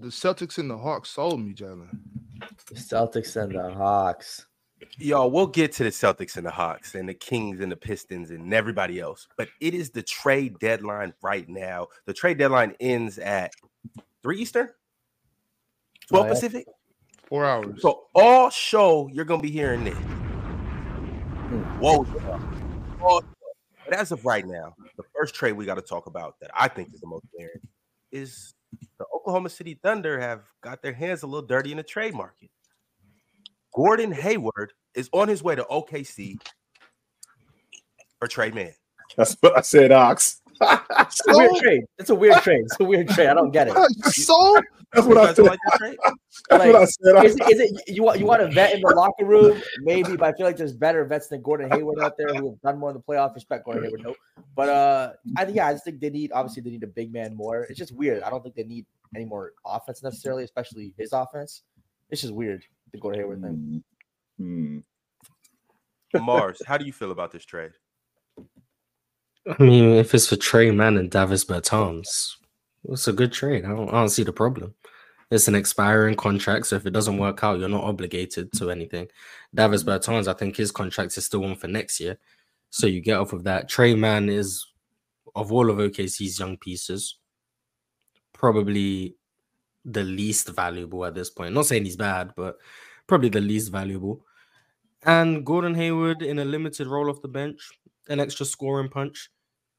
the Celtics and the Hawks sold me, Jalen. The Celtics and the Hawks. Y'all, we'll get to the Celtics and the Hawks and the Kings and the Pistons and everybody else. But it is the trade deadline right now. The trade deadline ends at three Eastern, 12 Oh. Pacific. Four hours. So all show you're gonna be hearing this. Hmm. Whoa. All. But as of right now, the first trade we got to talk about that I think is the most glaring is the Oklahoma City Thunder have got their hands a little dirty in the trade market. Gordon Hayward is on his way to OKC for Tre Mann. That's what I said, Ox. It's a weird trade. It's a weird trade. It's a weird trade. I don't get it. so That's what I guys don't said. like that trade? That's what I said. Is, it- is it you want you want a vet in the locker room? Maybe, but I feel like there's better vets than Gordon Hayward out there who have done more in the playoff. Respect Gordon Hayward, no. But uh, I think yeah, I just think they need obviously they need a big man more. It's just weird. I don't think they need any more offense necessarily, especially his offense. It's just weird the Gordon Hayward thing. Hmm. Mars, how do you feel about this trade? I mean, if it's for Tre Mann and Davis Bertans, it's a good trade. I don't, I don't see the problem. It's an expiring contract, so if it doesn't work out, you're not obligated to anything. Davis Bertans, I think his contract is still on for next year, so you get off of that. Tre Mann is, of all of OKC's young pieces, probably the least valuable at this point. Not saying he's bad, but probably the least valuable. And Gordon Hayward in a limited role off the bench, an extra scoring punch.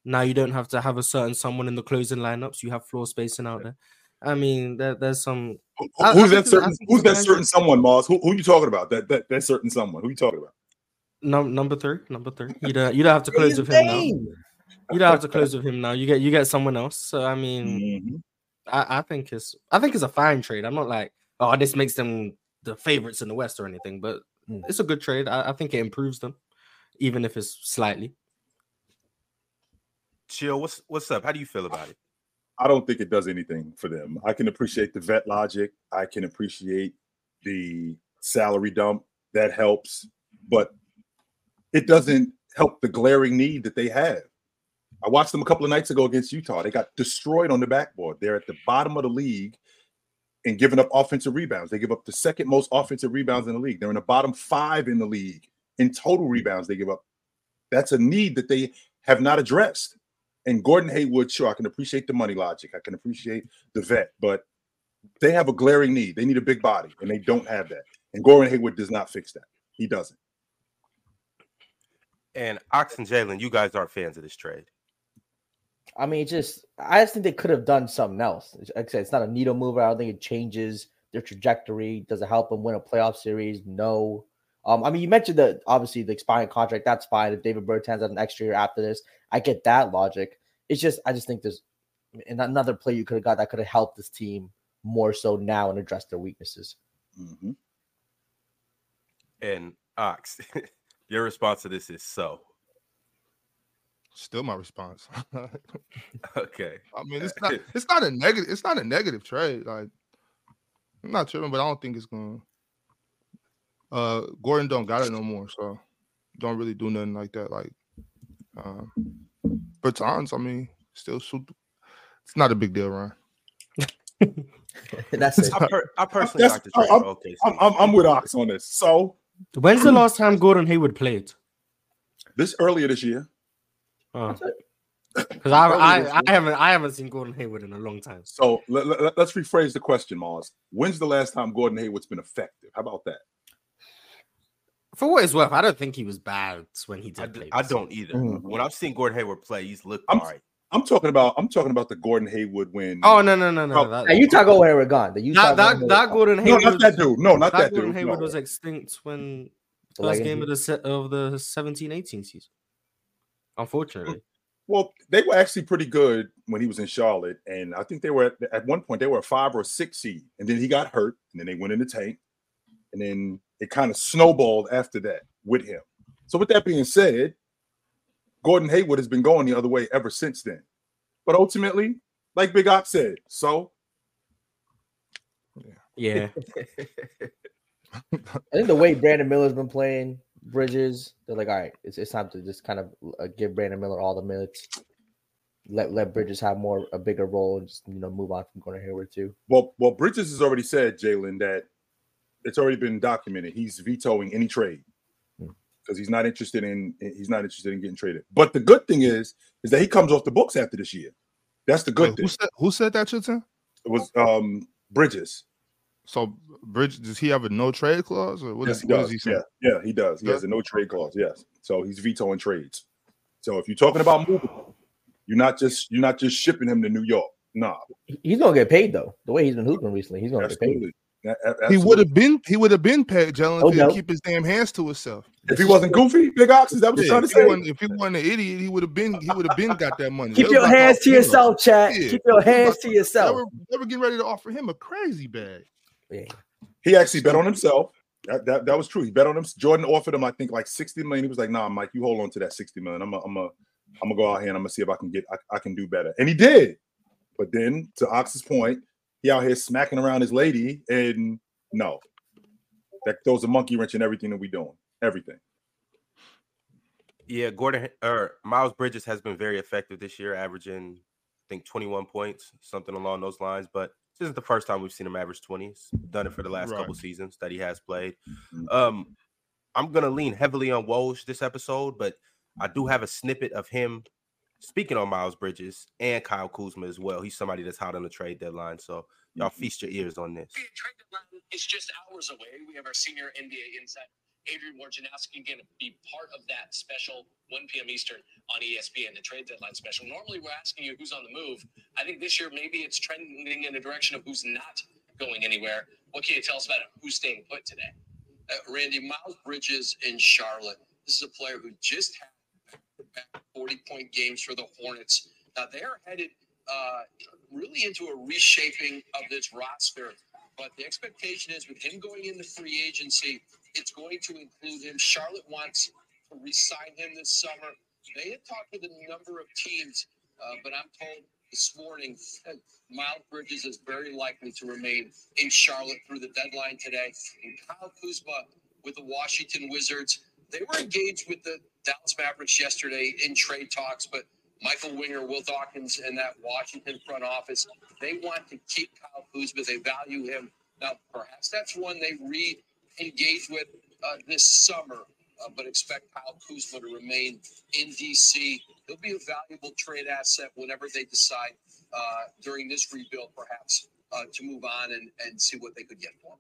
Now you don't have to have a certain someone in the closing lineups. You have floor spacing out there. I mean, there, there's some. Who- I- I Who's that certain? Who's that certain someone, Mars? Who, who are you talking about? That that that certain someone? Who are you talking about? Num- number three, number three. You don't, you don't have to close with him now. You don't have to close with him now. You get you get someone else. So I mean, Mhm. I, I think it's I think it's a fine trade. I'm not like, oh, this makes them the favorites in the West or anything, but Mm. it's a good trade. I, I think it improves them, even if it's slightly. Chill, what's what's up? How do you feel about it? I don't think it does anything for them. I can appreciate the vet logic. I can appreciate the salary dump. That helps, but it doesn't help the glaring need that they have. I watched them a couple of nights ago against Utah. They got destroyed on the backboard. They're at the bottom of the league and giving up offensive rebounds. They give up the second most offensive rebounds in the league. They're in the bottom five in the league in total rebounds. They give up. That's a need that they have not addressed. And Gordon Hayward, sure, I can appreciate the money logic. I can appreciate the vet, but they have a glaring need. They need a big body, and they don't have that. And Gordon Hayward does not fix that. He doesn't. And Ox and Jalen, you guys aren't fans of this trade. I mean, just I just think they could have done something else. Like I said, it's not a needle mover. I don't think it changes their trajectory. Does it help them win a playoff series? No. Um, I mean, you mentioned that obviously the expiring contract. That's fine. If Davis Bertans has an extra year after this, I get that logic. It's just I just think there's another play you could have got that could have helped this team more so now and address their weaknesses. Mhm. And Ox, your response to this is so. Still my response. Okay. I mean, it's not it's not a negative. It's not a negative trade. Like I'm not tripping, but I don't think it's gonna. Uh, Gordon don't got it no more, so don't really do nothing like that. Like, um, Bertans, I mean, still shoot. It's not a big deal, Ryan. That's it. I, per- I personally That's- like the trade I'm- OKC. I'm, I'm, I'm with Ox on this. So When's the last time Gordon Hayward played? this earlier this year, Because I, I, I haven't I haven't seen Gordon Hayward in a long time. so let, let, us rephrase the question, Mars. When's the last time Gordon Hayward's been effective? How about that? For what it's worth, I don't think he was bad when he I, did d- play. I don't either. Mhm. When I've seen Gordon Hayward play, he's looked I'm- all right. I'm talking about I'm talking about the Gordon Hayward when. Oh no no no no! Oh, that, Now, Utah go where gone. The Utah that, that, Gordon that Hayward- Gordon no, Hayward, not that dude. No, not that that, Gordon dude. Hayward No. was extinct when first legacy. game of the set of the 17-18 season. Unfortunately, Well, they were actually pretty good when he was in Charlotte, and I think they were at, at one point they were a five or a six seed, and then he got hurt, and then they went in the tank, and then it kind of snowballed after that with him. So, with that being said, Gordon Hayward has been going the other way ever since then. But ultimately, like Big Op said, so yeah. I think the way Brandon Miller's been playing Bridges, they're like, all right, it's, it's time to just kind of uh, give Brandon Miller all the minutes. let let Bridges have more a bigger role and just you know move on from Gordon Hayward too. Well, well, Bridges has already said, Jalen, that it's already been documented. He's vetoing any trade Hmm. because he's not interested in he's not interested in getting traded. But the good thing is, is that he comes off the books after this year. That's the good Wait, thing. who said who said that, Chilton? It was um Bridges. So Bridge, does he have a no trade clause or what, yes, is, he what does. does he yeah, yeah, he does. He has a no trade clause. Yes, so he's vetoing trades. So if you're talking about moving, you're not just you're not just shipping him to New York. Nah, He's gonna get paid though. The way he's been hooping recently, he's gonna get paid. absolutely. A- a- He would have been he would have been paid, Jalen, Oh, if he no. keep his damn hands to himself. if he wasn't goofy, Big Ox. Is that what Yeah, you're trying to if, he say? if he wasn't an idiot, he would have been he would have been got that money. Keep They your hands to yourself, chat. Yeah. Keep your hands about to They yourself. were, they were getting ready to offer him a crazy bag. Yeah. He actually bet on himself. That, that that was true. He bet on him. Jordan offered him, I think, like 60 million. He was like, nah, Mike, you hold on to that 60 million. I'm a, I'm a, I'm gonna go out here and I'm gonna see if I can get I, I can do better. And he did. But then to Ox's point, he out here smacking around his lady, and no. That throws a monkey wrench in everything that we doing. Everything. Yeah, Gordon or Miles Bridges has been very effective this year, averaging I think 21 points, something along those lines. But this is the first time we've seen him average 20s. Done it for the last couple seasons that he has played. Mhm. Um, I'm gonna lean heavily on Woj this episode, but I do have a snippet of him speaking on Miles Bridges and Kyle Kuzma as well. He's somebody that's hot on the trade deadline, so y'all feast your ears on this. NBA trade deadline is just hours away. We have our senior NBA insight, Adrian Wojnarowski, going to be part of that special 1 p.m. Eastern on ESPN, the trade deadline special. Normally, we're asking you who's on the move. I think this year maybe it's trending in the direction of who's not going anywhere. What can you tell us about who's staying put today? Uh, Randy, Miles Bridges in Charlotte. This is a player who just had 40 point games for the Hornets. Now they are headed uh, really into a reshaping of this roster. But the expectation is with him going into free agency, it's going to include him. Charlotte wants to re-sign him this summer. They had talked with a number of teams, uh, but I'm told this morning that Miles Bridges is very likely to remain in Charlotte through the deadline today. And Kyle Kuzma with the Washington Wizards, they were engaged with the Dallas Mavericks yesterday in trade talks, but Michael Winger, Will Dawkins, and that Washington front office, they want to keep Kyle Kuzma. They value him. Now, perhaps that's one they re-engage with uh, this summer, uh, but expect Kyle Kuzma to remain in DC. He'll be a valuable trade asset whenever they decide uh, during this rebuild, perhaps, uh, to move on and, and see what they could get for him.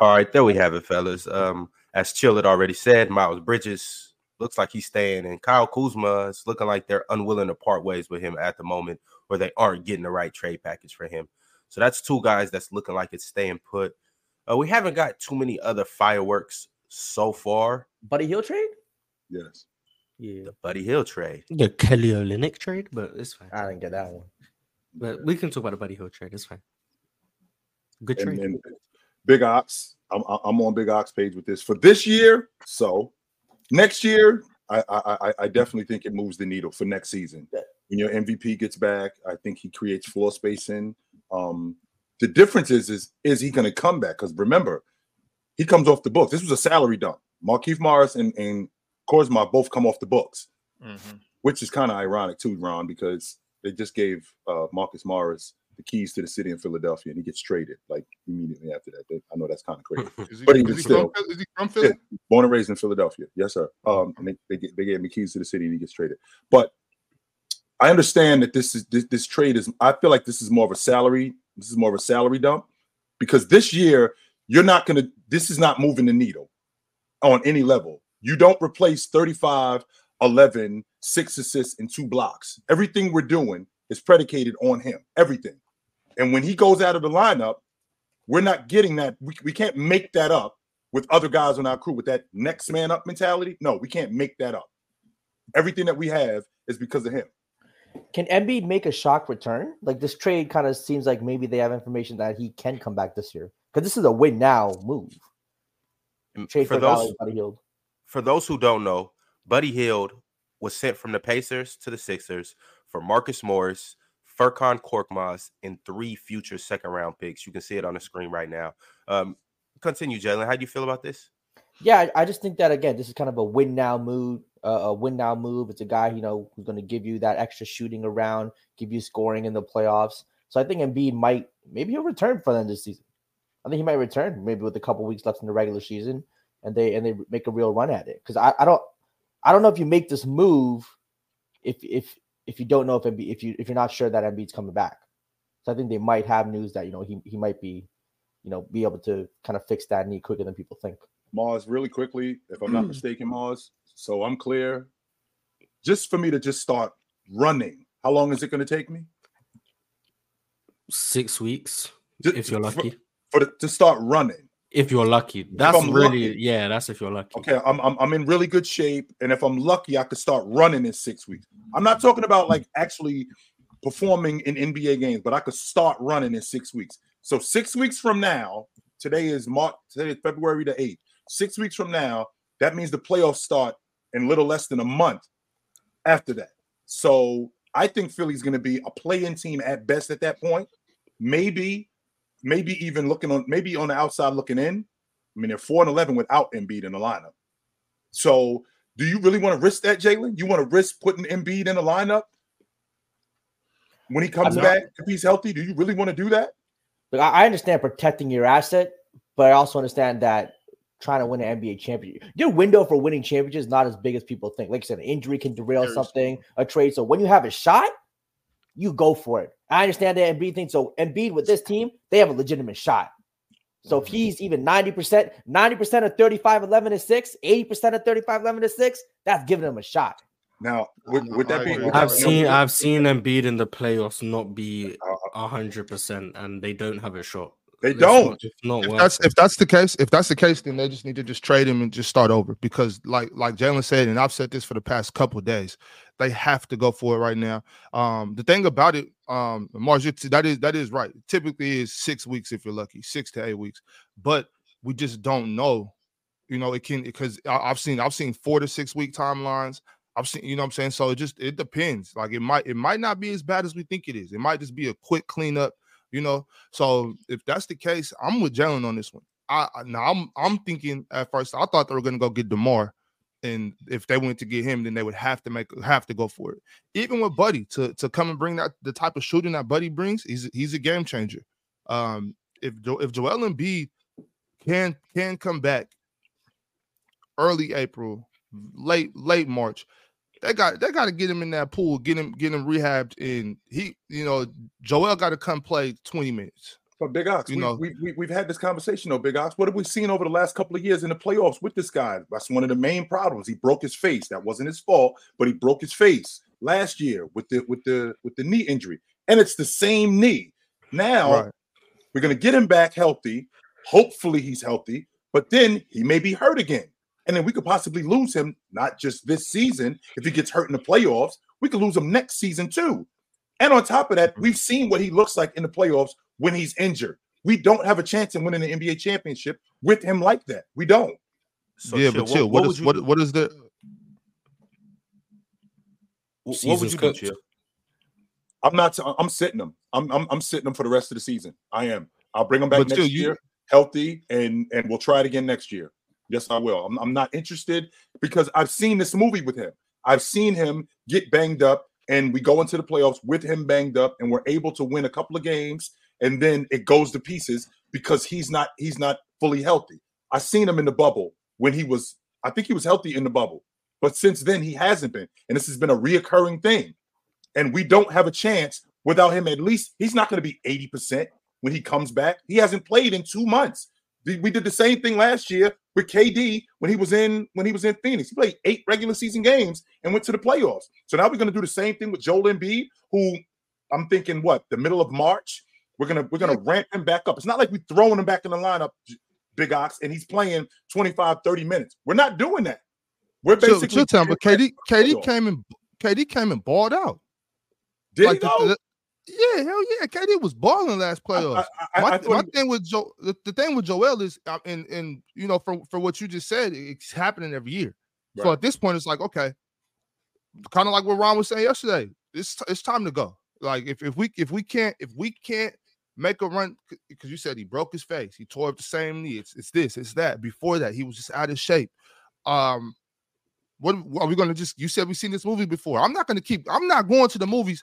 All right, there we have it, fellas. Um, as Chill had already said, Miles Bridges looks like he's staying, and Kyle Kuzma is looking like they're unwilling to part ways with him at the moment, or they aren't getting the right trade package for him. So that's two guys that's looking like it's staying put. Uh, we haven't got too many other fireworks so far. Buddy Hield trade? Yes. Yeah. The Buddy Hield trade. The Kelly Olynyk trade, but it's fine. I didn't get that one. But we can talk about the Buddy Hield trade. It's fine. Good trade. And, and Big Ox, I'm, I'm on Big Ox page with this for this year. So next year, I, I I- I definitely think it moves the needle for next season. When your MVP gets back, I think he creates floor spacing. Um, the difference is is is he going to come back? Because remember, he comes off the books. This was a salary dump. Markeith Morris and and Korkmaz both come off the books, which is kind of ironic too, Ron, because they just gave uh, Marcus Morris the keys to the city in Philadelphia, and he gets traded like immediately after that. They- I know that's kind of crazy. Is he, But is even he still- from, is he from Philly? Born and raised in Philadelphia, yes, sir. Um, and they they, they gave him the keys to the city, and he gets traded. But I understand that this is this, this trade is. I feel like this is more of a salary. This is more of a salary dump because this year you're not going to. This is not moving the needle on any level. You don't replace 35, 11, six assists, and two blocks. Everything we're doing is predicated on him. Everything. And when he goes out of the lineup, we're not getting that. We, we can't make that up with other guys on our crew with that next man up mentality. No, we can't make that up. Everything that we have is because of him. Can Embiid make a shock return? Like this trade kind of seems like maybe they have information that he can come back this year because this is a win now move. Trade for for, those Hield. for those who don't know, Buddy Hield was sent from the Pacers to the Sixers for Marcus Morris, Furkan Korkmaz, and three future second round picks. You can see it on the screen right now. Um, continue, Jalen. How do you feel about this? Yeah, I, just think that again, this is kind of a win now move. Uh, a win now move. It's a guy you know who's going to give you that extra shooting around, give you scoring in the playoffs. So I think Embiid might maybe he'll return for the them this season. I think he might return maybe with a couple weeks left in the regular season, and they and they make a real run at it. Because I, I don't I don't know if you make this move if if if you don't know if Embiid, if you if you're not sure that Embiid's coming back. So I think they might have news that you know he he might be, you know, be able to kind of fix that knee quicker than people think. Mars, really quickly, if I'm not mm. mistaken, Mars. So I'm clear. Just for me to just start running, how long is it going to take me? Six weeks, Ju- if you're lucky. For, the, to start running. If you're lucky, that's really lucky. yeah. That's if you're lucky. Okay, I'm, I'm I'm in really good shape, and if I'm lucky, I could start running in six weeks. I'm not talking about like actually performing in NBA games, but I could start running in six weeks. So six weeks from now, today is March. Today is February the eighth. Six weeks from now, that means the playoffs start in little less than a month after that. So I think Philly's going to be a play-in team at best at that point. Maybe, maybe even looking on, maybe on the outside looking in. I mean, they're four and eleven without Embiid in the lineup. So, do you really want to risk that, Jalen? You want to risk putting Embiid in the lineup when he comes back if he's healthy? Do you really want to do that? I understand protecting your asset, but I also understand that trying to win an NBA championship, your window for winning championships is not as big as people think. Like I said, an injury can derail Very something, a trade. So when you have a shot, you go for it. I understand the Embiid thing. So Embiid with this team, they have a legitimate shot. So if mm-hmm. he's even 90%, 90% of 35, 11 to 6, 80% of 35, 11 to 6, that's giving them a shot. Now, would, would I that be? agree. would I've that- seen I've seen Embiid in the playoffs not be Uh, uh, uh. hundred percent, and they don't have a shot. They don't. Not if worth that's if that's the case, if that's the case, then they just need to just trade him and just start over. Because like like Jalen said, and I've said this for the past couple of days, they have to go for it right now. Um, the thing about it, um, Mars, that is that is right. Typically, is six weeks if you're lucky, six to eight weeks. But we just don't know. You know, it can because I've seen I've seen four to six week timelines. I've seen, you know what I'm saying? So it just it depends. Like it might it might not be as bad as we think it is. It might just be a quick cleanup, you know. So if that's the case, I'm with Jalen on this one. I now I'm I'm thinking at first I thought they were gonna go get Demar, and if they went to get him, then they would have to make have to go for it. Even with Buddy to to come and bring that the type of shooting that Buddy brings, he's he's a game changer. Um, if if Joel Embiid can can come back early April, late late March, they got they got to get him in that pool, get him get him rehabbed, and he you know Joel got to come play twenty minutes. But Big Ox, You we, know- we, we, we've had this conversation though, Big Ox. What have we seen over the last couple of years in the playoffs with this guy? That's one of the main problems. He broke his face. That wasn't his fault, but he broke his face last year with the with the with the knee injury, and it's the same knee. Now Right. we're gonna get him back healthy. Hopefully he's healthy, but then he may be hurt again, and then we could possibly lose him. Not just this season. If he gets hurt in the playoffs, we could lose him next season too. And on top of that, mm-hmm. we've seen what he looks like in the playoffs when he's injured. We don't have a chance in winning the NBA championship with him like that. We don't. So, yeah, Chill, but chill. what would is you what do? what is the Wh- What would Season's you do. Chill? I'm not. I'm sitting him. I'm, I'm I'm sitting him for the rest of the season. I am. I'll bring him back But next still, you- year, healthy, and and we'll try it again next year. Yes, I will. I'm, I'm not interested because I've seen this movie with him. I've seen him get banged up, and we go into the playoffs with him banged up, and we're able to win a couple of games, and then it goes to pieces because he's not he's not fully healthy. I seen him in the bubble when he was. I think he was healthy in the bubble, but since then he hasn't been, and this has been a reoccurring thing. And we don't have a chance without him. At least he's not going to be 80% when he comes back. He hasn't played in two months. We did the same thing last year with KD when he was in when he was in Phoenix. He played eight regular season games and went to the playoffs. So now we're going to do the same thing with Joel Embiid, who I'm thinking what the middle of March we're gonna we're gonna ramp him back up. It's not like we're throwing him back in the lineup, Big Ox, and he's playing 25, 30 minutes. We're not doing that. We're basically chill time? But KD KD came and KD came and balled out. Did Like he the- yeah, hell yeah, KD was balling last playoffs. I- I- my, I my he- thing with Joe, the, the thing with Joel is, uh, and and you know, for for what you just said, it's happening every year. So at this point, it's like okay, kind of like what Ron was saying yesterday. It's it's time to go. Like if if we if we can't if we can't make a run because you said he broke his face, he tore up the same knee. It's it's this, it's that. Before that, he was just out of shape. Um, what are we gonna just? You said we've seen this movie before. I'm not gonna keep. I'm not going to the movies,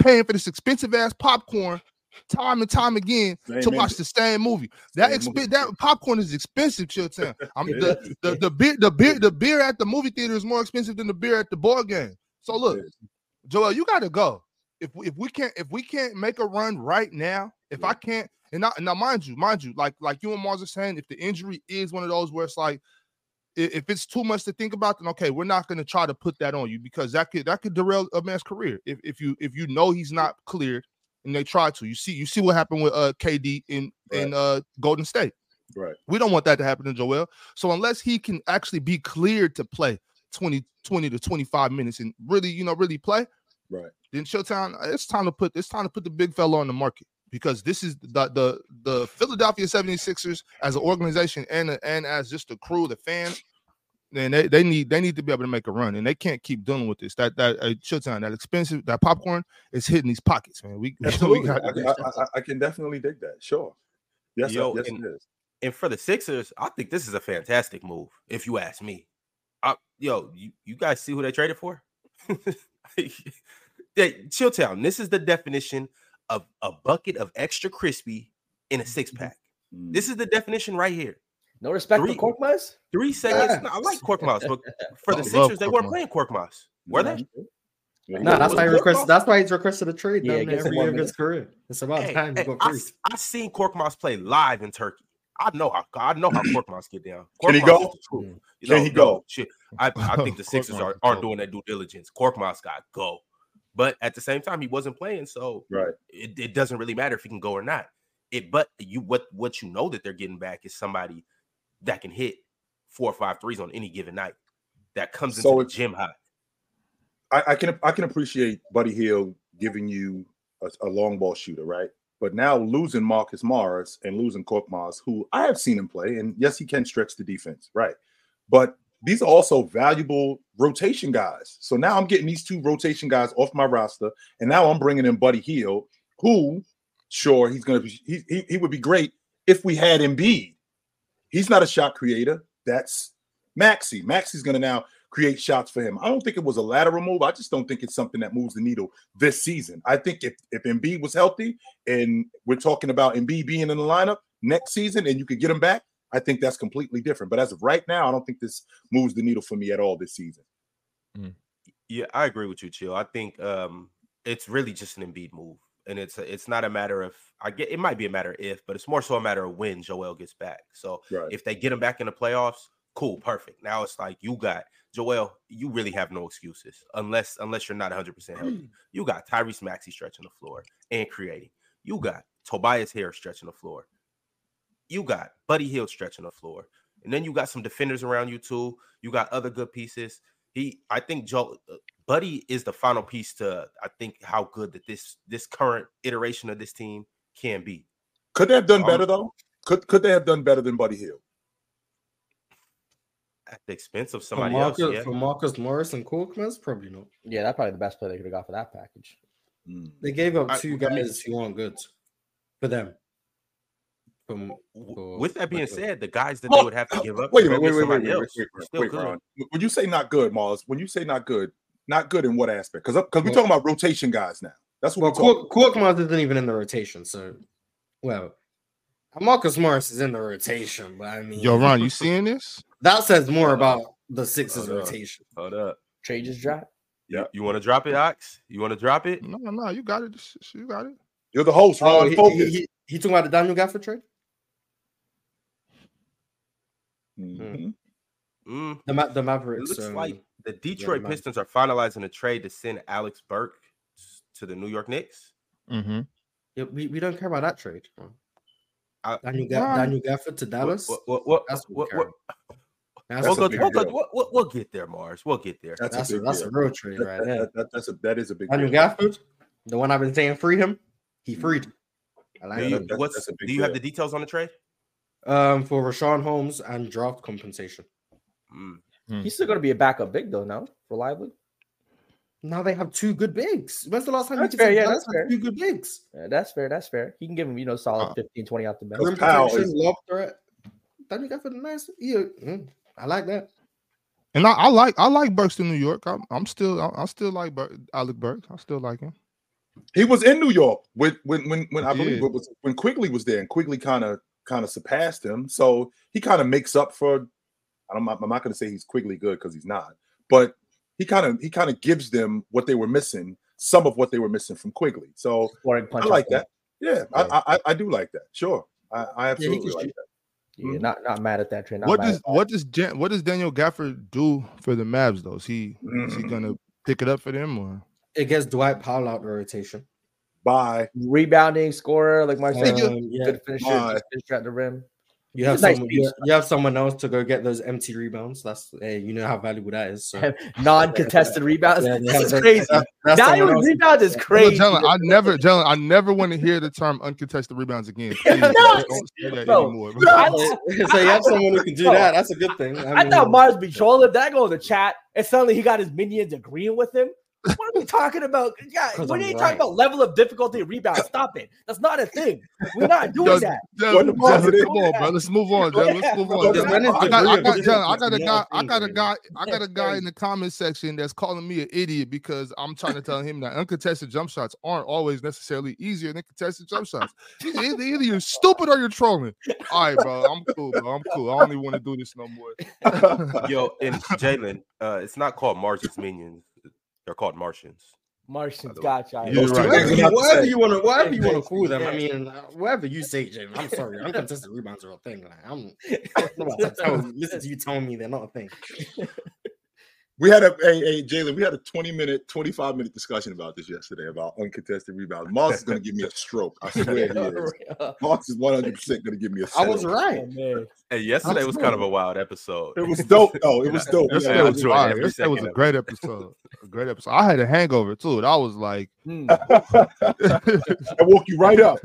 paying for this expensive ass popcorn time and time again Same to watch movie. the same movie. That Same exp- movie. that popcorn is expensive, Chilltown. I'm It the, the the beer the beer the beer at the movie theater is more expensive than the beer at the ball game. So look, Joel, you got to go. If we, if we can't if we can't make a run right now, if I can't and now, now mind you, mind you, like like you and Mars are saying, if the injury is one of those where it's like if it's too much to think about, then okay, we're not going to try to put that on you because that could that could derail a man's career. If if you if you know he's not cleared and they try to, you see you see what happened with uh KD in in uh Golden State. Right. We don't want that to happen to Joel. So unless he can actually be cleared to play 20 20 to 25 minutes and really, you know, really play, Right. then Showtime, it's time to put it's time to put the big fella on the market because this is the the the Philadelphia 76ers as an organization and and as just the crew, the fans, then they, they need they need to be able to make a run and they can't keep dealing with this. That that uh, Showtime, that expensive that popcorn is hitting these pockets, man. We, we Absolutely. got I, I, I, I can definitely dig that. Sure. Yes, Yo, yes, and- it is. And for the Sixers, I think this is a fantastic move, if you ask me. I, yo, you, you guys see who they traded for? they, Chilltown, this is the definition of a bucket of extra crispy in a six pack. Mm. This is the definition right here. No respect Three- for Korkmaz? Three seconds. Yeah. no, I like Korkmaz, but for the Sixers, they weren't Korkmaz. playing Korkmaz. Were they? Yeah, No, that's why he Korkmaz- That's why he's requested a trade Yeah, down there get some every year of his career. It's about Hey, time hey, he got I, free. s- I seen Korkmaz play live in Turkey. I know how I know how Korkmaz get down. Can he go? is the. You Can know, he go? Shit, I, I think the Sixers are, aren't doing their due diligence. Korkmaz got go, but at the same time, he wasn't playing, so Right. it, it doesn't really matter if he can go or not. It, but you what what you know that they're getting back is somebody that can hit four or five threes on any given night. That comes into So the gym hot. I, I can I can appreciate Buddy Hield giving you a, a long ball shooter, right? But now losing Marcus Morris and losing Korkmaz, who I have seen him play, and yes, he can stretch the defense, right? But these are also valuable rotation guys. So now I'm getting these two rotation guys off my roster, and now I'm bringing in Buddy Hield, who, sure, he's gonna be he he, he would be great if we had Embiid. He's not a shot creator. That's Maxi. Maxi's gonna now create shots for him. I don't think it was a lateral move. I just don't think it's something that moves the needle this season. I think if if Embiid was healthy and we're talking about Embiid being in the lineup next season and you could get him back, I think that's completely different. But as of right now, I don't think this moves the needle for me at all this season. Yeah, I agree with you, Chill. I think um it's really just an Embiid move. And it's it's not a matter of I get it might be a matter of if, but it's more so a matter of when Joel gets back. So Right. if they get him back in the playoffs, cool, perfect. Now it's like you got Joel, you really have no excuses unless unless you're not 100% healthy. You got Tyrese Maxey stretching the floor and creating. You got Tobias Harris stretching the floor. You got Buddy Hield stretching the floor. And then you got some defenders around you too. You got other good pieces. He, I think Joe, uh, Buddy is the final piece to I think how good that this this current iteration of this team can be. Could they have done Um, better though? Could could they have done better than Buddy Hield? At the expense of For somebody Marcus, else, yeah. for Marcus Morris and Korkmaz, probably not. Yeah, that's probably the best play they could have got for that package. Mm. They gave up I- two I mean- guys who aren't good for them. From for- With that being for- said, the guys that Oh, they would have to give up Wait to a minute, go wait, get wait, wait, somebody wait, wait, else wait, are still wait, good. Ron. When you say not good, Mars, when you say not good, not good in what aspect? Because because we're Well- talking about rotation guys now. That's what Well, we're talking. Kork, Korkmaz isn't even in the rotation, so well, Marcus Morris is in the rotation, but I mean, Yo, Ron, you seeing this? that says more about the Sixers Hold up. rotation. Hold up. Trade just dropped. You, you want to drop it, Ox? You want to drop it? No, no, you got it. You got it. You're the host, Oh, Ron. he, focus. he, he, he talking about the Daniel Gafford trade? Mhm. Mm, The Ma- the it looks um, like the Detroit man. Pistons are finalizing a trade to send Alex Burke to the New York Knicks. Mm-hmm. yeah, we, we don't care about that trade. I- Daniel, Ga- Why? Daniel Gafford to Dallas. What, what, what, That's what what, what that's we'll, go, we'll, go, we'll, we'll, we'll get there, Mars. We'll get there. That's, that's a a, that's a real trade That- right that- there. that- that- that's a that is a big Daniel deal. Gafford, the one I've been saying free him, he freed. I like Do Yeah, you, him. that- what's, that's a big do you have the details on the trade? Um, for Richaun Holmes and draft compensation. Mm. He's still going to be a backup big though, now, Reliably. Now they have two good bigs. When's the last time That's you fair, yeah, that's fair. two good bigs? Yeah, that's fair. That's fair. He can give him, you know, solid Uh, 15, 20 out the bench. Because Rim Powell protection, is- lob threat. Danny Gafford, nice. Yeah, mm, I like that. And I, I like I like Burks in New York. I'm, I'm still I, I still like Bur- Alec Burks. I still like him. He was in New York when when when, when I believe Yeah. it was when Quickley was there, and Quickley kind of kind of surpassed him. So he kind of makes up for. I'm not, I'm not going to say he's Quickley good because he's not, but he kind of he kind of gives them what they were missing, some of what they were missing from Quickley. So I like that. Yeah, I, I I do like that. Sure, I, I absolutely can like shoot. that. Yeah, not not mad at that trade. Not what does what does Jan, what does Daniel Gafford do for the Mavs though? Is he is he Mm. gonna pick it up for them or It gets Dwight Powell out the rotation. Bye. rebounding scorer like Marcel? you- Um, yeah, good finisher, Bye. just finisher at the rim. you have nice someone. You, you have someone else to go get those empty rebounds. That's hey, you know how valuable that is. So Non-contested rebounds. Yeah, this yeah, is that- crazy. that- that's someone Value else. rebounds is No, crazy. Jalen, I never, Jalen, I never want to hear the term uncontested rebounds again. Please, No, don't say that bro, anymore. no, I- so you have someone who can do Bro, that. That's a good thing. I mean, thought Mars be trolling. that I go in the chat, and suddenly he got his minions agreeing with him. What are we talking about? Yeah, 'Cause when I'm you right. talking about level of difficulty rebound, stop it. That's not a thing. We're not doing Yo, that. Jalen, What the Jalen, positive? come on, bro. Let's move on, Jalen. Let's move on. bro. Jalen. When is I got, I got, of I got a guy, I got a guy, I got a guy in the comment section that's calling me an idiot because I'm trying to tell him that uncontested jump shots aren't always necessarily easier than contested jump shots. Either, either you're stupid or you're trolling. All right, bro. I'm cool, bro. I'm cool. I don't even want to do this no more. Yo, and Jalen, uh, it's not called Martians minions. They're called Martians. Martians, By the way. gotcha. You're right. things are Whatever you want to, whatever you want to Yeah, call them. I mean, whatever you say, Jalen. I'm sorry. Uncontested rebounds are a thing. Like, I'm, I'm not about to tell, listen to you telling me they're not a thing. We had a hey, hey Jalen, we had a 20 minute, 25 minute discussion about this yesterday about uncontested rebounds. Moss is gonna give me a stroke. I swear he is. Moss is 100 percent gonna give me a stroke. I was right. Oh. Hey, yesterday was kind of a wild episode. It was dope. Oh, it was dope. That Yeah, shit I was enjoyed fire. every was a great episode. A great episode. I had a hangover too. and I was like, Hmm. that woke you right up.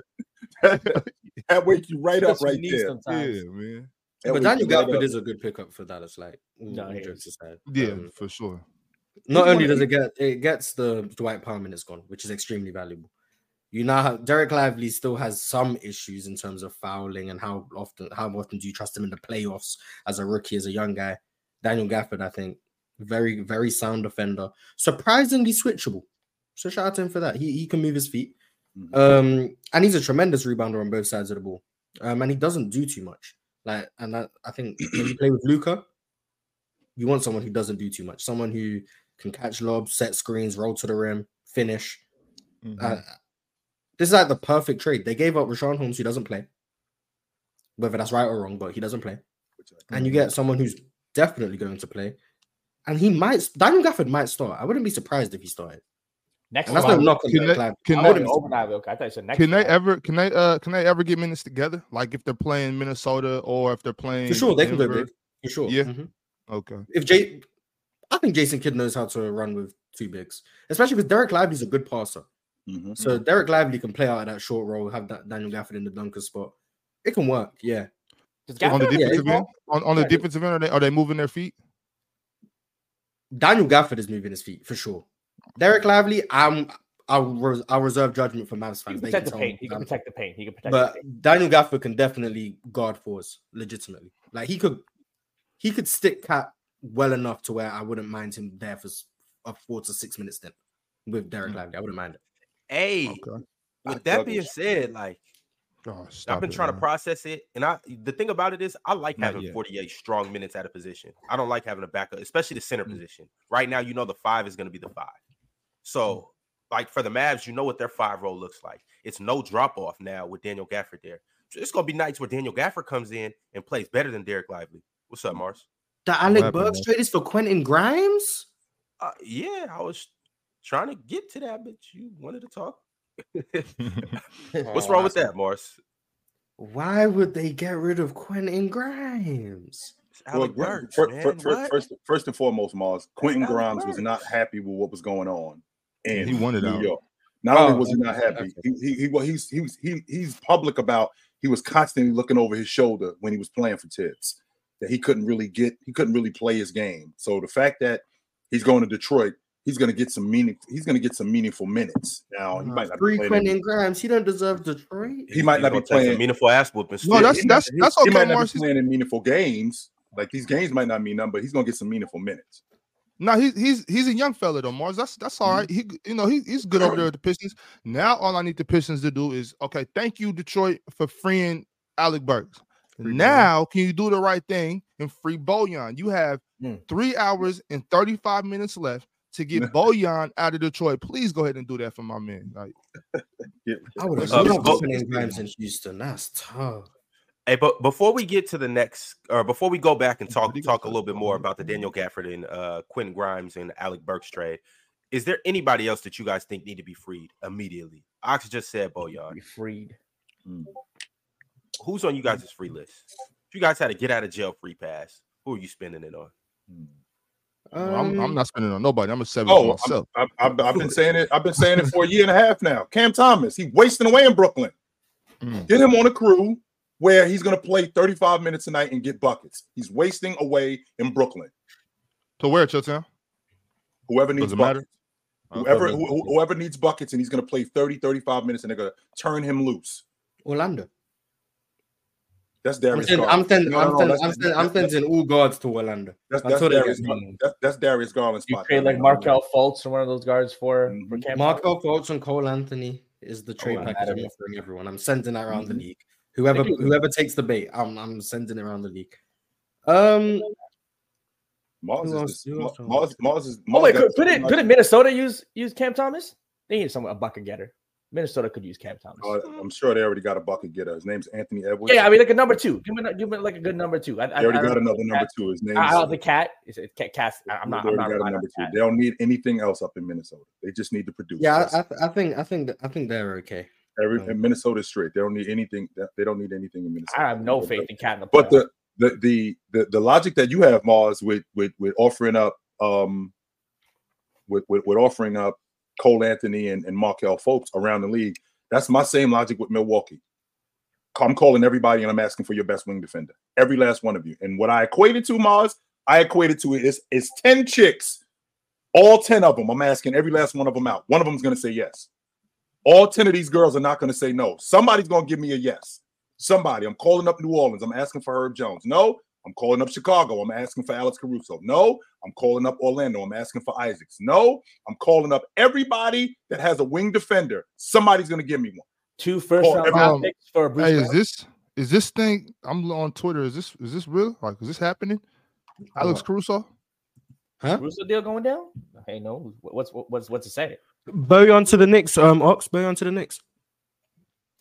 that wake you right up right you need there. yeah, man. That But Daniel you Gafford is a good pickup for Dallas. Like, No, jokes aside. Yeah, Um, for sure. not only does it get it gets the Dwight Powell minutes gone, which is extremely valuable. You now have Dereck Lively still has some issues in terms of fouling and how often how often do you trust him in the playoffs as a rookie, as a young guy. Daniel Gafford, I think, very, very sound defender, surprisingly switchable. So shout out to him for that. He he can move his feet. Mhm. Um, and he's a tremendous rebounder on both sides of the ball. Um, and he doesn't do too much. Like, and that, I think when you play with Luka, you want someone who doesn't do too much, someone who can catch lobs, set screens, roll to the rim, finish. Mhm. Uh, this is like the perfect trade. They gave up Richaun Holmes, who doesn't play, whether that's right or wrong, but he doesn't play. And you get someone who's definitely going to play, and he might. Daniel Gafford might start. I wouldn't be surprised if he started. Next And that's one. no knock on Can they- can I they- wouldn't be Overnight, okay. I thought you said next Can they ever can they uh can they ever get minutes together? Like if they're playing Minnesota or if they're playing For sure, they can go Denver? big. For sure. Yeah. Mhm. Okay. If Jay, I think Jason Kidd knows how to run with two bigs, especially because Dereck Lively's a good passer. Mhm. So Dereck Lively can play out of that short role, have that Daniel Gafford in the dunker spot. It can work, yeah. On the Gafford- Yeah, defensive end, on, on the defensive end, are they are they moving their feet? Daniel Gafford is moving his feet for sure. Dereck Lively, I'm I'll, res- I'll reserve judgment for Mavs He fans. can They protect can the tell paint. me He can protect the paint. He can protect but the paint. Daniel Gafford can definitely guard fours legitimately. Like he could, he could stick cat well enough to where I wouldn't mind him there for s- a four to six minutes stint with Derek Mm. Lively. I wouldn't mind it. Hey, Okay. with that being said, like Oh, I've been it, trying to process it, and I the thing about it is I like Not having yet. 48 strong minutes at a position. I don't like having a backup, especially the center Mm. position. Right now, you know the five is going to be the five. So, like for the Mavs, you know what their five role looks like. It's no drop off now with Daniel Gafford there. So it's going to be nights where Daniel Gafford comes in and plays better than Dereck Lively. What's up, Mars? The Alec happened, Burks man? trade is for Quentin Grimes. Uh, yeah, I was trying to get to that, but you wanted to talk. What's Oh, wrong with that, Mars? Why would they get rid of Quentin Grimes? Well, Alec Burks, fir- man. fir- fir- What? first, first and foremost, Mars, Quentin Alec Grimes was not happy with what was going on in He wanted New out. York. Not only Oh, was he not happy, he, he, he, well, he's, he was, he, he's public about he was constantly looking over his shoulder when he was playing for Thibs. That he couldn't really get, he couldn't really play his game. So the fact that he's going to Detroit, he's going to get some meaning. He's going to get some meaningful minutes. Now he uh-huh. might not be playing. Quentin Grimes. He don't deserve Detroit. He might He's not be gonna some playing. meaningful ass whooping. No, still. that's he might- that's he- that's He might not Morris. be playing in meaningful games. Like these games might not mean nothing, but he's going to get some meaningful minutes. No, he's he's he's a young fella though, Mars. That's that's all right. He you know he, he's good over there at the Pistons. Now all I need the Pistons to do is okay. Thank you, Detroit, for freeing Alec Burks. Free now can you do the right thing and free Bojan? You have Hmm. three hours and thirty five minutes left to get Bojan out of Detroit. Please go ahead and do that for my man. Like Yeah. I would have Uh, loved but- Quentin in Houston. That's tough. Hey, but before we get to the next, or before we go back and talk talk a little bit more about the Daniel Gafford and uh, Quentin Grimes and Alec Burks trade, is there anybody else that you guys think need to be freed immediately? Ox just said Bojan. Be freed. Who's on you guys' free list? If you guys had a get out of jail free pass, who are you spending it on? I'm, I'm Um, not spending it on nobody. I'm gonna save it for Oh, myself. I've, I've, I've been saying it. I've been saying it for a year and a half now. Cam Thomas, he's wasting away in Brooklyn. Mm. Get him on a crew where he's going to play 35 minutes tonight and get buckets. He's wasting away in Brooklyn. To where, Chilltown? Whoever needs Doesn't matter. buckets, whoever who- who- whoever needs buckets, and he's going to play 30, 35 minutes, and they're going to turn him loose. Orlando. That's I'm Darius. sending, I'm sending, No, I'm no, that's- I'm sending, I'm sending all guards to Orlando. That's, That's that's, what it Darius, is. Gar- that's, that's Darius Garland's You spot. trade like Markelle Fultz and one of those guards for, for Mhm. Cam. Markelle Fultz and Cole Anthony is the trade Cole package I'm offering everyone. I'm sending that around the Mhm. league. Whoever whoever takes the bait, I'm I'm sending it around the league. Um, Mars Who is, else- Mars, Mars is. Oh wait, could, too couldn't much- couldn't Minnesota use use Cam Thomas? They need some a bucket getter. Minnesota could use Cam Thomas. Uh, I'm sure they already got a bucket getter. His name's Anthony Edwards. yeah, I mean like a number two. Give me give me like a good number two. I, I, they already I got don't- another number two. His name's. I, I don't Cat is it Cat. Cat I'm not. they I'm already not got a number two. Cat. They don't need anything else up in Minnesota. They just need to produce. yeah, I, I, th- I think I think I think they're okay. Every um, and Minnesota's straight. They don't need anything. They don't need anything in Minnesota. I have no faith in Cat in the But the the the the, the logic that you have, Mars, with with with offering up um with with, with offering up Cole Anthony and, and Markelle Fultz around the league, that's my same logic with Milwaukee. I'm calling everybody and I'm asking for your best wing defender. Every last one of you. And what I equated to, Mars, I equated to it is is 10 chicks, all 10 of them. I'm asking every last one of them out. One of them is gonna say yes. All 10 of these girls are not gonna say no. Somebody's gonna give me a yes. Somebody. I'm calling up New Orleans. I'm asking for Herb Jones. No, I'm calling up Chicago. I'm asking for Alex Caruso. No, I'm calling up Orlando. I'm asking for Isaacs. No, I'm calling up everybody that has a wing defender. Somebody's going to give me one. Two first round every- draft picks for Bruce. Hey, is this is this thing? I'm on Twitter. Is this is this real? Like, is this happening? Alex Caruso. Huh? Bruce deal going down? Hey, no. What's what's what's it say? Bojan to the Knicks. Um, Ox. Bojan to the Knicks.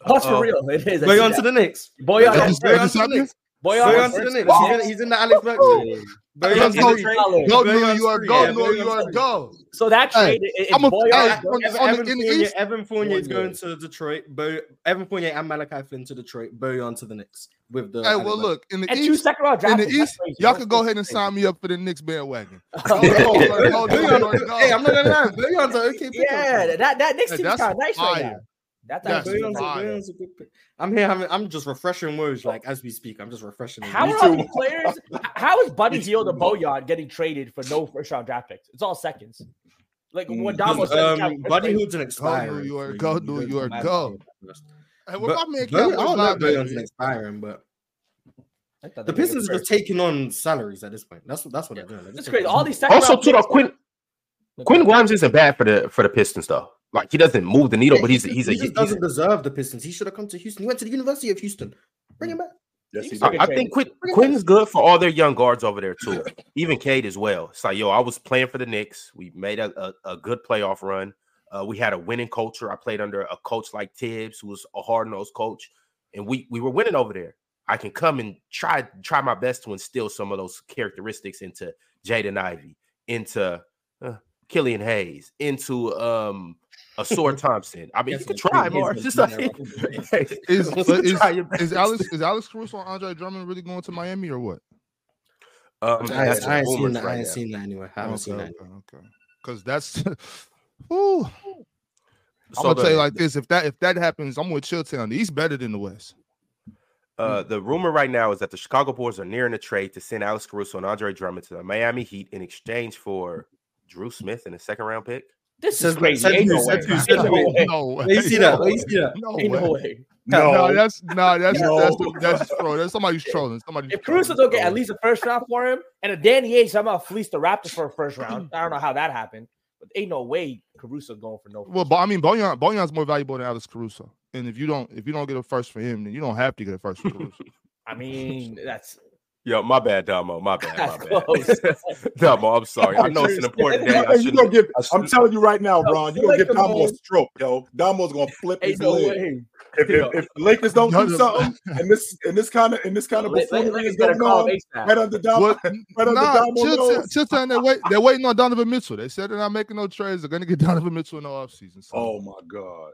What's for Uh-oh. real? It is. I on that. to the Knicks. Bojan. Is this- Bojan to the? Knicks. Boyan. Bojan to the Knicks. He's in, he's in the Alex Burks. trade. Let's Bojan's go. in the trade. Go, Bojan's New York. free. Go, Yeah, New Bojan's York. free. Go. So that Hey, trade, is I'm a- Bojan. hey, Evan, on the- Evan, on the- Evan in Fournier, East? Evan Fournier is going to Detroit. Bo, Evan Fournier and Malachi Flynn to Detroit. Bojan to the Knicks with the. Hey, Alex well, look in the and East. second round In the East, crazy. y'all That's could go ahead and sign me up for the Knicks bandwagon. Go, go, Bojan- go, New York. Hey, I'm not gonna lie. Bojan's an okay pick. Yeah, that that Knicks team is that's kind of nice right fire. now. That's That's actually Bojan's a, fire. Bojan's a good pick. I'm here. having- I'm just refreshing words like as we speak. I'm just refreshing. them. How are all these players? How is Buddy Me Hield too. and getting traded for no first round draft picks? It's all seconds. Like Mm. when Damo said, um, Buddy first Hood's an expiring. York, so go, you- New you don't York, go. to. Hey, what But my man I don't know live if Bojan's at? an expiring, but the Pistons are just taking on salaries at this point. That's what that's what they're doing. They're It's crazy. All these second Also, round too, though, Quinn Quinn Grimes isn't bad for the for the Pistons though. Like he doesn't move the needle, but he's he he's just, a he just he's, doesn't deserve the Pistons. He should have come to Houston. He went to the University of Houston. Bring him back. Yes, he He's did. a I, I think Quinn, Quinn's good for all their young guards over there too. Even Cade as well. It's like, yo, I was playing for the Knicks. We made a, a, a good playoff run. Uh, we had a winning culture. I played under a coach like Thibs, who was a hard nosed coach, and we we were winning over there. I can come and try try my best to instill some of those characteristics into Jaden Ivey, into uh, Killian Hayes, into um Ausar Thompson. I mean, you Yes, can try, Quinn Mark. Just like, there. Is, is, try is best. Alex is Alex Caruso and Andre Drummond really going to Miami or what? Um, I, that's ain't- I ain't rumors seen that. I right ain't seen that anywhere. I haven't okay, seen that. okay, okay. Because that's, Whew. I'm gonna tell you like this: if that if that happens, I'm with Chilltown. The East better than the West. Uh, the rumor right now is that the Chicago Bulls are nearing a trade to send Alex Caruso and Andre Drummond to the Miami Heat in exchange for Dru Smith in a second round pick. This is Says- crazy. said Ain't no way. said who, Ain't said no who. way. No way. Let me see that. Let me see that. No Ain't way. no way. No, No, that's no, that's No. that's that's that's troll. That's somebody who's trolling. Somebody. If Caruso don't get at least a first round for him, and a Danny Ainge somehow fleeced the Raptors for a first round, I don't know how that happened, but ain't no way Caruso going for no. Well, but I mean, Bojan Bojan's more valuable than Alex Caruso. And if you don't if you don't get a first for him, then you don't have to get a first for Caruso. I mean, that's Yo, my bad, Damo. My bad. My bad. close. Damo, I'm sorry. I know it's an important day. I Hey, you shouldn't- gonna give, I I'm telling you right now, No, Ron. You're gonna like give Damo a stroke, yo. Damo's gonna flip his no lid. If, if, if the Lakers don't do something, and this and this kind of and this kind of Let- let- buffoonery is going on, him ASAP. right under Damo, What? right under Nah, Damo Chill nose. Chill Town, they wait. They're waiting on Donovan Mitchell. They said they're not making no trades. They're gonna get Donovan Mitchell in the offseason. So. Oh my god,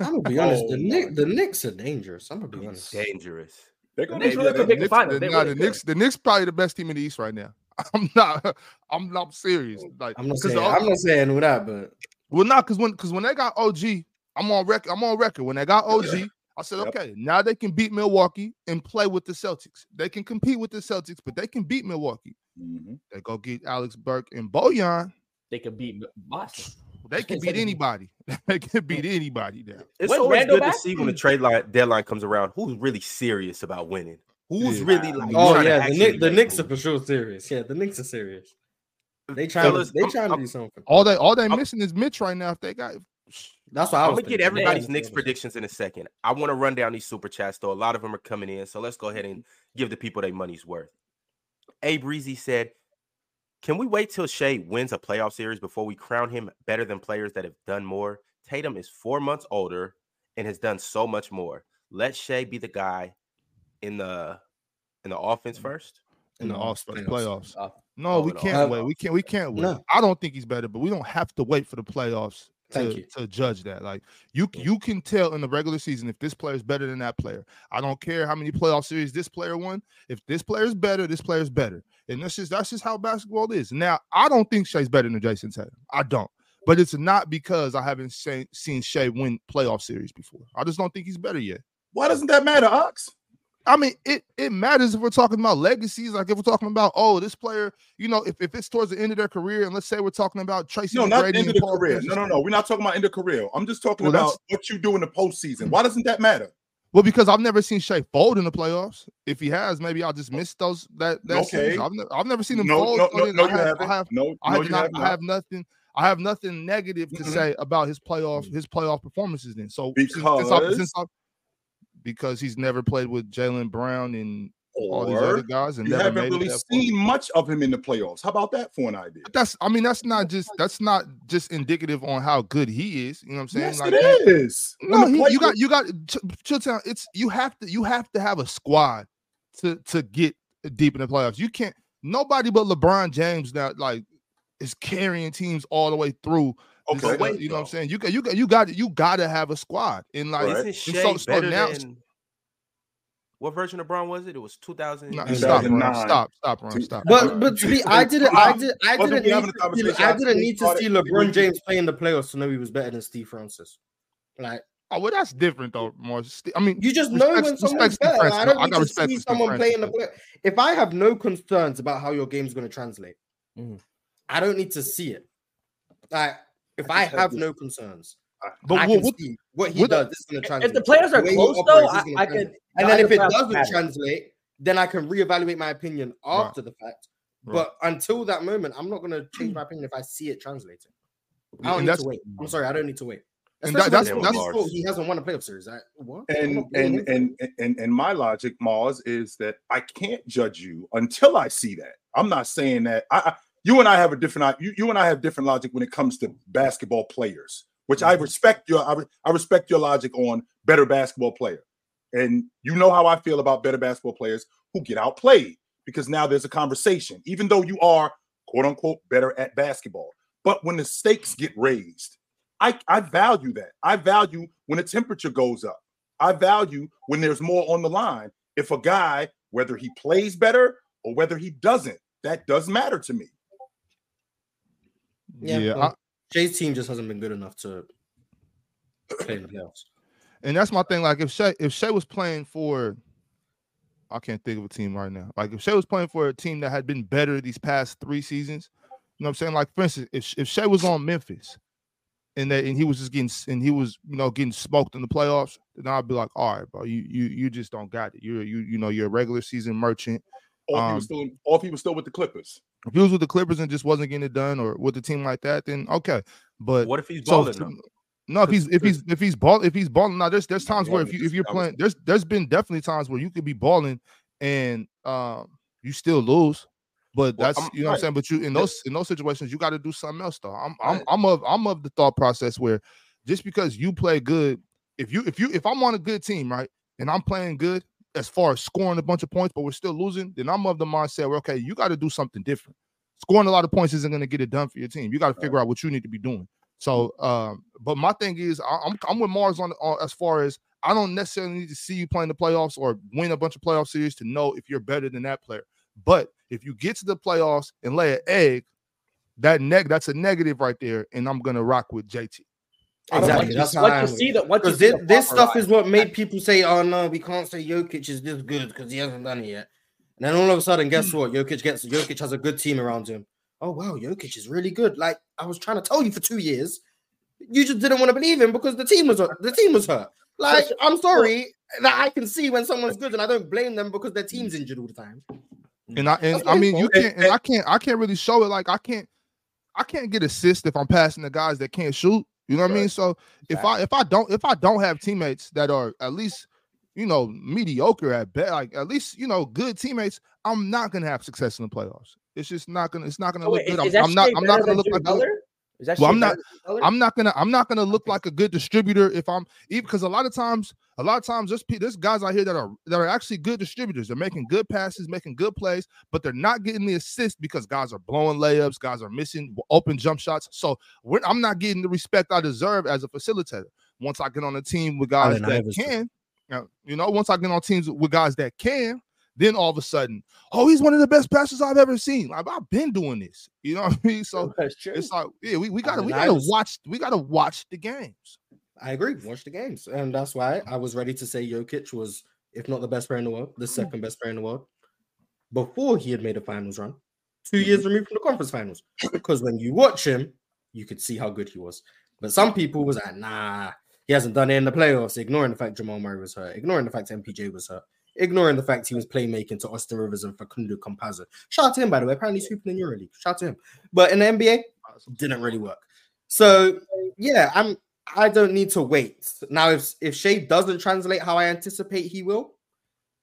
I'm gonna be honest. Oh the my Knicks, the Knicks are dangerous. I'm gonna be honest. dangerous. They're The gonna Knicks really that. could make the Knicks, finals. the, nah, the. Knicks, the Knicks probably the best team in the East right now. I'm not. I'm not serious. Like I'm not 'cause saying. the- I'm not saying all that, but Well, not because when because when they got OG, I'm on record. I'm on record. When they got OG, I said, Yep. okay, now they can beat Milwaukee and play with the Celtics. They can compete with the Celtics, but they can beat Milwaukee. Mhm. They go get Alex Burke and Bojan. They could beat Boston. They can beat anybody. they can beat anybody now. It's When's always Randle good back? to see when the trade line deadline comes around who's really serious about winning. Who's Yeah. really like oh yeah, the actually Knicks, the Knicks are for sure serious. Yeah, the Knicks are serious. They uh, trying Fellas, to. They I'm- trying to do something. All they all they I'm- missing is Mitch right now. If they got That's what I I'm was gonna get everybody's Yeah. Knicks predictions in a second. I want to run down these super chats though. A lot of them are coming in, so let's go ahead and give the people their money's worth. A Breezy said, "Can we wait till Shai wins a playoff series before we crown him better than players that have done more? Tatum is four months older and has done so much more. Let Shai be the guy in the in the offense first. in the mm-hmm. off playoffs. playoffs. No, Oh, we can't wait. We can't. We can't wait. No. I don't think he's better, but we don't have to wait for the playoffs Thank to, to judge that. Like you, Yeah. you can tell in the regular season if this player is better than that player. I don't care how many playoff series this player won. If this player is better, this player is better, and that's just that's just how basketball is. Now, I don't think Shai's better than Jayson Tatum. I don't. But it's not because I haven't seen, seen Shai win playoff series before. I just don't think he's better yet. Why doesn't that matter, Ox? I mean, it it matters if we're talking about legacies. Like if we're talking about, oh, this player, you know, if, if it's towards the end of their career, and let's say we're talking about Tracy No, not McGrady end and of the Paul career. No, no, no. We're not talking about end of career. I'm just talking Well, about what you do in the postseason. Why doesn't that matter? Well, because I've never seen Shai fold in the playoffs. If he has, maybe I'll just miss those that that Okay. season. I've, ne- I've never seen him No, fold. no, no, no, I you have, haven't. I have, No, I have not, I have nothing. I have nothing negative to Mhm. say about his playoff his playoff performances. Then, so since- since I- Because- since I- because he's never played with Jaylen Brown and all these other guys and you never haven't really that far. seen much of him in the playoffs. How about that for an idea? But that's I mean that's not just that's not just indicative on how good he is. You know what I'm saying? Yes, Like, it is. No, he, you got you got Ch- Chilltown. It's you have to you have to have a squad to to get deep in the playoffs. You can't nobody but LeBron James now like is carrying teams all the way through. This, Okay. wait, you know what I'm saying? You got you got you got you got to have a squad and like Right. Isn't and Shai so- so better now- than what version of Bron was it? It was 2000. No, stop, Ron, stop, stop, Ron, stop. But but to be, I didn't, I did, I didn't need to see, I didn't need to see LeBron James play in the playoffs to know he was better than Steve Francis. Like Oh well, that's different though. More, I mean, you just know Respect- when someone's better. Francis. I don't I need got to respect see someone play in the Francis, play. If I have no concerns about how your game's going to translate, Mhm. I don't need to see it. Like if I I have no concerns, but I what, what, see what he what- does. This is going to translate. If the players are way he close though, I, I could. And then if it doesn't translate, then I can reevaluate my opinion Right. after the fact. Right. But until that moment, I'm not going to change hmm. my opinion if I see it translating. I don't and need to wait. I'm hmm. sorry, I don't need to wait. And that- that's- that's- fault he hasn't won a playoff series. I, what? And and and and and my logic, Mars, is that I can't judge you until I see that. I'm not saying that I, I you and I have a different you, you and I have different logic when it comes to basketball players, which I mm-hmm. respect your I, re- I respect your logic on better basketball player. And you know how I feel about better basketball players who get outplayed because now there's a conversation, even though you are quote unquote better at basketball. But when the stakes get raised, I, I value that. I value when the temperature goes up. I value when there's more on the line. If a guy, whether he plays better or whether he doesn't, that does matter to me. Yeah, yeah, well, I- Jay's team just hasn't been good enough to play in the playoffs. and that's my thing. Like if Shai if Shai was playing for, I can't think of a team right now. Like if Shai was playing for a team that had been better these past three seasons, You know what I'm saying? Like for instance, if if Shai was on Memphis and that and he was just getting and he was you know getting smoked in the playoffs, then I'd be like, all right, bro, you you you just don't got it. You're you you know you're a regular season merchant. Or if he Um, was still, or if he was still with the Clippers. If he was with the Clippers and just wasn't getting it done, or with a team like that, then okay. But What if he's balling? though? no, if he's if he's if he's ball if he's balling now, there's there's times where if you if you're playing, there's there's been definitely times where you could be balling and um you still lose. But that's I'm- you know what I'm saying. But you in those in those situations, you got to do something else though. I'm I'm I'm of I'm of the thought process where just because you play good, if you if you if I'm on a good team, right, and I'm playing good as far as scoring a bunch of points, but we're still losing, then I'm of the mindset where okay, you got to do something different. Scoring a lot of points isn't going to get it done for your team. You got to figure out what you need to be doing. So, um, but my thing is, I, I'm I'm with Mars on, on as far as I don't necessarily need to see you playing the playoffs or win a bunch of playoff series to know if you're better than that player. But if you get to the playoffs and lay an egg, that neg that's a negative right there, and I'm gonna rock with JT. I don't- Exactly, Once you, that's how once you see the once you see this, this stuff line- is what made people say, "Oh no, we can't say Jokic is this good because he hasn't done it yet." And then all of a sudden, guess hmm. what? Jokic gets Jokic has a good team around him. Oh wow, Jokic is really good. Like I was trying to tell you for two years, you just didn't want to believe him because the team was the team was hurt. Like I'm sorry that I can see when someone's good, and I don't blame them because their team's injured all the time. And I and I mean you can't and I can't I can't really show it like I can't I can't get assists if I'm passing the guys that can't shoot. You know what I mean? Right. So if I if I don't if I don't have teammates that are at least you know mediocre at best, like at least you know good teammates, I'm not gonna have success in the playoffs. It's just not gonna it's not gonna look wait, good. is, is I'm, I'm not I'm not gonna look like a, Butler? Is that Well, I'm not- better than Jimmy Butler? I'm not gonna I'm not gonna look like a good distributor if I'm even because a lot of times a lot of times there's there's guys out here that are that are actually good distributors. They're making good passes, making good plays, but they're not getting the assist because guys are blowing layups, guys are missing open jump shots. So we're, I'm not getting the respect I deserve as a facilitator. Once I get on a team with guys that can, uh, you know, once I get on teams with guys that can, then all of a sudden, oh, he's one of the best passers I've ever seen. Like, I've been doing this, you know what I mean? So it's like, yeah, we, we gotta Allen we gotta watch we gotta watch the games. I agree. Watch the games, and that's why I was ready to say Jokic was, if not the best player in the world, the second best player in the world, before he had made a finals run, 2 mm-hmm. years removed from the conference finals. Because when you watch him, you could see how good he was. But some people was like, nah, he hasn't done it in the playoffs, ignoring the fact Jamal Murray was hurt, ignoring the fact MPJ was hurt, ignoring the fact he was playmaking to Austin Rivers and Facundo Campazzo. Shout out to him, by the way. Apparently, he's hooping in EuroLeague. Shout out to him. But in the NBA, didn't really work. So yeah, I'm. I don't need to wait now. If if Shai doesn't translate how I anticipate he will,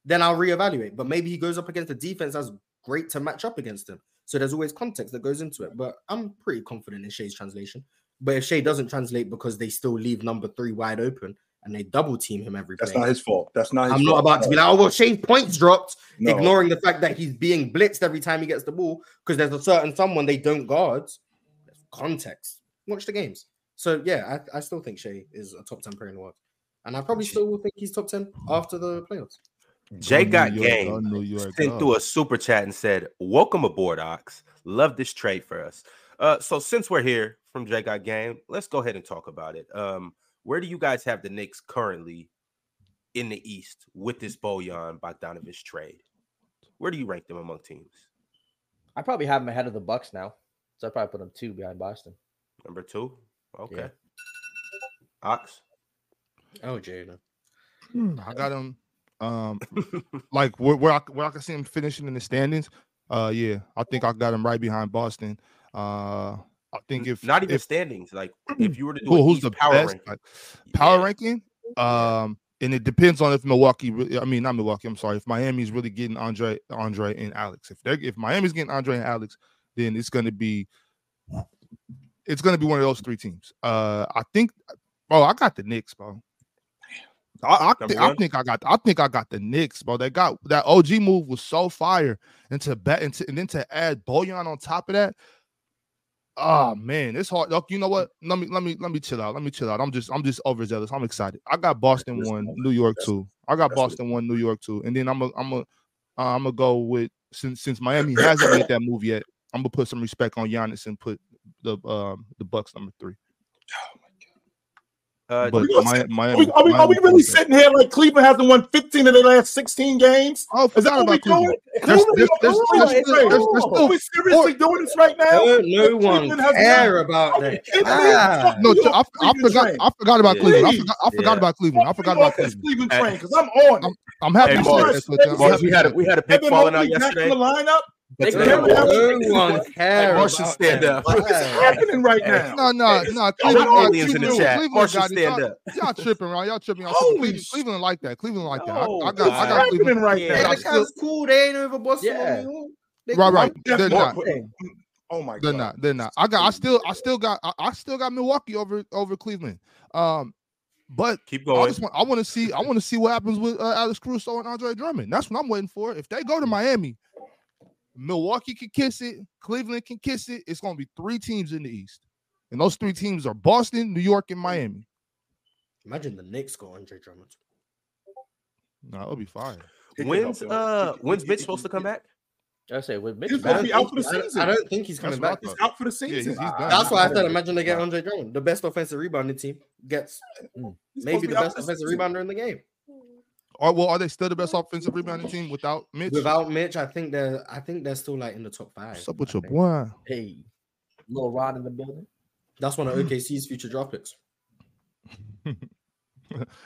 then I'll reevaluate. But maybe he goes up against a defense that's great to match up against him. So there's always context that goes into it. But I'm pretty confident in Shai's translation. But if Shai doesn't translate because they still leave number three wide open and they double team him every That's play, not his fault. That's not his I'm not fault. about to be like, oh well, Shai's points dropped, No. ignoring the fact that he's being blitzed every time he gets the ball because there's a certain someone they don't guard. Context. Watch the games. So yeah, I, I still think Shai is a top 10 player in the world. And I probably still will think he's top 10 after the playoffs. Jay got New York, game. go sent through a super chat and said, "Welcome aboard, Ox. Love this trade for us." Uh, so since we're here from Jay got game, let's go ahead and talk about it. Um, where do you guys have the Knicks currently in the East with this Bojan Bogdanovich trade? Where do you rank them among teams? I probably have them ahead of the Bucks now, so I probably put them two behind Boston. Number two. Okay. Yeah. Ox. Oh, Jada. I got them. Um, like where, where I where I can see them finishing in the standings. Uh, yeah, I think I got him right behind Boston. Uh, I think if Not even if, standings, like if you were to do who, who's the power best ranking, power yeah. ranking, um, and it depends on if Milwaukee. Really, I mean, not Milwaukee. I'm sorry. If Miami's really getting Andre, Andre and Alex. If they're if Miami's getting Andre and Alex, then it's going to be it's going to be one of those three teams. Uh, I think. Oh, I got the Knicks, bro. I, I, Number thi- I think I got I think I got the Knicks, bro. They got that OG move was so fire, and to bet and, to, and then to add Bojan on top of that. Oh man, it's hard. Look, you know what? Let me let me let me chill out. Let me chill out. I'm just I'm just overzealous. I'm excited. I got Boston That's one, New York two. I got Boston one, New York two, and then I'm a I'm a uh, I'm gonna go with since since Miami hasn't made that move yet. I'm gonna put some respect on Giannis and put the um the Bucks number three. Uh, But We gonna Mi- sit- Miami, Are we, are we, are we really sitting here like Cleveland hasn't won 15 of their last 16 games? Oh, Is that what we about Cleveland. doing? There's- Are there's- there's- doing still- this? there's- there's Are we seriously doing this right now? No, no one Cleveland care about that. Ah. No, I, I forgot. I forgot about Cleveland. I forgot. I forgot about Cleveland. I forgot about this Cleveland. Cleveland train because I'm on. I'm happy Hey, you Mark, said that. Switch. I'm Mark, happy we had a said we had a pick falling out in yesterday. the lineup. They That's could fair. have No one cares. Marshall, stand up. What's happening right now? No, no, no. Y'all Cleveland, got no, aliens in the chat. Cleveland Marshall, got stand Y'all, up. y'all tripping, right? Y'all tripping. Y'all Holy Cleveland, Cleveland like that. Cleveland like that. I, No, I got, I got Cleveland. right Yeah. now? Hey, I the still- cool. They ain't over Boston. Yeah. or New They Right, right. They're not. Oh my god. They're not. They're not. I got. I still. I still got. I, I still got Milwaukee over over Cleveland. Um, but Keep I going. just want. I want to see. I want to see what happens with uh, Alex Caruso and Andre Drummond. That's what I'm waiting for. If they go to Miami, Milwaukee can kiss it. Cleveland can kiss it. It's going to be three teams in the East, and those three teams are Boston, New York, and Miami. Imagine the Knicks go Andre Drummond. No, it'll be fine. When's uh He- when's he- Mitch he- supposed to he- come back? I say with Mitch He's back, gonna be out for the I don't, season. I don't think he's coming That's what I back. He's out for the he's- season. he's done. That's why I said He's imagine they get Andre Drummond, the best offensive rebounding team, gets supposed maybe the be best for the offensive rebounder in the game. Are well? Are they still the best offensive rebounding team without Mitch? Without Mitch, I think they're I think they're still like in the top five. What's up with I your think. boy? hey, little Rod in the building. That's one of OKC's future draft picks.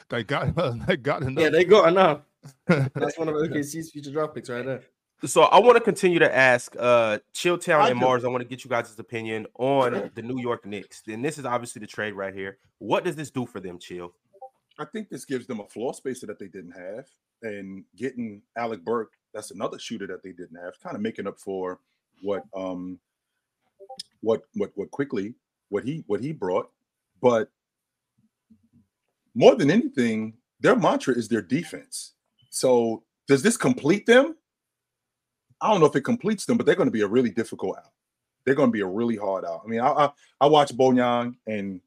They got. They got enough. Yeah, they got enough. That's one of OKC's future draft picks right there. So I want to continue to ask uh Chilltown I and do. Mars. I want to get you guys' opinion on the New York Knicks. And this is obviously the trade right here. What does this do for them, Chill? I think this gives them a floor spacer that they didn't have, and getting Alec Burke, that's another shooter that they didn't have, kind of making up for what um what what what Quickley what he what he brought. But more than anything, their mantra is their defense. So does this complete them? I don't know if it completes them, but they're going to be a really difficult out. They're going to be a really hard out. I mean, I I, I watch Bonyang and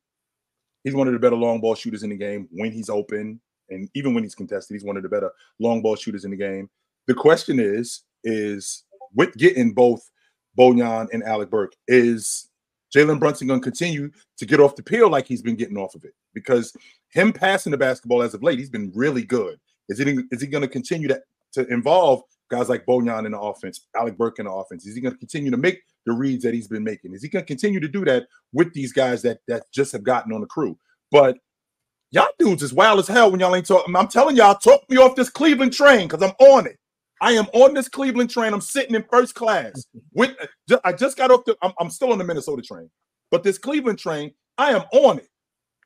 he's one of the better long ball shooters in the game when he's open and even when he's contested. He's one of the better long ball shooters in the game. The question is is with getting both Bojan and Alec Burke is Jalen Brunson going to continue to get off the peel like he's been getting off of it? Because him passing the basketball as of late he's been really good. Is it is he going to continue to to involve guys like Bojan in the offense Alec Burke in the offense? Is he going to continue to make the reads that he's been making is he going to continue to do that with these guys that that just have gotten on the crew. But y'all dudes is wild as hell when y'all ain't talking. I'm telling y'all, talk me off this Cleveland train because I'm on it. I am on this Cleveland train. I'm sitting in first class. With uh, I just got off the. I'm, I'm still on the Minnesota train, but this Cleveland train, I am on it.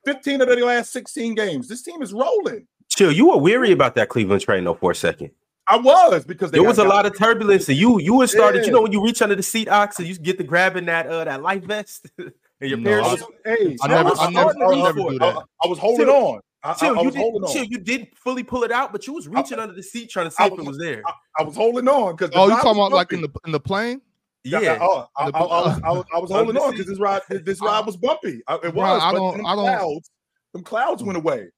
15 of the last 16 games. This team is rolling. Chill, you were weary about that Cleveland train though for a second. I was because There was a lot of turbulence. And you you had started, Yeah. you know, when you reach under the seat ox and you get to grabbing that uh that life vest and your No, I parents. was, hey, I never- was I never- I never reach do for it. that. I, I was holding Chill. on. I, I, Chill, I you was holding did, on. chill, you didn't fully pull it out, but you was reaching under the seat trying to see I if it was- was there. I was holding on because Oh, you talking about like in the in the plane? Yeah, Yeah. oh, I, I, I was, I was, I was holding on because this ride, this ride was bumpy. I- It Bro, was, I don't- them I don't- clouds, them clouds went away.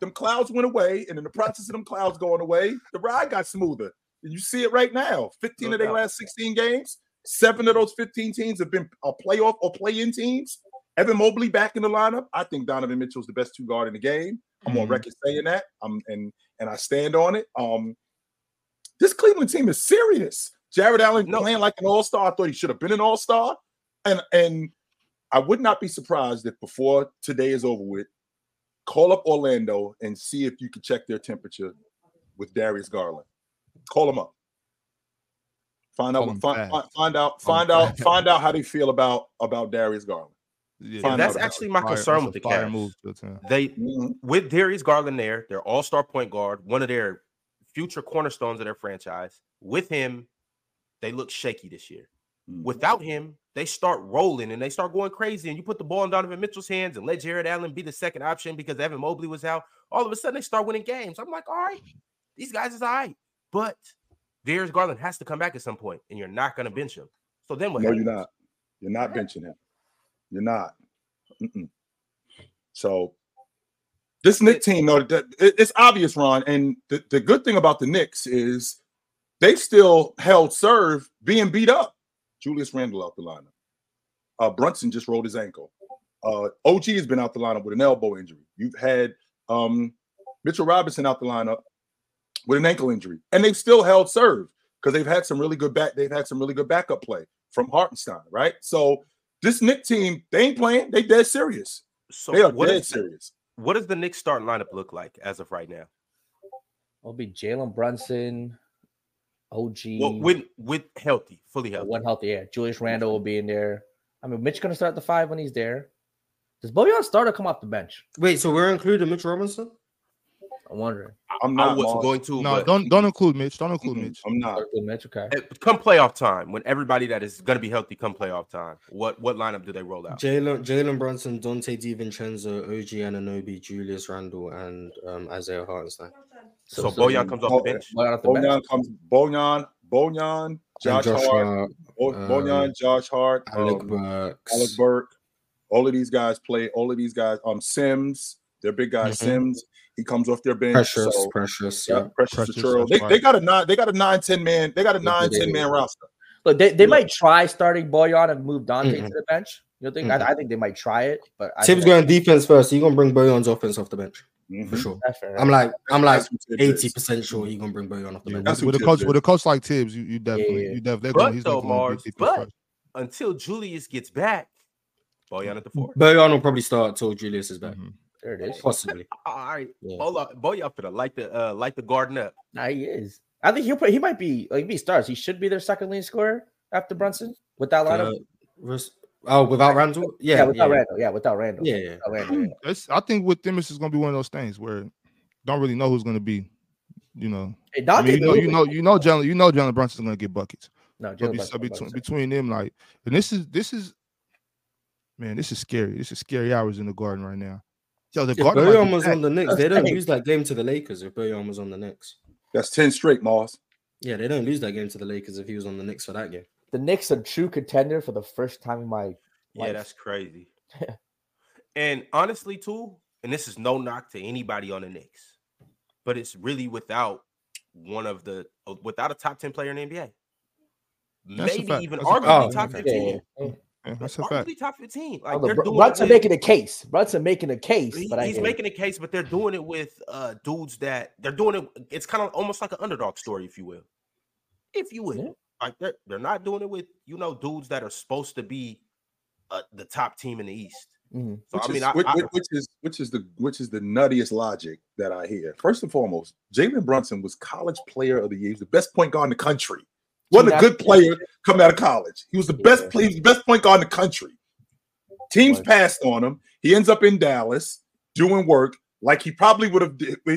Them clouds went away, and in the process of them clouds going away, the ride got smoother. And you see it right now. 15 No of their last 16 games, seven of those 15 teams have been a playoff or play-in teams. Evan Mobley back in the lineup. I think Donovan Mitchell's the best two guard in the game. I'm on Mhm. record saying that. Um, and and I stand on it. Um, this Cleveland team is serious. Jarrett Allen No. playing like an all-star. I thought he should have been an all-star. And and I would not be surprised if before today is over with, call up Orlando and see if you can check their temperature with Darius Garland. Call them up. Find out, find, fast. find, find out, Call him find out, fast. find out how they feel about about Darius Garland. Yeah, that's actually my Fire- concern that's with the fire Cavs. move, Chilltown. They Mhm. with Darius Garland there, their all-star point guard, one of their future cornerstones of their franchise. With him, they look shaky this year. Mhm. Without him, they start rolling and they start going crazy. And you put the ball in Donovan Mitchell's hands and let Jarrett Allen be the second option because Evan Mobley was out. All of a sudden, they start winning games. I'm like, all right, these guys is all right. But Darius Garland has to come back at some point, and you're not going to bench him. So then what? No, you're not. You're not benching him. You're not. Mm-mm. So this Knicks team, though, it's obvious, Ron. And the, the good thing about the Knicks is they still held serve being beat up. Julius Randle out the lineup. Uh, Brunson just rolled his ankle. Uh, OG has been out the lineup with an elbow injury. You've had um, Mitchell Robinson out the lineup with an ankle injury, and they've still held serve because they've had some really good back. They've had some really good backup play from Hartenstein, right? So this Nick team, they ain't playing. They dead serious. So They are what dead is serious. what does the Knicks starting lineup look like as of right now? It'll be Jalen Brunson, OG, Well, with with healthy, fully healthy. one healthy. Yeah, Julius Randle will be in there. I mean, Mitch gonna start the five when he's there. Does Bojan start or come off the bench? Wait, so we're including Mitch Robinson? I'm wondering. I'm I not. was Mars. going to, No, but don't don't include Mitch. Don't include Mitch. I'm not. Mitch, okay. eh, come playoff time when everybody that is going to be healthy come playoff time. What what lineup do they roll out? Jalen Jalen Brunson, Donte DiVincenzo, OG Anunoby, Julius Randle, and um, Isaiah Hartenstein. So, Bojan comes off the bench. Bojan off the bench. Bojan comes. Bojan. Bojan. Josh and Hart. Joshua, Bo- uh, Bojan. Josh Hart. Alec um, Burks. Alec Burke. All of these guys play. All of these guys. Um, Sims. Their big guy Mhm. Sims. He comes off their bench. Precious, so, precious. yeah, Yeah. Precious, Precious, Arturo. They, right. they got a nine. They got a nine ten man. They got a Yeah, nine they ten man do. roster. Look, they, they Yeah. might try starting Bojan and move Donte Mm-mm. to the bench. You know, think Mm-mm. I, I think they might try it, but I Thibs think going defense first. You're gonna bring Bojan's offense off the bench Mhm. for sure. I'm like, I'm like That's who Thibs is. eighty percent sure you're gonna bring Bojan off the bench. That's with, with who a coach Thibs with a coach like Thibs, you, you definitely yeah. you def, they're But going, he's though, definitely going Mars, to defense but- first. Until Julius gets back, Bojan at the four. Bojan will probably start till Julius is back, Mhm. There it is. possibly. All right, Yeah. hold on, Bojan finna light the uh, light the garden up. Nah, he is. I think he'll put, he might be like if stars. he should be their second leading scorer after Brunson with that lineup. Uh, oh, without Randle? Yeah, yeah, without yeah, Randle. Yeah, without Randle. yeah, yeah. Without Randle, yeah. I think with them, it's just going to be one of those things where don't really know who's going to be. You know, Hey, I Donte, mean, you know, you know, you know, Jalen, you know, Jalen Brunson's going to get buckets. no, But Jalen be- Brunson, so between, Brunson. between them, like, and this is this is, man, this is scary. This is scary hours in the garden right now. Yo, the If garden. Bojan was on the Knicks, they don't right. lose that game to the Lakers if Bojan was on the Knicks. That's ten straight, Moss. Yeah, they don't lose that game to the Lakers if he was on the Knicks for that game. the Knicks are true contender for the first time in my life. Yeah, that's crazy. and honestly, too, and this is no knock to anybody on the Knicks, but it's really without one of the without a top ten player in the NBA. That's Maybe even That's a arguably Oh, top okay. yeah, fifteen. yeah, yeah. Yeah, that's a fact. Arguably top fifteen. Oh, Like the they're doing Brunson with- making a case. Brunson making a case, he- but he's hear- making a case, but they're doing it with uh dudes that they're doing it. It's kind of almost like an underdog story, if you will, if you will. Yeah. Like they're they're not doing it with you know dudes that are supposed to be uh, the top team in the East. Mhm. So Which I mean, is, I, which, I- which- which is which is the which is the nuttiest logic that I hear. First and foremost, Jalen Brunson was college player of the year. He was the best point guard in the country. Wasn't a good player coming out of college. He was the best player, the best point guard in the country. Teams passed on him. He ends up in Dallas doing work like he probably would have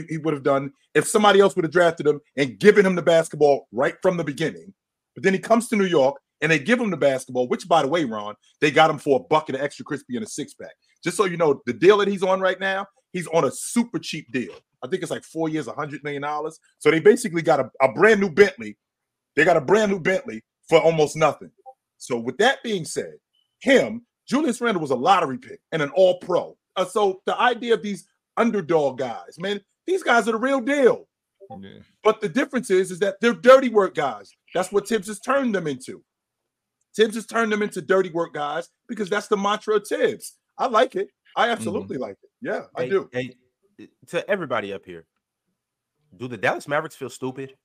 he would have done if somebody else would have drafted him and given him the basketball right from the beginning. But then he comes to New York and they give him the basketball, which by the way, Ron, they got him for a bucket of extra crispy and a six pack. Just so you know, the deal that he's on right now, he's on a super cheap deal. I think it's like four years, a hundred million dollars. So they basically got a, a brand new Bentley. They got a brand new Bentley for almost nothing. So with that being said, him, Julius Randle was a lottery pick and an all pro. Uh, so the idea of these underdog guys, man, these guys are the real deal. Yeah. But the difference is, is that they're dirty work guys. That's what Thibs has turned them into. Thibs has turned them into dirty work guys because that's the mantra of Thibs. I like it. I absolutely like it. Yeah, I do. hey, to everybody up here, do the Dallas Mavericks feel stupid?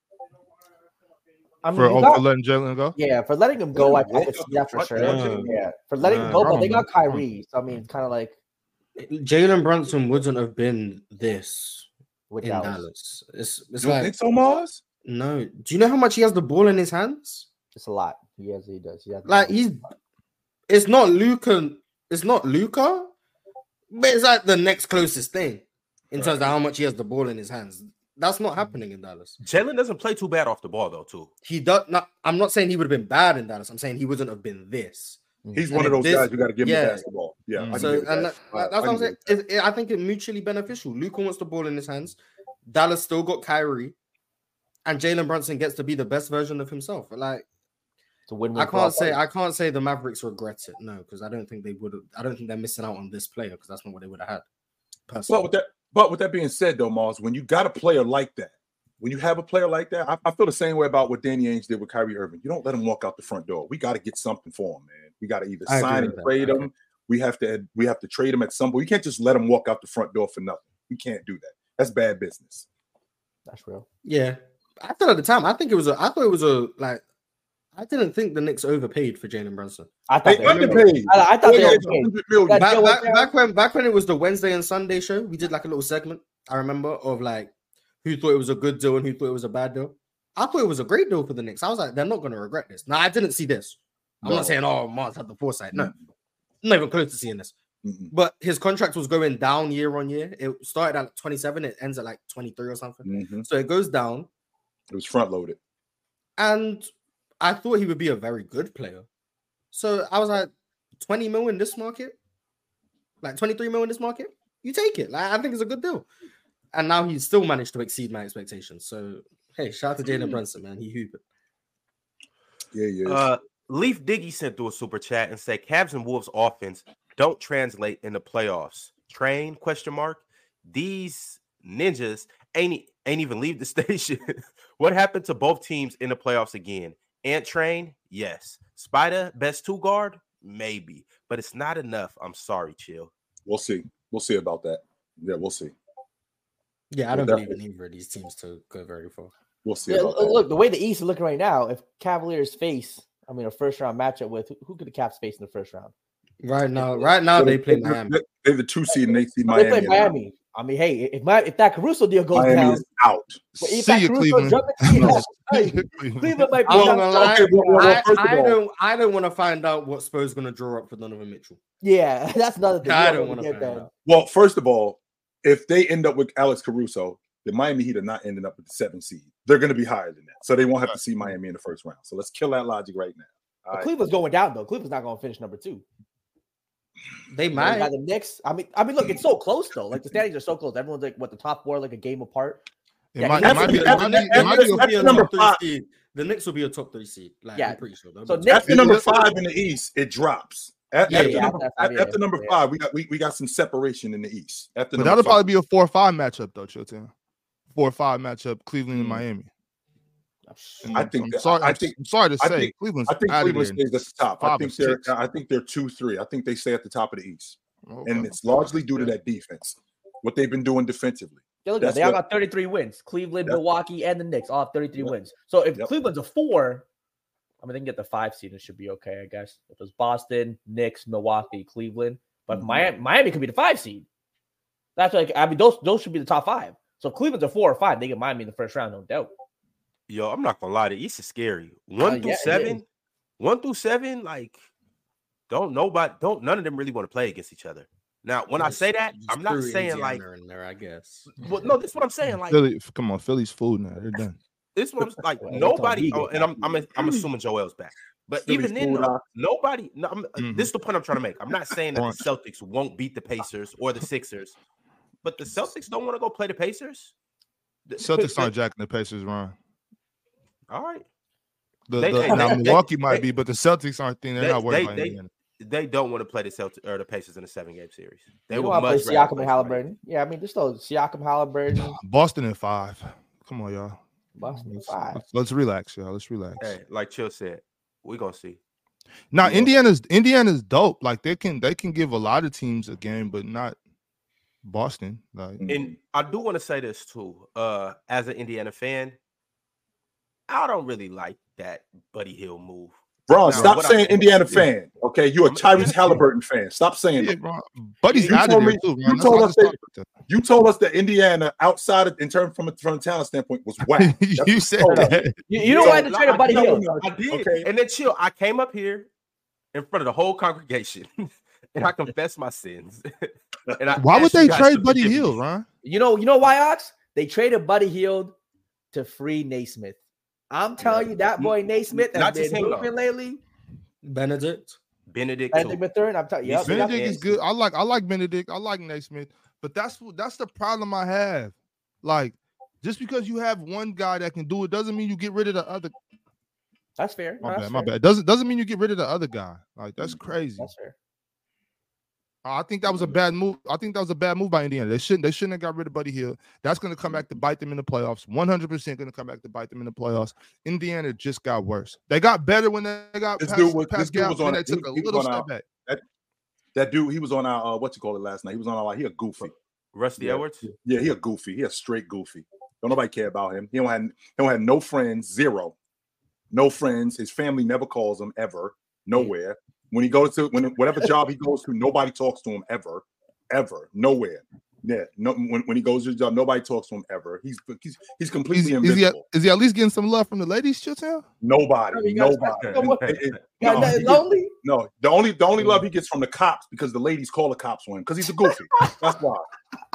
I mean, For, oh, got- for letting Jalen go. yeah, for letting him go, I, I Walk can up see that for sure. door. Yeah, for letting him go, but they got know. Kyrie, so I mean, it's kind of like Jalen Brunson wouldn't have been this with in Dallas. Dallas. It's it's You like think so, Mars? no. Do you know how much he has the ball in his hands? It's a lot. He has, he does. He has Like he's it's not Luka, it's not Luka, but it's like the next closest thing in terms of how much he has the ball in his hands. That's not mm-hmm. happening in Dallas. Jalen doesn't play too bad off the ball though, too. He does not. I'm not saying he would have been bad in Dallas. I'm saying he wouldn't have been this. Mm-hmm. He's And one of those this- guys you got to give him yeah. the basketball. Yeah, I mm-hmm. can So and that. that- that's I what I'm saying. it It- it- I think it's mutually beneficial. Luka wants the ball in his hands. Dallas still got Kyrie, and Jalen Brunson gets to be the best version of himself. Like It's a win-win. I can't say. I can't say the Mavericks regret it. No, because I don't think they would have. I don't think they're missing out on this player because that's not what they would have had. Personally. But with that, but with that being said, though, Mars, when you got a player like that, when you have a player like that, I, I feel the same way about what Danny Ainge did with Kyrie Irving. You don't let him walk out the front door. We got to get something for him, man. We got to either I sign and trade I him, We have to we have to trade him at some point. We can't just let him walk out the front door for nothing. We can't do that. That's bad business. That's real. Yeah, I thought at the time. I think it was a. I thought it was a like. I didn't think the Knicks overpaid for Jalen Brunson. I thought They they underpaid. I, I thought They they had overpaid. 100 million. That- Back, back, back when back when it was the Wednesday and Sunday show, we did like a little segment. I remember of like who thought it was a good deal and who thought it was a bad deal. I thought it was a great deal for the Knicks. I was like, they're not going to regret this. Now I didn't see this. I'm No. not saying oh Mars had the foresight. No, Mm. not even close to seeing this. Mm-mm. But his contract was going down year on year. It started at 27, it ends at like 23 or something. Mhm. So it goes down. It was front loaded. And I thought he would be a very good player. So I was like, 20 mil in this market, like 23 mil in this market, you take it. Like I think it's a good deal. And now he's still managed to exceed my expectations. So hey, shout out to Jalen Brunson, man. He hooped. Yeah, yeah. Uh, Leaf Diggy sent through a super chat and said, "Cavs and Wolves offense don't translate in the playoffs. Train question mark. These ninjas ain't ain't even leave the station. what happened to both teams in the playoffs again? Ant Train, yes. Spider best two guard, maybe, but it's not enough. I'm sorry, chill. we'll see. We'll see about that. Yeah, we'll see. Yeah, I don't believe in definitely. either of these teams to go very far. We'll see Yeah, about look, that. the way the East is looking right now, if Cavaliers face, I mean, a first round matchup with who, who could the Cavs face in the first round? Right now, right now they play They're- Miami. They're, they're the two seed and they see Miami. they play Miami. I mean, hey, if my if that Caruso deal goes Miami down, is out. if See that you, Caruso Cleveland. jump hey, Cleveland. Cleveland might be I'm not gonna lie. Okay, well, well, I, I don't. I don't want to find out what Spurs going to draw up for Donovan Mitchell. Yeah, that's another thing. I don't wanna want to find that. out. Well, first of all, if they end up with Alex Caruso, the Miami Heat are not ending up with the seven seed. They're going to be higher than that, so they won't have to see Miami in the first round. So let's kill that logic right now. All right. Cleveland's going down though. Cleveland's not going to finish number two. They You know, you might. got the Knicks. I mean, I mean, look, it's so close though. Like the standings are so close. Everyone's like, what the top four, like a game apart. It Yeah, might, it might be, it After- might be, it might be Knicks a- be a number top three five. seed. The Knicks will be a top three seed. Like, Yeah. I'm pretty sure. They'll So Knicks- After number five in the East, it drops. At- Yeah, after yeah, number, after five, after, yeah, after number yeah. five, we got we, we got some separation in the East. After but that'll five. probably be a four or five matchup though, Chilltown. Four or five matchup, Cleveland and Mm. Miami. And I think I'm sorry. I I'm- think- I'm sorry to I say, think- Cleveland's I think out Cleveland stays at the top. I think they're six. I think they're two three. I think they stay at the top of the East, Okay. and it's largely due to that defense. What they've been doing defensively. Yeah, look, at that. They all got 33 wins. Cleveland, Yep. Milwaukee, and the Knicks all have 33 Yep. wins. So if Yep. Cleveland's a four, I mean, they can get the five seed. It should be okay, I guess. If it's Boston, Knicks, Milwaukee, Cleveland, but Mhm. Miami, Miami could be the five seed. That's like I mean, those those should be the top five. So if Cleveland's a four or five, they get Miami in the first round, no doubt. Yo, I'm not gonna lie. The East is scary. One Uh, through yeah, seven, one through seven, like don't nobody, don't none of them really want to play against each other. Now, when I say that, I'm not threw saying like, in there, I guess. well, no, this is what I'm saying. Like, Philly, come on, Philly's food now. They're done. this one, like Well, that's nobody, oh, and I'm, I'm, I'm assuming Joel's back. But Philly's even then, food, though, nobody. No, I'm, uh, Mhm. this is the point I'm trying to make. I'm not saying that the Celtics won't beat the Pacers or the Sixers, but the Celtics don't want to go play the Pacers. The- Celtics aren't jacking the Pacers run. All right, The, They- the, they- now they- Milwaukee might they- be, but the Celtics aren't thinking they're they- not worried they- about they- Indiana. they don't want to play the Celtics or the Pacers in a seven game series. They They would want to play much Siakam and somebody. Halliburton. Yeah, I mean, there's still Siakam, Halliburton, Boston in five. Come on, y'all. Boston Let's, five. let's- let's relax, y'all. Let's relax. Hey, like Chill said, we're gonna see. Now Yeah. Indiana's Indiana's dope. Like they can they can give a lot of teams a game, but not Boston. Like. And I do want to say this too. Uh, as an Indiana fan, I don't really like that Buddy Hield move. Bro, Now, stop what I- saying Indiana fan. Okay, you a I'm- Tyrese Halliburton fan. Stop saying yeah, that. bro. Buddy's You out of told there me- too, man. you told us just talked You told us that Indiana, outside of in terms from a from a talent standpoint, was whack. you said told that. You, you know So, why they No, traded Buddy Hield? I did. Okay. And then chill. I came up here in front of the whole congregation and I confessed my sins. and I Why would they trade Buddy. Hill, Ron? You know, you know why, Ox? They traded Buddy Hield to free Nesmith. I'm telling you, that boy Nesmith has Not just been him, though. moving lately. Bennedict. Bennedict. Bennedict too. Mathurin, I'm telling you. Yes, Yep, yep. Bennedict is good. I like I like Bennedict. I like Nesmith. But that's what that's the problem I have. Like, just because you have one guy that can do it doesn't mean you get rid of the other. That's fair. My No, bad, my fair. bad. Doesn't doesn't mean you get rid of the other guy. Like that's mm, crazy. That's fair. I think that was a bad move. I think that was a bad move by Indiana. They shouldn't. They shouldn't have got rid of Buddy Hield. That's going to come back to bite them in the playoffs. One hundred percent going to come back to bite them in the playoffs. Indiana just got worse. They got better when they got This past, dude was- this past dude was on they took He- a he was little on step out. back. That dude, he was on our uh, what you call it last night. He was on our he a goofy. Rusty Yeah. Edwards. Yeah, he a goofy. He a straight goofy. Don't nobody care about him. He don't have he don't have no friends, zero. No friends. His family never calls him ever, nowhere. When he goes to when whatever job he goes to, nobody talks to him ever, ever, nowhere. Yeah, no. When, when he goes to his job, nobody talks to him ever. He's he's he's Is, completely is he at, invisible. is he at least getting some love from the ladies, Chilltown? Nobody, I mean, you guys- nobody. you know what? It- it- no, that- he gets- no, the only the only love he gets from the cops because the ladies call the cops on him because he's a goofy. That's why.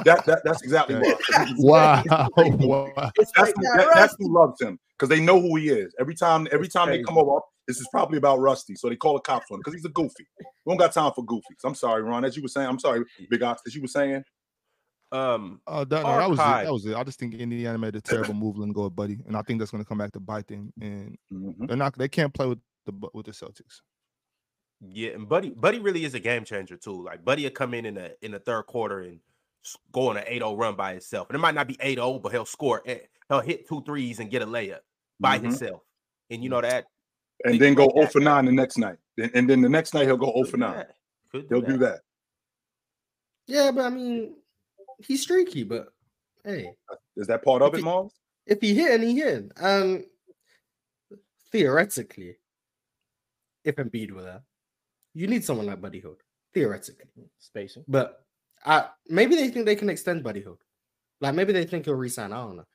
That, that that's exactly why. Wow. wow. It's That's like who, that, that, that's who loves him because they know who he is. Every time, every That's time they come over, this is probably about Rusty, so they call the cops on him because he's a goofy. We don't got time for goofies. I'm sorry, Ron. As you were saying, I'm sorry, Big Ox, as you were saying. Um, Uh, that, no, that was it. That was it. I just think Indiana made a terrible move letting go of Buddy, and I think that's going to come back to bite them. And Mhm. they're not. They can't play with the with the Celtics. yeah, and Buddy, Buddy really is a game changer too. Like Buddy will come in in the in the third quarter and s- go on an 8-0 run by himself. And it might not be 8-0, but he'll score. eh, He'll hit two threes and get a layup by Mhm. himself. And you know that And then go like 0 that. for 9 the next night. And, and then the next night he'll go 0 could for do 9. that. Could He'll do that. Yeah, but I mean, he's streaky, but hey, Is that part of it, he- Mars? if he hit and he hit, um, theoretically, if Embiid were there, you need someone like Buddy Hood. theoretically. spacing. But I maybe they think they can extend Buddy Hood. Like maybe they think he'll resign. I don't know.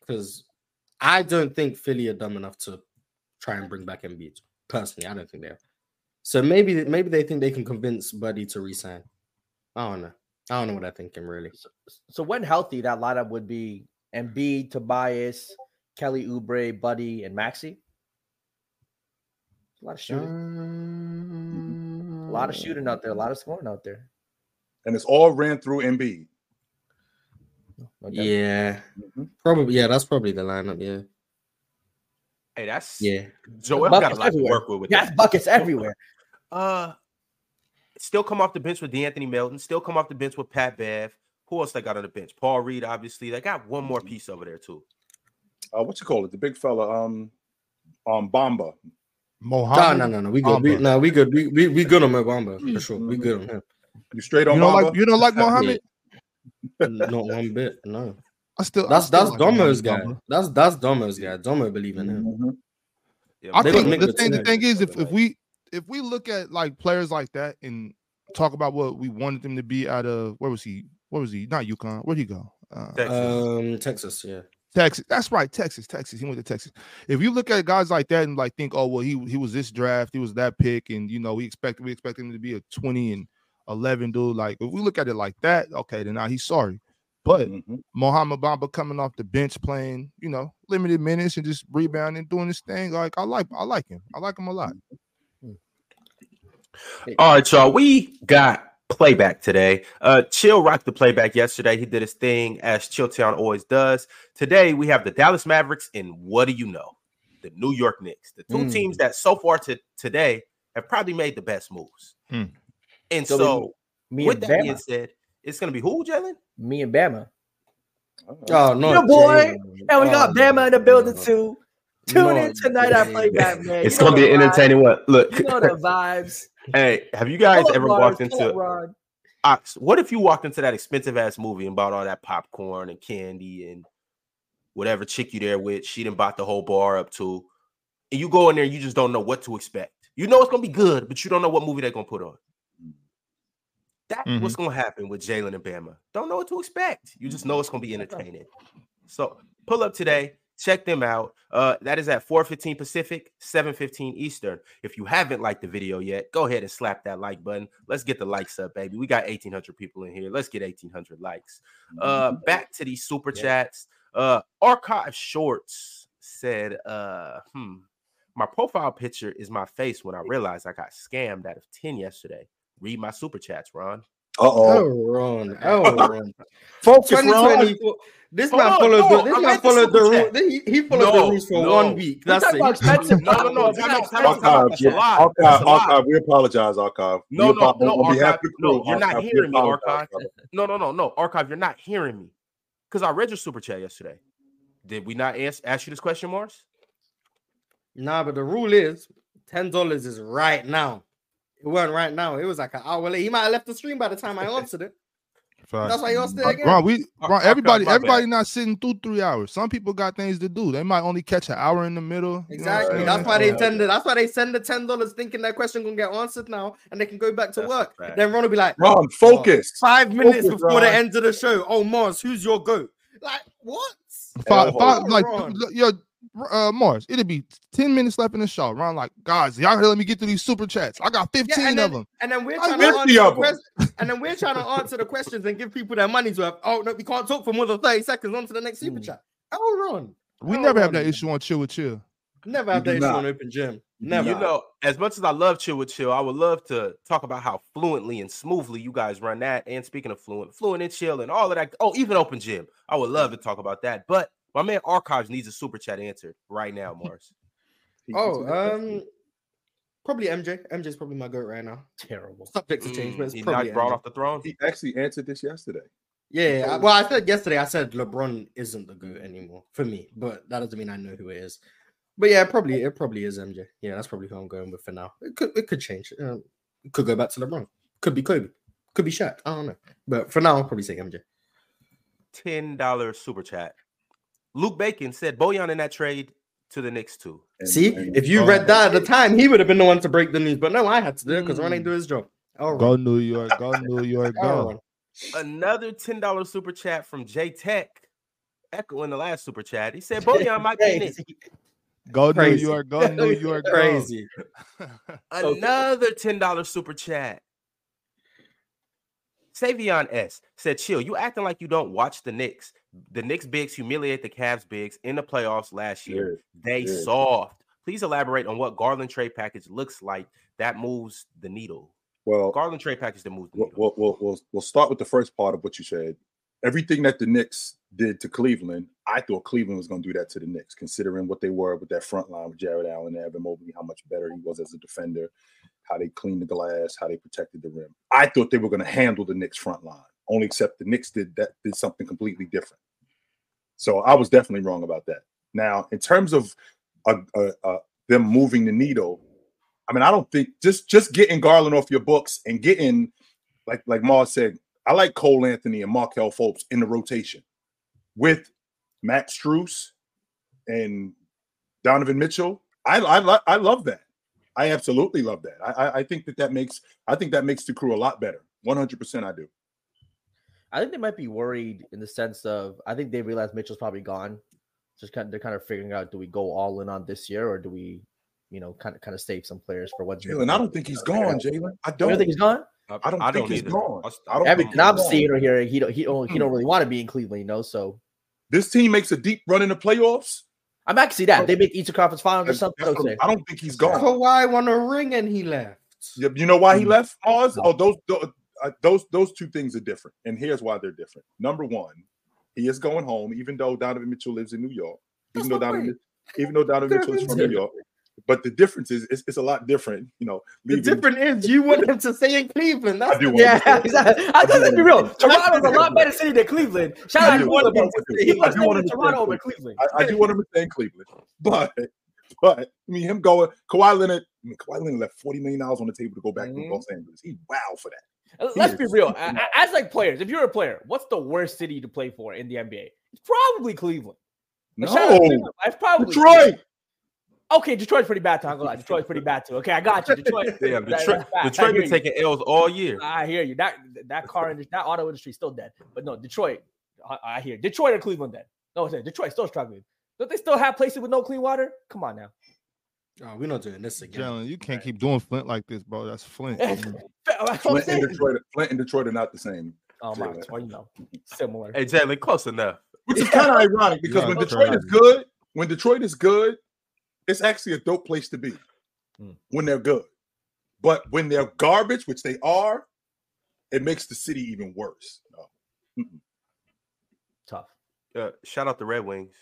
Because I don't think Philly are dumb enough to try and bring back Embiid. Personally, I don't think they are. So maybe maybe they think they can convince Buddy to resign. I don't know. I don't know what I'm thinking really. So when healthy, that lineup would be Embiid, Tobias, Kelly Oubre, Buddy, and Maxey. A lot of shooting. A lot of shooting out there. A lot of scoring out there. And it's all ran through Embiid. No doubt. Yeah, Mhm. probably. Yeah, that's probably the lineup. Yeah, Hey, that's yeah. Joel got a Buckets lot to everywhere. work with. with Yes, that. buckets everywhere. Uh, still come off the bench with D'Anthony Melton. Still come off the bench with Pat Bev. Who else they got on the bench? Paul Reed, obviously. They got one more piece over there too. Uh, what you call it? The big fella, um, um, Bamba. No, Mohammed. no, no, no. We good. We, no, we good. We we, we good on Mobamba for sure. We good on him. You straight on You don't Bamba? like you don't like Mohammed? Not one bit. No. I still I That's still that's like Domo's Mohamed guy. Bamba. That's that's Domo's guy. Domo believe in him. Mhm. Yeah, I They but- gonna think the the thing the thing is if, if we if we look at like players like that and talk about what we wanted them to be out of where was he? Where was he? Not UConn. Where'd he go? Uh, Texas. Um, Texas. Yeah. Texas. That's right, Texas. Texas. He went to Texas. If you look at guys like that and like think, oh well, he he was this draft, he was that pick, and you know we expect we expect him to be a twenty and eleven dude. Like if we look at it like that, okay, then now he's sorry. But Mhm. Mohamed Bamba coming off the bench playing, you know, limited minutes and just rebounding, doing his thing. Like I like I like him. I like him a lot. All right, y'all. We got playback today. Uh Chill rocked the playback yesterday. He did his thing as Chilltown always does. Today we have the Dallas Mavericks and what do you know? The New York Knicks. The two Mm. teams that so far to today have probably made the best moves. Mm. And So so, Me with and that being said, it's gonna be who, Jalen? Me and Bama. Oh no, Yeah, boy. Jalen. And we got Oh, Bama in the building no. too. Tune No, in tonight I Jalen. Playback, man. It's You know gonna be an entertaining What Look, You know the vibes. Hey, have you guys Pull ever Lars, walked into Ox, what if you walked into that expensive ass movie and bought all that popcorn and candy and whatever chick you there with, she didn't bought the whole bar up to, and you go in there, you just don't know what to expect. You know it's gonna be good, but you don't know what movie they're gonna put on. That's what's Mm-hmm. gonna happen with Jalen and Bama. Don't know what to expect. You just know it's gonna be entertaining. So pull up today, check them out. Uh, that is at 4:15 Pacific, 7:15 Eastern. If you haven't liked the video yet, go ahead and slap that like button. Let's get the likes up, baby. We got 1,800 people in here. Let's get 1,800 likes. Uh, back to these super Yeah. chats. Uh, Archive Shorts said, uh, hmm, my profile picture is my face when I realized I got scammed out of 10 yesterday. Read my super chats, Ron. Uh Oh, oh. Ron. Oh, Ron. Focus, Ron. This man on, followed no, the. This I man read the followed the rule. He, he followed No, the rules for no. one week. That's talking it. expensive. No, no, no. Time time out, time out. Archive, That's a lie. Archive, That's. Archive. We apologize, Archive. We No, no, no, on behalf Archive. of No, you're not Archive, we hearing me, Archive. No, no, no, no. Archive, you're not hearing me. Because I read your super chat yesterday. Did we not ask, ask you this question, Morris? Nah, but the rule is ten dollars is right now. It wasn't right now. It was like an hour late. He might have left the stream by the time I answered it. Facts. That's why y'all still again. Ron, we Oh, Ron, okay, everybody, everybody bad. not sitting through three hours. Some people got things to do. They might only catch an hour in the middle. you know Exactly. That's why they So- send it. That's why they send the ten dollars, thinking that question gonna get answered now, and they can go back to That's work. fact. Then Ron will be like, Ron, oh, focus. five minutes Focus, before the end of the show. Oh, Mars, who's your goat? Like what? Five, five, like yo, uh, Mars. It'll be ten minutes left in the show. Ron, like guys, y'all let me get through these super chats. I got fifteen and of them. and then we're trying to answer the of 'em. questions, and then we're trying to answer the questions and give people their money's worth. Oh no, we can't talk for more than thirty seconds. On to the next super Hmm. chat. Oh, Ron, We Oh, never have that Ron. issue on chill with chill. never have do that issue on open gym. Never. You know, as much as I love Chill with Chill, I would love to talk about how fluently and smoothly you guys run that. And speaking of fluent, fluent and chill and all of that. Oh, even open gym. I would love to talk about that. But my man Archives needs a super chat answered right now, Mars. Oh, um, probably MJ. MJ's probably my goat right now. Terrible. Subject to change, but Mm, it's he probably not brought MJ. off the throne. He actually answered this yesterday. Yeah, I- well, I said yesterday. I said LeBron isn't the goat anymore for me, but that doesn't mean I know who it is. But yeah, probably it probably is MJ. Yeah, that's probably who I'm going with for now. It could it could change. Um, it could go back to LeBron. Could be Kobe. Could be Shaq. I don't know. But for now, I'll probably say MJ. $10 super chat. Luke Bacon said Bojan in that trade to the Knicks too. And- See, and- if you read that at the time, he would have been the one to break the news. But no, I had to do it because Ron ain't mm. do his job. All right. Go New York, go New York, go. Another $10 super chat from J Tech. Echoing the last super chat. He said Bojan might be Knicks. Crazy. Go New Crazy. York, go New York, go. Crazy. Another $10 super chat. Savion S said, chill, you acting like you don't watch the Knicks. The Knicks bigs humiliate the Cavs bigs in the playoffs last year. They yeah. soft. Please elaborate on what Garland trade package looks like that moves the needle. Well, Garland trade package that moves the needle. we'll, we'll, we'll, we'll start with the first part of what you said. Everything that the Knicks did to Cleveland, I thought Cleveland was going to do that to the Knicks, considering what they were with that front line with Jarrett Allen and Evan Mobley, how much better he was as a defender, how they cleaned the glass, how they protected the rim. I thought they were going to handle the Knicks front line, only except the Knicks did that did something completely different. So I was definitely wrong about that. Now, in terms of them moving the needle, I mean, I don't think just just getting Garland off your books and getting like like Mars said, I like Cole Anthony and Markelle Fultz in the rotation with Max Strus and Donovan Mitchell. I I, I love that. I absolutely love that. I, I I think that that makes I think that makes the crew a lot better. One hundred percent, I do. I think they might be worried in the sense of I think they realize Mitchell's probably gone. Just kind of, they're kind of figuring out do we go all in on this year or do we, you know, kind of kind of save some players for what's Jalen, I don't think he's gone, Jalen. I don't. don't think he's gone? I don't think he's either. gone. I'll- I don't Everything think I'm gone. seeing or hearing, he don't he don't he don't really want to be in Cleveland, you know. So This team makes a deep run in the playoffs. I'm actually that they make Eastern Conference Finals or something. that's what- Okay. I don't think he's gone. Kawhi won a ring and he left. You you know why he Mm. left Oz? Oh, those those, those those two things are different, and here's why they're different. Number one, he is going home, even though Donovan Mitchell lives in New York. Even though Donovan, even though Donovan Mitchell is from New York, but the difference is it's, it's a lot different. You know, The difference is you want him to stay in Cleveland. That's I do the- want him to Yeah, exactly. I I do let's be real. Toronto's a lot better city than Cleveland. Shout out to want one of him them. to stay. He I wants do to want stay him in to stay in Toronto over Cleveland. Cleveland. I, I do want him to stay in Cleveland, but but I mean him going Kawhi Leonard. I mean, Kawhi Leonard left forty million dollars on the table to go back Mhm. to Los Angeles. He wow for that. Uh, Let's be real. A- As like players, if you're a player, what's the worst city to play for in the NBA? It's probably Cleveland. Like, No, Cleveland. It's probably Detroit. Okay, Detroit's pretty bad too. I'm gonna lie. Detroit's pretty bad too. Okay, I got you. Detroit. Damn, that- Detroit. I Detroit been taking L's all year. I hear you. That that car industry, that auto industry still dead. But no, Detroit. I, I hear Detroit or Cleveland dead. No, I'm saying Detroit still struggling. Don't they still have places with no clean water? Come on now. Oh, we're not doing this again. Jalen, you can't keep doing Flint like this, bro. That's Flint. That's Flint and. Detroit. Flint and Detroit are not the same. Oh my, well, you know, similar. Hey, Jalen, close enough. Which is kind of ironic because Yeah, when Detroit right. is good, when Detroit is good, it's actually a dope place to be Hmm. when they're good. But when they're garbage, which they are, it makes the city even worse. No. Tough. Uh, shout out the Red Wings.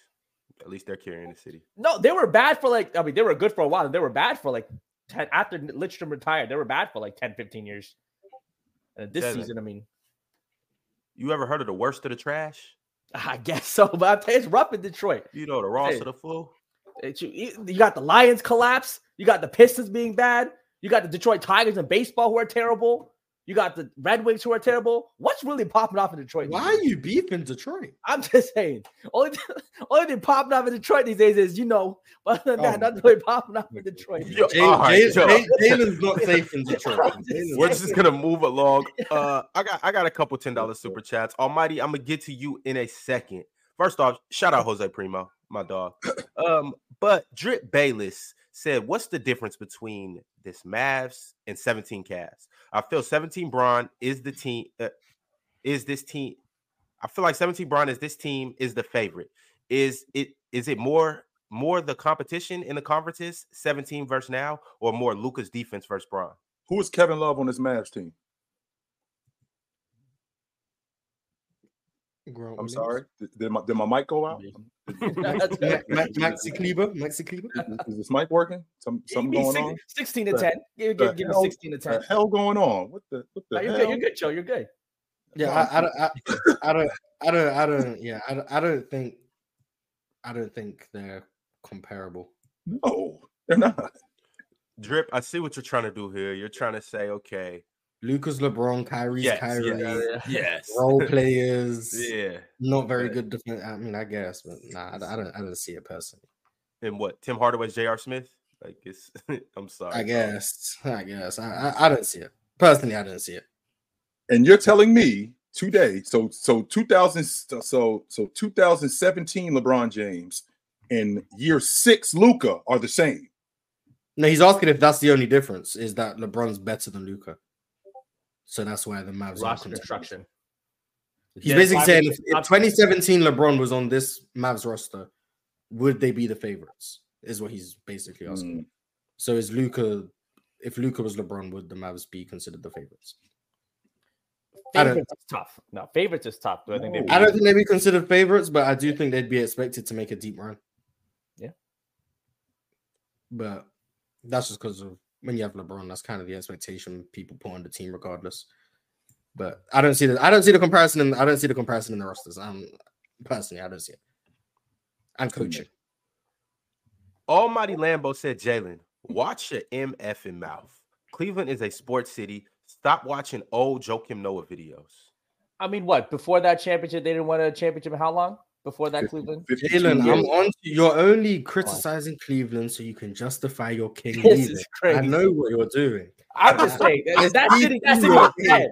At least they're carrying the city. No, they were bad for like, I mean, they were good for a while. and They were bad for like 10, after Lidstrom retired, they were bad for like 10, 15 years. And this season, I mean, You ever heard of the worst of the trash? I guess so, but I'm telling you, it's rough in Detroit. You know the Ross Hey. of the. It's, you, you got the Lions collapse, you got the Pistons being bad, You got the Detroit Tigers in baseball who are terrible. You got the Red Wings who are terrible. What's really popping off in Detroit? Why are you beefing Detroit? I'm just saying. Only, only thing popping off in Detroit these days is you know. But other than that, Oh. nothing really popping off in Detroit. Yo, Jay- all right, Jay- Jay- Jalen's not safe in Detroit. Just We're just gonna move along. Uh, I got I got a couple ten dollars super chats. Almighty, I'm gonna get to you in a second. First off, shout out Jose Primo, my dog. Um, but Drip Bayless said, "What's the difference between this Mavs and 17 Cavs? I feel 17 Bron is the team. Uh, is this team? I feel like 17 Bron is this team is the favorite. Is it? Is it more?" More the competition in the conferences, 17 versus now, or more Luka's defense versus Bron? Who is Kevin Love on this Mavs team? Grant I'm sorry. Did, did my, did my mic go out? Ma- Ma- Maxi Kleber. Maxi Kleber. Is, is this mic working? Some something Give me going on? 16 to The- 10. Give, the give, give me hell- 16 to 10. The hell going on? What the what the No, you're hell? good. You're good, Joe. You're good. Yeah, I, I, don't, I, I don't, I don't, I don't, yeah, I, don't- I don't think, I don't think they're comparable. No, they're not. Drip, I see what you're trying to do here. You're trying to say, okay, Luka's LeBron, Kyrie's yes, Kyrie, yes, yes, role players, yeah. not very Right. good defense. I mean, I guess, but nah, I, I don't, I don't see it personally. And what? Tim Hardaway, J.R. Smith? Like it's. I'm sorry. I guess, I guess, I, I, I don't see it personally. I don't see it. And you're telling me today, so so 2000 so so 2017 LeBron James and year six Luka are the same. No, he's asking if that's the only difference is that LeBron's better than Luka. So that's why the Mavs are Roster contenders. construction. He's Yeah, basically saying if, if 2017 LeBron was on this Mavs roster, would they be the favorites? Is what he's basically asking. Mm. So is Luka? If Luka was LeBron, would the Mavs be considered the favorites? I don't- Favorites is tough. No, favorites is tough. Do I think they? No. I don't think they'd be considered favorites, but I do think they'd be expected to make a deep run. Yeah. But that's just because of when you have LeBron, that's kind of the expectation people put on the team, regardless. But I don't see the I don't see the comparison in I don't see the comparison in the rosters. Um personally, I don't see it. And coaching. Almighty Lambo said, Jalen, watch your MF in mouth. Cleveland is a sports city. Stop watching old Joakim Noah videos. I mean, what before that championship? They didn't win a championship in how long? Before that, Cleveland. 52 Jalen, I'm on. To, you're only criticizing Cleveland so you can justify your king. This leaving. is I know what you're doing. I'm just saying that that Steve city. That city Ballmer. is dead.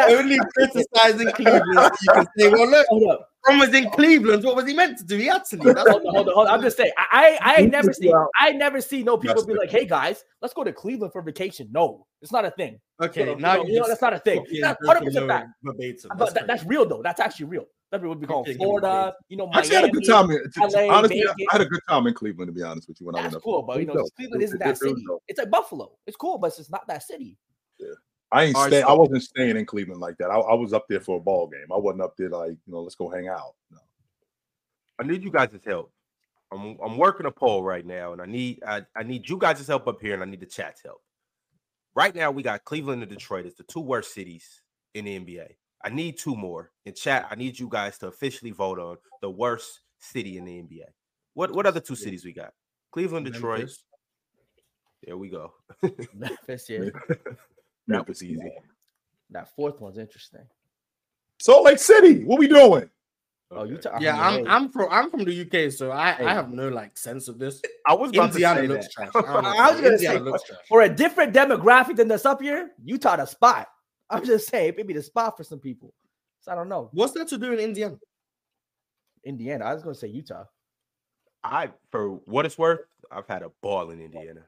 only criticizing Cleveland so you can say, well, look, Hold up. Ron was in Cleveland. What was he meant to do? He had to leave. That's Hold on, hold on, hold on. I'm just saying. I I, I never see. I never see no people that's be the- like, "Hey guys, let's go to Cleveland for vacation." No, it's not a thing. okay. You know, now you know, you know, that's not a thing. copying That's Joakim 100% Noah fact. verbatim. But That's that, that's real though. That's actually real. That would be going Okay, give Florida. You know, I had a good time. In, to- to- LA, honestly, I- Vegas. I had a good time in Cleveland. To be honest with you, when I That's went up, cool, but you know, was. Cleveland It- isn't that city. It's like Buffalo. It's cool, but it's not that city. Yeah. I ain't All right, stay. I wasn't staying in Cleveland like that. I, I was up there for a ball game. I wasn't up there like you know, let's go hang out. No. I need you guys' help. I'm I'm working a poll right now, and I need I, I need you guys' help up here, and I need the chat's help. Right now, we got Cleveland and Detroit as the two worst cities in the NBA. I need two more. In chat, I need you guys to officially vote on the worst city in the NBA. What what other two cities we got? Cleveland, Detroit. Memphis. There we go. Memphis, yeah. That was easy. That fourth one's interesting. Salt Lake City. What we doing? Oh, you Okay. talk. Yeah, I I'm mean, I'm from I'm from the UK, so I, Hey. I have no like sense of this. I was about Indiana to say looks that. trash. I, don't know. I was gonna Indiana say- looks trash. for a different demographic than that's up here, Utah the spot. I'm just saying, maybe the spot for some people. So I don't know. What's that to do in Indiana? Indiana. I was gonna say Utah. I, for what it's worth, I've had a ball in Indiana.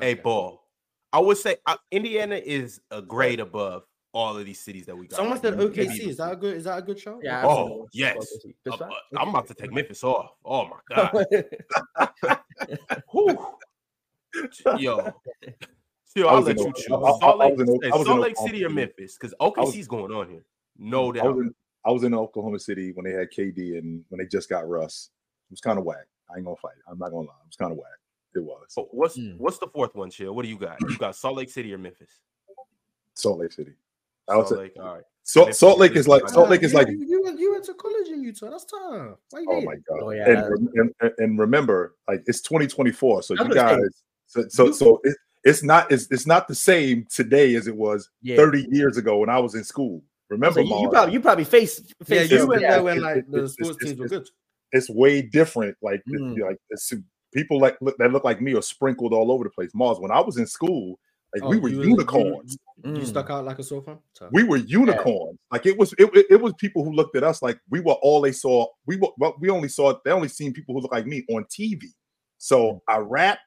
A ball. I would say uh, Indiana is a grade above all of these cities that we got. Someone said now. OKC. Is that a good? Is that a good show? Yeah. Oh, absolutely. yes. Uh, uh, I'm about to take Memphis off. Oh my god. Whew. Yo. Yo, I I'll let you choose. I- I- I Salt Lake, in Oak- hey, I was in Salt Lake Oklahoma City or Memphis? Because was- OKC's going on here. No I doubt. was, in, I was in Oklahoma City when they had KD and when they just got Russ. It was kind of whack. I ain't gonna fight. I'm not gonna lie. It was kind of whack. It was So what's Mm. what's the fourth one, Chill? What do you got? You got Salt Lake City or Memphis? Salt Lake City. I would Salt say Lake. All right. Salt, Memphis Salt Lake is is like like- Salt Lake is you, like you, you went you went to college in Utah. That's tough. Why oh my god. Oh, yeah, and, and, and remember, like it's 2024, so I you guys, say, so so, so it, it's not it's, it's not the same today as it was Yeah. 30 years ago when I was in school. Remember, So you, you probably you probably face, Yeah, you it's- went yeah. when it's- like the it's- sports it's- teams were good. it's way different. Like the- Mm. like it's, people like look, that look like me are sprinkled all over the place. Mars, when I was in school, like we Oh, were you unicorns. You, you Mm. stuck out like a sore thumb. We were unicorns. Like it was it, it, it was people who looked at us like we were all they saw. We were well, we only saw they only seen people who look like me on TV. Mm. So I rap,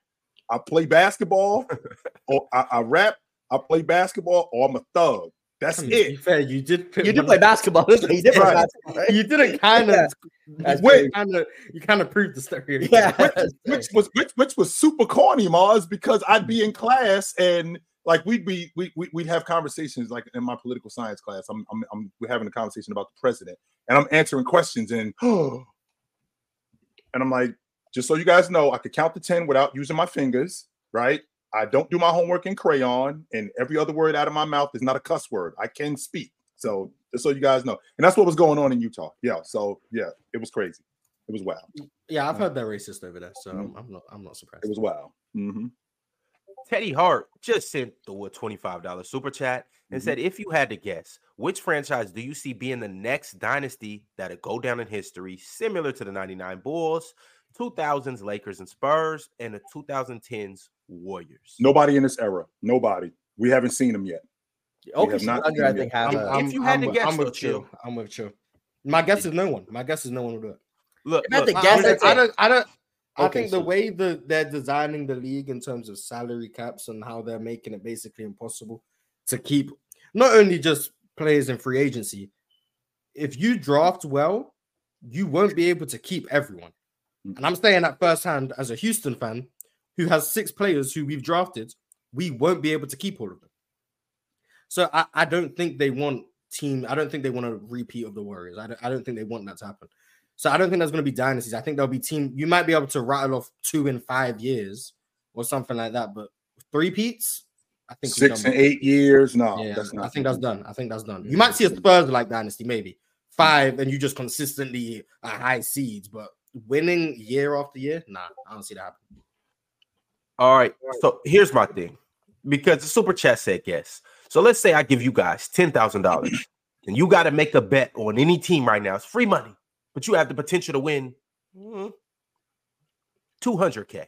I play basketball, or I, I rap, I play basketball, or I'm a thug. That's I mean, it. fair, you did. You did play basketball. you did play Right. basketball. Right? You didn't kind of. That's Wait, kind of. You kind of proved the stereotype. Yeah. which was which, which was super corny, Mars, because I'd be in class and like we'd be we, we we'd have conversations like in my political science class. I'm, I'm I'm we're having a conversation about the president, and I'm answering questions, and and I'm like, just so you guys know, I could count to ten without using my fingers, right? I don't do my homework in crayon, and every other word out of my mouth is not a cuss word. I can speak, so just so you guys know, and that's what was going on in Utah. Yeah, so yeah, it was crazy. It was wild. Yeah, I've heard they're racist over there, so I'm, Mhm. I'm not. I'm not surprised. It was wild. hmm Teddy Hart just sent through a $25 super chat and Mhm. said, if you had to guess, which franchise do you see being the next dynasty that'll go down in history, similar to the 99 Bulls, 2000s Lakers and Spurs, and the 2010s Warriors? Nobody in this era. Nobody. We haven't seen them yet. Okay, not Thunder, I think, have I'm, a, I'm, If you had I'm, to guess, I'm with you. Chill. I'm with chill. My guess is no one. My guess is no one will do it. Look, If I look, to I- guess, I, I'd don't- I don't. I don't. I Okay, think the so- way the they're designing the league in terms of salary caps and how they're making it basically impossible to keep not only just players in free agency. If you draft well, you won't be able to keep everyone. And I'm saying that firsthand as a Houston fan who has six players who we've drafted, we won't be able to keep all of them. So I, I don't think they want team. I don't think they want a repeat of the Warriors. I don't, I don't think they want that to happen. So I don't think there's going to be dynasties. I think there'll be team. You might be able to rattle off two in five years or something like that. But three peats, I think Six and eight years. No, Yeah, that's not. I think that's done. I think that's done. You might see a Spurs like dynasty, maybe five, and you just consistently a high seeds, but winning year after year, nah, I don't see that happening. All right. So here's my thing. Because the super chat said yes. So let's say I give you guys ten thousand dollars, and you got to make a bet on any team right now. It's free money, but you have the potential to win mm, two hundred k.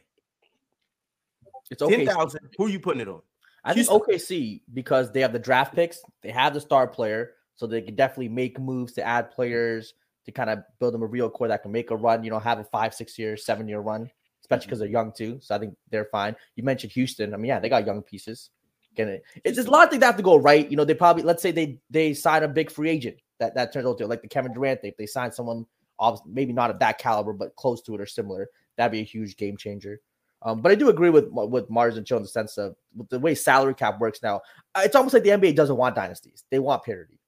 it's okay. Ten thousand. Who are you putting it on? I think Houston. OKC because they have the draft picks, they have the star player, so they can definitely make moves to add players to kind of build them a real core that can make a run. You know, have a five, six year, seven year run, especially because they're young too. So I think they're fine. You mentioned Houston. I mean, yeah, they got young pieces. Get it? It's just a lot of things that have to go right. You know, they probably let's say they they sign a big free agent that that turns out to like the Kevin Durant thing. If they sign someone, obviously maybe not of that caliber, but close to it or similar, that'd be a huge game changer. Um, but I do agree with with Mars and Chill in the sense of the way salary cap works now. uh, It's almost like the NBA doesn't want dynasties; they want parity.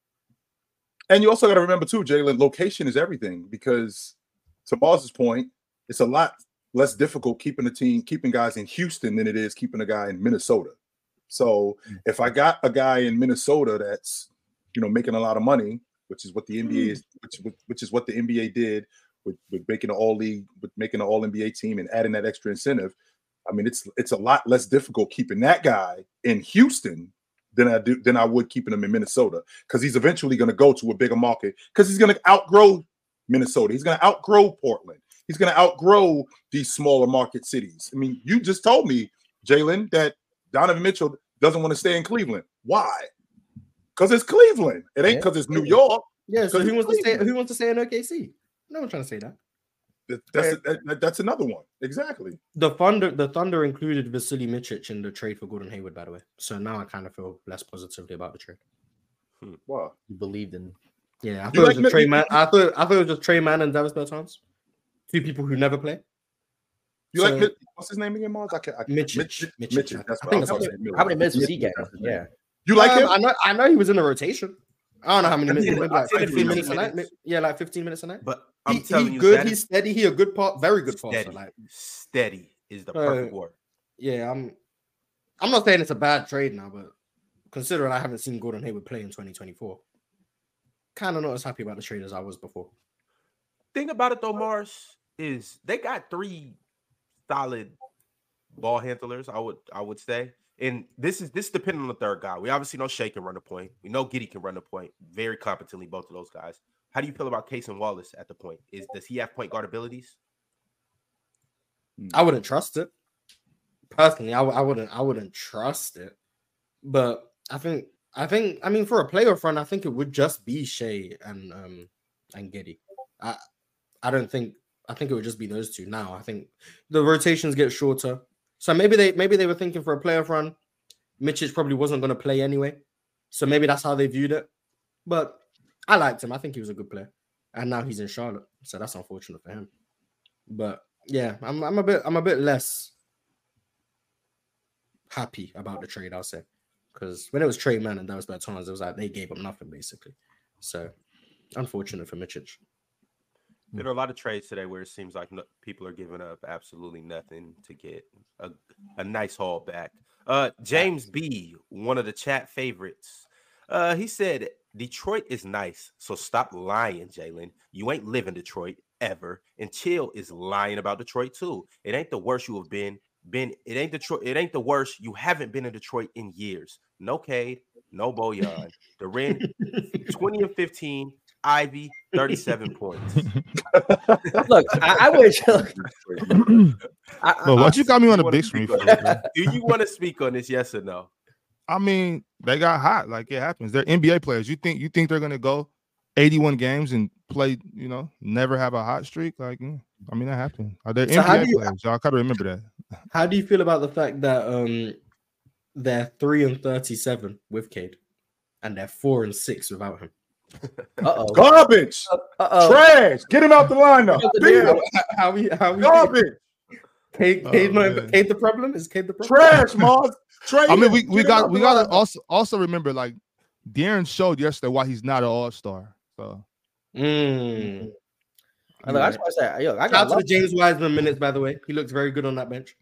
And you also got to remember too, Jalen. Location is everything because, to Mars's point, it's a lot less difficult keeping a team, keeping guys in Houston than it is keeping a guy in Minnesota. So mm. if I got a guy in Minnesota that's, you know, making a lot of money, which is what the NBA is, mm. which which is what the NBA did with, with making an all league, with making an all NBA team and adding that extra incentive. I mean, it's it's a lot less difficult keeping that guy in Houston than I do than I would keeping him in Minnesota because he's eventually going to go to a bigger market because he's going to outgrow Minnesota. He's going to outgrow Portland. He's going to outgrow these smaller market cities. I mean, you just told me, Jalen, that Donovan Mitchell doesn't want to stay in Cleveland. Why? Because it's Cleveland. It ain't Yeah. because it's New York. Yeah, so Because who wants to stay. He wants to stay in OKC? No one trying to say that. That- That's that- that- that's another one. Exactly. The Thunder, the Thunder included Vasily Mičić in the trade for Gordon Hayward, by the way. So now I kind of feel less positively about the trade. Wow. You believed in Yeah, I thought You it like was just Tre Mann. I thought I thought it was just Tre Mann and Davis Bertans, two people who never play. You So- like what's his name again, Mars? I can't. I, Mičić. Mitch, Mičić. Mitch, I That's think what I that's was what- saying. how many minutes was he Mitch, getting? Yeah. You like Um, him? I know I know he was in a rotation. I don't know how many minutes, think- maybe like 15 minutes a minutes. night. Yeah, like 15 minutes a night. But I'm He, telling he you, good, that he's steady, he a good part, very good passer. steady. Like steady is the Uh, perfect word. yeah, I'm I'm not saying it's a bad trade now, but considering I haven't seen Gordon Hayward play in 2024, kind of not as happy about the trade as I was before. Thing about it though, Mars, is they got three solid ball handlers. I would I would say And this is this is depending on the third guy. We obviously know Shai can run the point. We know Giddey can run the point very competently, both of those guys. How do you feel about Cason Wallace at the point? Is does he have point guard abilities? I wouldn't trust it. Personally, I wouldn't I wouldn't trust it. But I think I think I mean for a playoff run, I think it would just be Shai and um and Giddey. I I don't think I think it would just be those two now. I think the rotations get shorter. So maybe they maybe they were thinking for a playoff run. Mičić probably wasn't going to play anyway. So maybe that's how they viewed it. But I liked him. I think he was a good player. And now he's in Charlotte. So that's unfortunate for him. But yeah, I'm I'm a bit I'm a bit less happy about the trade, I'll say. Because when it was Tre Mann and that Davis Bertans, it was like they gave up nothing basically. So unfortunate for Mičić. There are a lot of trades today where it seems like no, people are giving up absolutely nothing to get a, a nice haul back. Uh, James B, one of the chat favorites, uh, he said Detroit is nice, so stop lying, Jalen. You ain't live in Detroit ever, and Chill is lying about Detroit too. It ain't the worst you have been. Been it ain't Detroit. It ain't the worst. You haven't been in Detroit in years. No Cade, no Bojan. The Ren, twenty and fifteen. Ivey, thirty-seven points. Look, I, I wish. Look, I, But what you got me on a wanna big screen for? Do you want to speak on this? Yes or no? I mean, they got hot. Like it happens. They're NBA players. You think you think they're gonna go 81 games and play? You know, never have a hot streak? Like, mm, I mean, that happened. Are they So NBA you- players? Y'all gotta remember that. How do you feel about the fact that um they're three and thirty-seven with Cade, and they're four and six without him? uh-oh. Garbage, Uh-oh. trash. Get him out the lineup. How, how we how we Garbage, Cade, Oh, Cade, not, man. Cade the problem is Cade the problem. trash, Mars. Trade I mean, we, we got we gotta also also remember like Darren showed yesterday why he's not an all star. So Mm. And look, I just want to say, yo, I got to the James Wiseman minutes, by the way. He looks very good on that bench.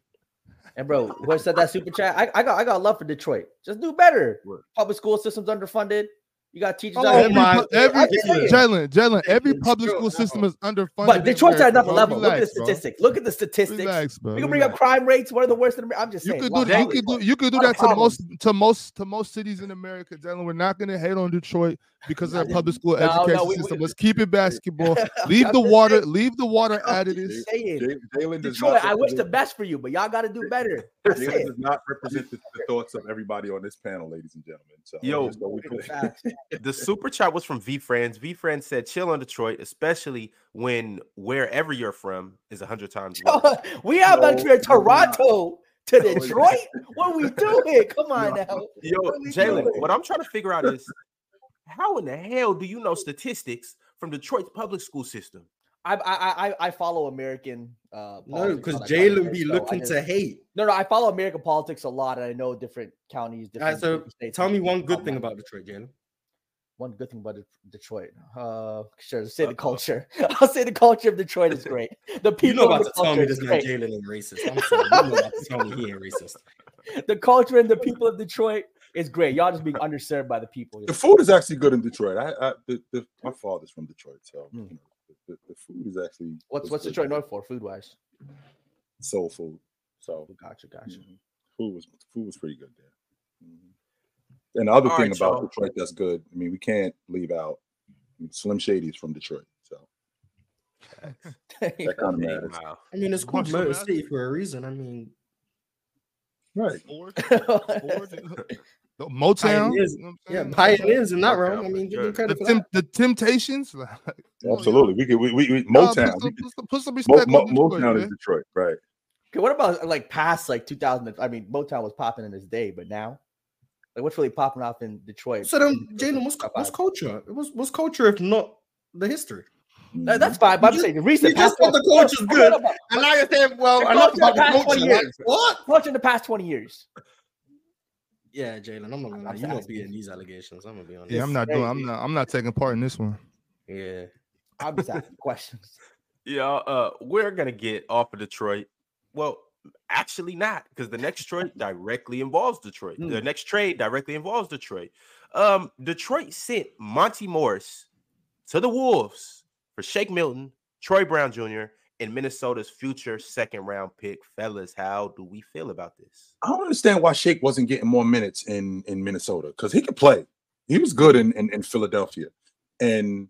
And bro, who said that super chat? I, I got I got love for Detroit. Just do better. Public school systems underfunded. You got teachers Oh out my every I'm just saying. Jalen, Jalen, every public true. school system is underfunded. But Detroit's at another level. Look at the Relax, bro. statistics. Look at the statistics. Relax, bro. We can bring up crime rates. One of the worst in America. I'm just You saying. could Wow. do you could do you could do that to most to most to most cities in America, Jalen. We're not gonna hate on Detroit because of their public school No, no, education we- we- system. Let's keep it basketball. Leave the water, leave the water I'm as it just is. saying. J- Jalen Detroit, I wish the best for you, but y'all got to do better. That's Jalen does not represent the, the thoughts of everybody on this panel, ladies and gentlemen. So Yo. just go with it. Facts. The super chat was from V Friends. V Friends said, "Chill on Detroit, especially when wherever you're from is a hundred times worse." we have No, to compare no. Toronto to Detroit. What are we doing? Come on now. Yo, What are we Jalen, what I'm trying to figure out is how in the hell do you know statistics from Detroit's public school system? I I I, I follow American. Uh, No, because Jalen be so looking just- to hate. No, no, I follow American politics a lot, and I know different counties. All right, Different, so different states. tell me one good thing about Detroit, Jalen. one good thing about Detroit. Uh, sure, say the culture. I'll say the culture of Detroit is great. The people. You know about to tell me culture this is man. Jalen ain't racist. I'm sorry. You know about to tell me he ain't racist. The culture and the people of Detroit is great. Y'all just being underserved by the people. The food is actually good in Detroit. I, I the, the, my father's from Detroit, so Mm. you know, the, the, the food is actually What's what's good. Detroit known for food wise? soul food. So Gotcha, gotcha. mhm. food was food was pretty good there. Mhm. And the other All thing right, about y'all. Detroit that's good. I mean, we can't leave out Slim Shady's from Detroit, so that kind of matters. Wow. I mean, it's called Watch Motor City for a reason. I mean, Right. Ford, Ford, the Motown, Pioneers. you know yeah, saying? pioneers in that Okay, realm. I mean, give them credit the, for that. Tem- the Temptations. like, come on, Absolutely. We could we, we, we y'all. Y'all Motown. Put we some, could- put some, put some respect Mo, on Detroit, Motown is. Detroit, right? Okay, what about like past like 2000? I mean, Motown was popping in its day, but now, like, what's really popping off in Detroit? So then, Jalen, what's, what's culture? It was what's culture if not the history? Uh, that's fine. But I'm saying the recent you just past said the 20 culture's No, good. no, no, And now you're saying, well, The enough about the past the 20 culture. What? Culture in the past 20 years. Yeah, Jalen, I'm not gonna lie. You're not asking. beating these allegations. I'm gonna be honest. Yeah, I'm not doing. I'm not. I'm not taking part in this one. Yeah. I'm just asking questions. Yeah, uh, we're gonna get off of Detroit. Well, actually not, because the next trade directly involves Detroit. The Hmm. next trade directly involves Detroit. Um, Detroit sent Monte Morris to the Wolves for Shake Milton, Troy Brown Jr., and Minnesota's future second round pick. Fellas, how do we feel about this? I don't understand why Shake wasn't getting more minutes in in Minnesota because he could play. He was good in, in in Philadelphia, and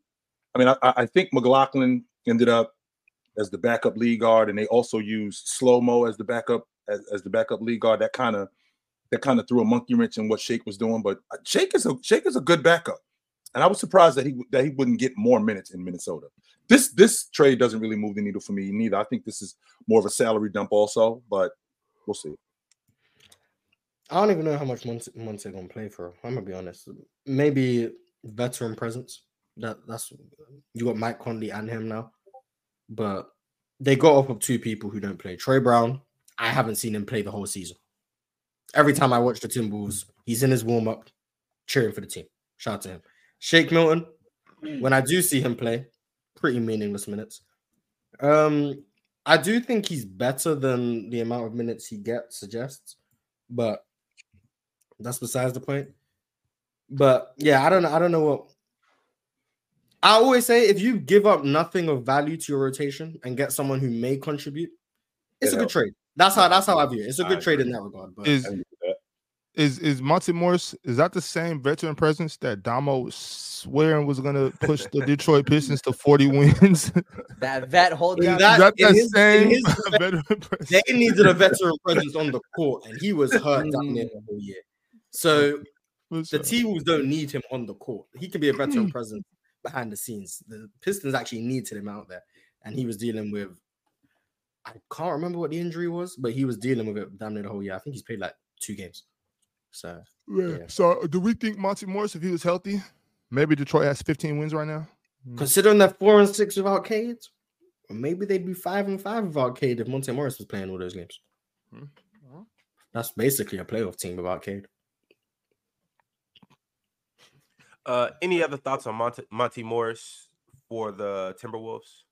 I mean, I, I think McLaughlin ended up as the backup lead guard, and they also used slow mo as the backup as, as the backup lead guard. That kind of that kind of threw a monkey wrench in what Shake was doing. But uh, Shake is a Shake is a good backup, and I was surprised that he that he wouldn't get more minutes in Minnesota. This this trade doesn't really move the needle for me neither. I think this is more of a salary dump also, but we'll see. I don't even know how much Monte, Monte gonna play for. I'm gonna be honest. Maybe veteran presence. That that's you got Mike Conley and him now, but they got off of two people who don't play. Trey Brown. I haven't seen him play the whole season. Every time I watch the Timberwolves, he's in his warm up, cheering for the team. Shout out to him. Shake Milton. When I do see him play, pretty meaningless minutes. Um, I do think he's better than the amount of minutes he gets suggests, but that's besides the point. But yeah, I don't know. I don't know what I always say if you give up nothing of value to your rotation and get someone who may contribute, it's It a good trade. That's how that's how I view it. It's a good trade in that regard. But Is I agree with that. Is is Monte Morris? Is that the same veteran presence that Damo was swearing was gonna push the Detroit Pistons to 40 wins? is That vet holding In that- that in the his- in same his veteran presence? they needed a veteran presence on the court, and he was hurt down there the whole year. So What's the up? T Wolves don't need him on the court. He can be a veteran mm. presence behind the scenes. The Pistons actually needed him out there, and he was dealing with. I can't remember what the injury was, but he was dealing with it damn near the whole year. I think he's played like two games. So Yeah. yeah. So do we think Monte Morris, if he was healthy, maybe Detroit has 15 wins right now? Mm. considering they're four and six without Cade, or maybe they'd be five and five without Cade if Monte Morris was playing all those games. Hmm. That's basically a playoff team without Cade. Uh, any other thoughts on Monte, Monte Morris for the Timberwolves?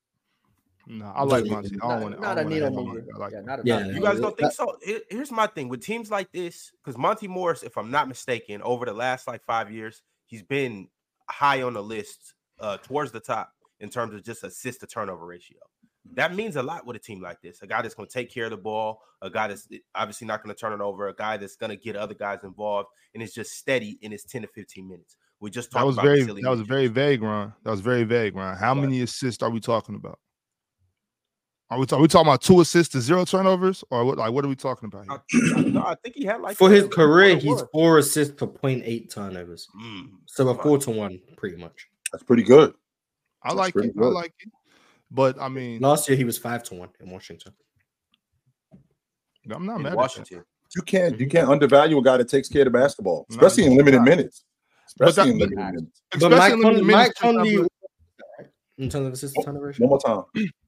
No, I like Monte. I don't Not, want to. not a needle mover. I like yeah, not a Yeah, You guys don't think so? Here's my thing with teams like this, because Monte Morris, if I'm not mistaken, over the last like five years, he's been high on the list, uh, towards the top in terms of just assist to turnover ratio. That means a lot with a team like this. A guy that's going to take care of the ball, a guy that's eh, obviously not going to turn it over, a guy that's going to get other guys involved, and it's just steady in his 10 to 15 minutes. We just talked That was about very. Vasily That was very vague, Ron. That was very vague, Ron. How What? many assists are we talking about? Are we, talk, are we talking about two assists to zero turnovers, or what? Like, what are we talking about here? I, no, I think he had like For his career, he's was. four assists to 0.8 turnovers. Mm, So a come four to one, pretty much. That's pretty good. I That's like pretty it. I like it. But I mean, Last year he was five to one in Washington. I'm not in mad. Washington. You can't you can't undervalue a guy that takes care of the basketball, No, especially in limited cannot. minutes. But Especially that- in limited minutes. At But. Mike, Especially in Con- Mike minutes, he's Conley, in terms of assist to turnover ratio, One more time.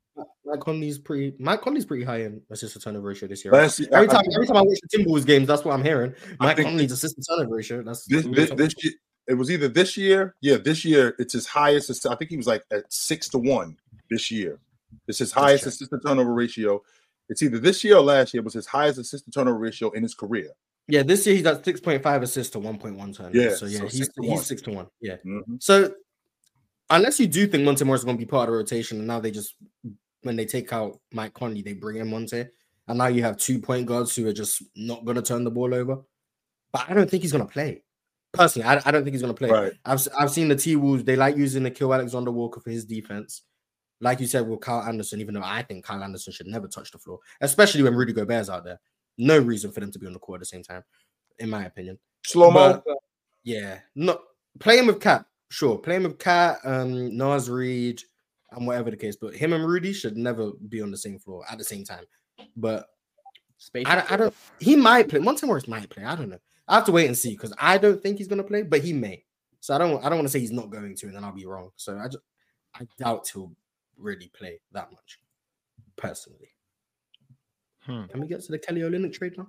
Mike Conley's pretty. Mike Conley's pretty high in assist to turnover ratio this year. Every time, every time I watch the Timberwolves games, that's what I'm hearing. Mike Conley's assist to turnover ratio. That's this, this, this year, it was either this year, yeah, this year it's his highest. I think he was like at six to one this year. It's his highest assist to turnover ratio. It's either this year or last year. It was his highest assist to turnover ratio in his career. Yeah, this year he's at six point five assists to one point one turnovers. Yeah, so yeah, so he's six to he's one. six to one. Yeah. Mhm. So unless you do think Monte Morris is going to be part of the rotation, and now they just when they take out Mike Conley, they bring in Monte, and now you have two point guards who are just not going to turn the ball over. But I don't think he's going to play. Personally, I, I don't think he's going to play. Right. I've I've seen the T Wolves. They like using the kill Alexander Walker for his defense. Like you said with Kyle Anderson, even though I think Kyle Anderson should never touch the floor, especially when Rudy Gobert's out there. No reason for them to be on the court at the same time, in my opinion. Slow mo. Yeah, no playing with Cat, sure. Playing with Cat, um, Naz Reid, and whatever the case, but him and Rudy should never be on the same floor at the same time. But Space. I, don't- I don't. He might play. Monte Morris might play. I don't know. I have to wait and see because I don't think he's gonna play, but he may. So I don't. I don't want to say he's not going to, and then I'll be wrong. So I just, I doubt he'll really play that much, personally. Hmm. Can we get to the Kelly Olynyk trade now?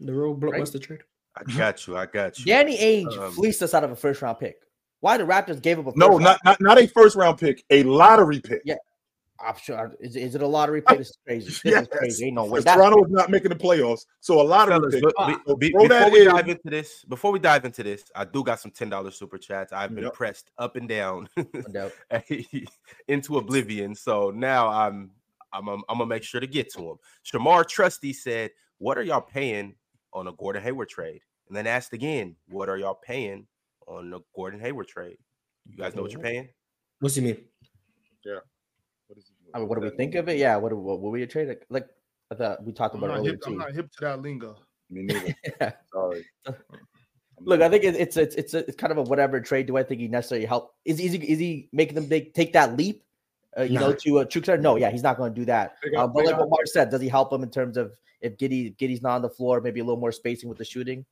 The real blockbuster trade. I got you. I got you. Danny Ainge Um, fleeced us out of a first round pick. Why the Raptors gave up a No, first not, not not a first round pick, a lottery pick. Yeah. I'm sure. Is, is it a lottery pick? This is crazy. This Yes. is crazy. Ain't no way. Because That's- Toronto is not making the playoffs, so a lottery Fellas, pick. look, be- so be- throw before that we in. dive into this, before we dive into this, I do got some ten dollars super chats. I've been Yep. pressed up and down No into oblivion. So now I'm I'm gonna, I'm gonna make sure to get to them. Shamar Trusty said, "What are y'all paying on a Gordon Hayward trade?" And then asked again, "What are y'all paying on the Gordon Hayward trade?" You guys know what you're paying? What's he mean? What is it? I mean, what do we think mean? of it? Yeah, what do- what, what were you trade? Like, like I thought we talked I'm about it earlier hip, I'm not hip to that lingo. Me neither. Yeah. Sorry. Look, I think it's it's it's a, it's kind of a whatever trade. Do I think he necessarily help? Is is he is he making them take take that leap? Uh, you know, to a true extent? No, yeah, he's not going to do that. Big Uh, but like what Mark said, does he help him in terms of if Giddey Giddey's not on the floor, maybe a little more spacing with the shooting?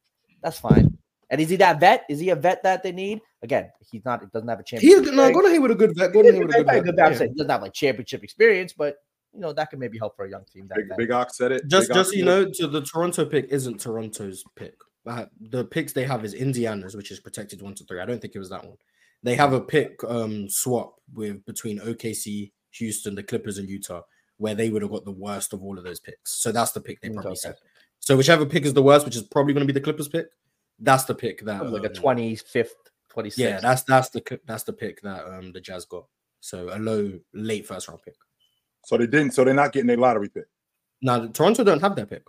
That's fine. And is he that vet? Is he a vet that they need? Again, he's not. He doesn't have a championship. He's championship. no to Gordon with a good vet. He's to a with a good good vet, vet. good vet. I'm Yeah. saying he doesn't have like championship experience, but you know that could maybe help for a young team. That Big, vet. Big Ox said it. Just Big just Ox you know, to the Toronto pick isn't Toronto's pick. Uh, the picks they have is Indiana's, which is protected one to three. I don't think it was that one. They have a pick um swap with between OKC, Houston, the Clippers, and Utah, where they would have got the worst of all of those picks. So that's the pick they probably okay. said. So whichever pick is the worst, which is probably going to be the Clippers pick, that's the pick that Probably like a twenty fifth, twenty sixth. Yeah, that's that's the c- that's the pick that um the Jazz got. So a low late first round pick. So they didn't. So they're not getting their lottery pick. Now Toronto don't have their pick.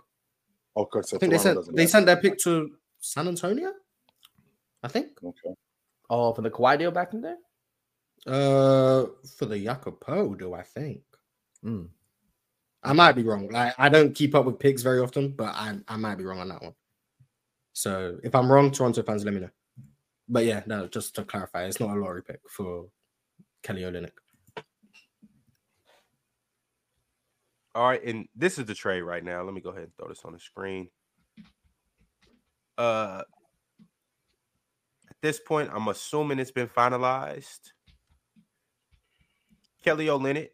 Okay, so I think they sent they have sent their pick to San Antonio. I think. Okay. Oh, from the Kawhi deal back in there. uh for the Jacopo, do I think? Mm. I might be wrong. Like I don't keep up with picks very often, but I I might be wrong on that one. So if I'm wrong, Toronto fans, let me know. But yeah, no, just to clarify, it's not a lottery pick for Kelly Olynyk. All right, and this is the trade right now. Let me go ahead and throw this on the screen. Uh, at this point, I'm assuming it's been finalized. Kelly Olynyk,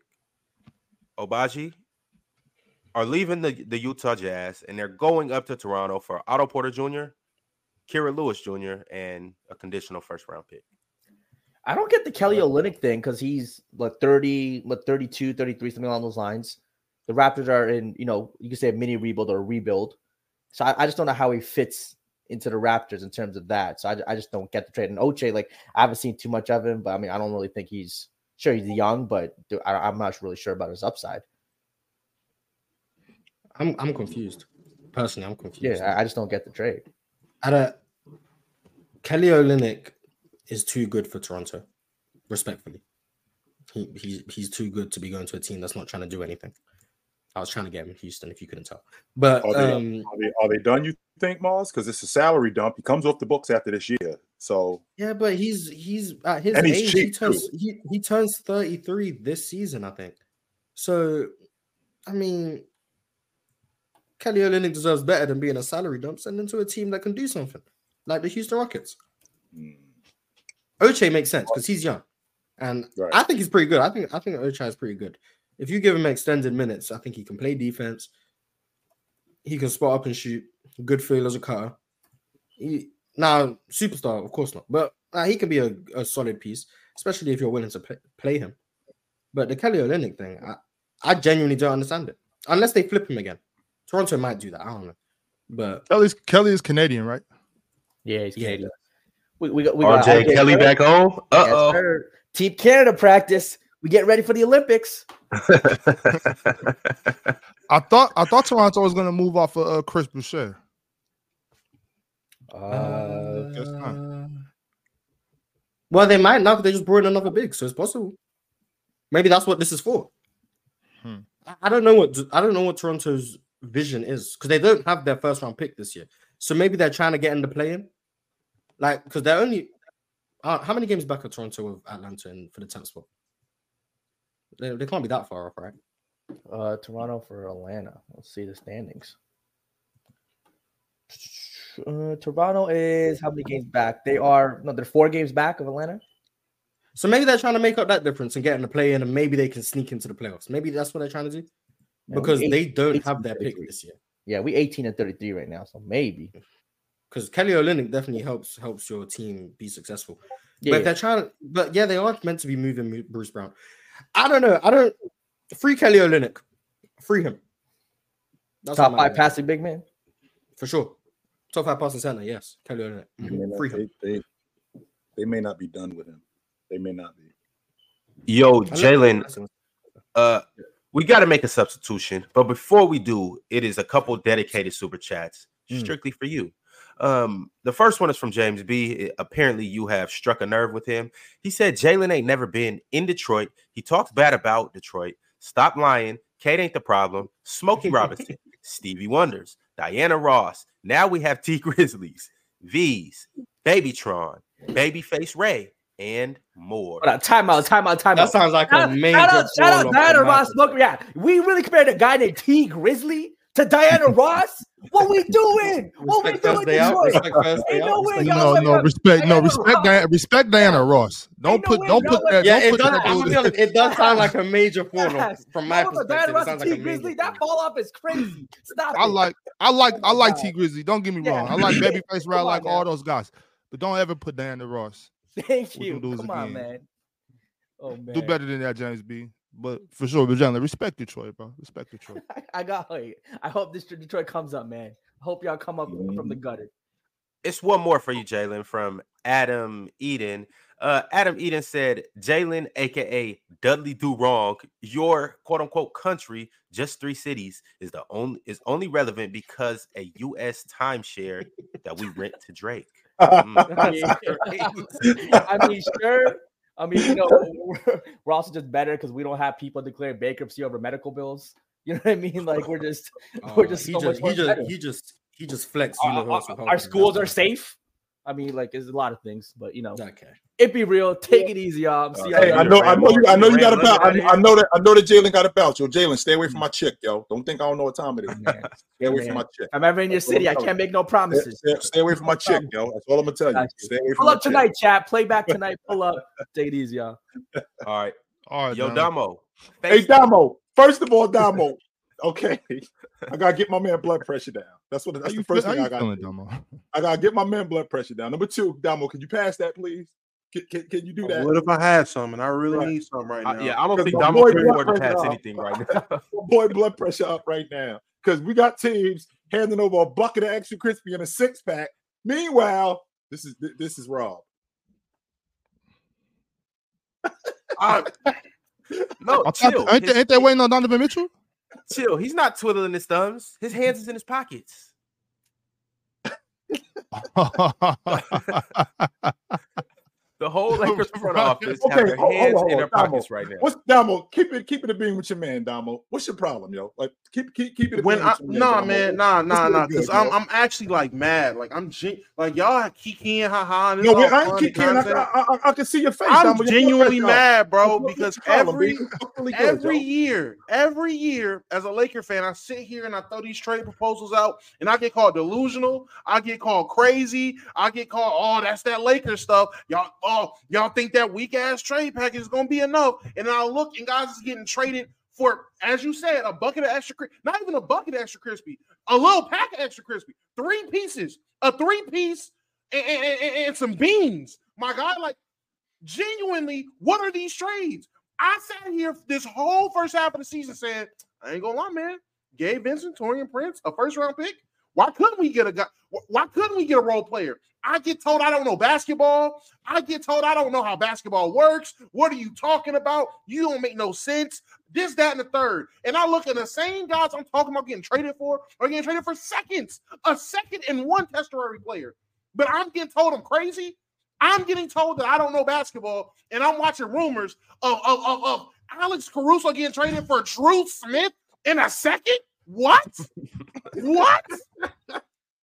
Agbaji are leaving the, the Utah Jazz, and they're going up to Toronto for Otto Porter Jr., Kira Lewis Jr., and a conditional first round pick. I don't get the Kelly Olynyk thing because he's like 30, like 32, 33, something along those lines. The Raptors are in, you know, you could say a mini rebuild or a rebuild. So I, I just don't know how he fits into the Raptors in terms of that. So I, I just don't get the trade. And Ochai, like, I haven't seen too much of him, but I mean, I don't really think he's sure he's young, but I, I'm not really sure about his upside. I'm I'm confused. Personally, I'm confused. Yeah, I, I just don't get the trade. I don't. Kelly Olynyk is too good for Toronto. Respectfully, he he's he's too good to be going to a team that's not trying to do anything. I was trying to get him in Houston, if you couldn't tell. But Are they, um, are they are they done? You think, Mars? Because it's a salary dump. He comes off the books after this year. So yeah, but he's he's at his And he's age. He cheap, turns he, he turns thirty three this season, I think. So, I mean, Kelly Olynyk deserves better than being a salary dump. Send him to a team that can do something, like the Houston Rockets. mm, Ochai makes sense because he's young, and Right. I think he's pretty good. I think I think Ochai is pretty good. If you give him extended minutes, I think he can play defense. He can spot up and shoot. Good feel as a cutter. He, now, superstar, of course not, but uh, he can be a, a solid piece, especially if you're willing to play, play him. But the Kelly Olynyk thing, I, I genuinely don't understand it. Unless they flip him again, Toronto might do that. I don't know, but Kelly's Kelly is Canadian, right? Yeah, he's Yeah, Canadian. We, we got, we got RJ Kelly Kerr. back home. Uh oh. sir. Team Canada practice. We get ready for the Olympics. I thought I thought Toronto was gonna move off of uh, Chris Boucher. Uh, guess not. Well, they might not. they just brought in another big, so it's possible. Maybe that's what this is for. Hmm. I- I don't know what I don't know what Toronto's vision is because they don't have their first round pick this year. So maybe they're trying to get in the play in, like because they're only uh, how many games back are Toronto with Atlanta in, for the tenth spot? They, they can't be that far off, right? uh, Toronto for Atlanta. Let's see the standings. Uh, Toronto is how many games back? They are no, they're four games back of Atlanta. So maybe they're trying to make up that difference and get in the play in, and maybe they can sneak into the playoffs. Maybe that's what they're trying to do because eight- they don't have their pick this year. Yeah, we 18 and 33 right now, so maybe. because Kelly Olynyk definitely helps helps your team be successful. Yeah, but yeah. they're trying, but yeah, they are meant to be moving Bruce Brown. I don't know. I don't free Kelly Olynyk, free him. That's top I'm five passing big man. for sure. Top five passing center, yes, Kelly Olynyk. they, Mhm. may not, Free him. they, they, they may not be done with him. They may not be. Yo, Jalen, uh, We got to make a substitution, but before we do, it is a couple dedicated super chats Mm. strictly for you. Um, the first one is from James B. Apparently, you have struck a nerve with him. He said Jalen ain't never been in Detroit. He talks bad about Detroit. Stop lying. Kate ain't the problem. Smokey Robinson, Stevie Wonders, Diana Ross. Now we have T Grizzlies, Veeze, Babytron, Babyface Ray, and more. Hold on, timeout, timeout, timeout. That sounds like a Shout, major. shout out, shout out Diana Ross. map. Smoke, yeah, we really compared a guy named Tee Grizzley to Diana Ross. What we doing? What we doing? first day out. Detroit? Respect day Ain't no way, No, no, respect, no, respect, Diana, respect Diana Ross. Don't Ain't no put, way, don't y'all put like that. Yeah, don't it put does. that I'm gonna be dude- honest, it does sound like a major fall off Yes. from my Y'all with the perspective. Diana It Ross sounds and like T a Grizzly. That fall fall off is crazy. Stop I like, I like, I like Tee Grizzley. Don't get me wrong. I like Babyface Ray. I like all those guys, but don't ever put Diana Ross. Thank you. them dudes Come on, man. Oh man. Do better than that, James B. But for sure, but Jalen, respect Detroit, bro. Respect Detroit. I got. Wait, I hope this Detroit comes up, man. I hope y'all come up from Mm-hmm. the gutter. it's one more for you, Jalen, from Adam Eden. Uh, Adam Eden said, Jalen, aka Dudley Do Wrong, your quote unquote country, just three cities, is the only is only relevant because a US timeshare that we rent to Drake. Mm, I mean, I mean, sure. I mean, you know, we're, we're also just better because we don't have people declare bankruptcy over medical bills. You know what I mean? Like we're just we're Uh, just he so just much he just better. he just he just flexed Our- our, our schools are safe. I mean, like there's a lot of things, but you know, Okay. it be real. Take it easy, y'all. See y'all Hey, Yeah, I know, I know you, I know you got a bout. I, I know that, I know that Jalen got a bout. Yo, Jalen, stay away from my chick, yo. Don't think I don't know what time it is. Man, Stay away man. from my chick. If I'm ever in your That's city, I'm I telling can't make no promises. stay- stay away from my chick, yo. That's all I'm gonna tell you. Stay away from Pull my up chick. tonight, chat. Play back tonight. Pull up. Take it easy, y'all. All right. All right, Yo, Jalen. Damo. Hey, Damo. First of all, Damo. Okay, I gotta get my man blood pressure down. That's what. That's you, the feel, first how thing you I got. feeling, I gotta get my man blood pressure down. Number two, Damo, can you pass that, please? Can, can, can you do that? What if I had some and I really Right. need some right Uh, now? yeah, I don't think my Damo boy can afford to pass up. anything right now. Boy blood pressure up right now because we got teams handing over a bucket of extra crispy and a six pack. Meanwhile, this is this is Rob. I- no, I thought, chill. ain't, they, ain't they waiting on Donovan Mitchell? Chill. He's not twiddling his thumbs. His mm-hmm. hands is in his pockets. The whole oh, Lakers front Right. office Okay, have their hold- hold hands on, hold in their Damo. pockets right now. What's Damo? Keep it keep it a being with your man, Damo. What's your problem, yo? Like keep keep keep it. a when being I with your nah Damo. man nah nah Let's nah because I'm. I'm actually like mad like I'm gen- like y'all kikiing haha and it's No, all I ain't fun kicking. I. I, I, I can see your face. I'm Damo. Genuinely mad bro What's- what's because every B? You look really good, every yo. year every year as a Laker fan I sit here and I throw these trade proposals out and I get called delusional I get called crazy I get called oh that's that Laker stuff y'all oh y'all think that weak ass trade package is gonna be enough and I look and guys is getting traded for as you said a bucket of extra not even a bucket of extra crispy a little pack of extra crispy three pieces a three piece and, and- and- and some beans my God, like genuinely what are these trades I sat here this whole first half of the season saying, I ain't gonna lie, man. Gabe Vincent, Taurean Prince, a first round pick. Why couldn't we get a guy? Why couldn't we get a role player? I get told I don't know basketball. I get told I don't know how basketball works. What are you talking about? You don't make no sense. This, that, and the third. And I look at the same guys I'm talking about getting traded for are getting traded for seconds, a second and one temporary player. But I'm getting told I'm crazy. I'm getting told that I don't know basketball, and I'm watching rumors of, of, of, of Alex Caruso getting traded for Dru Smith in a second. What? what?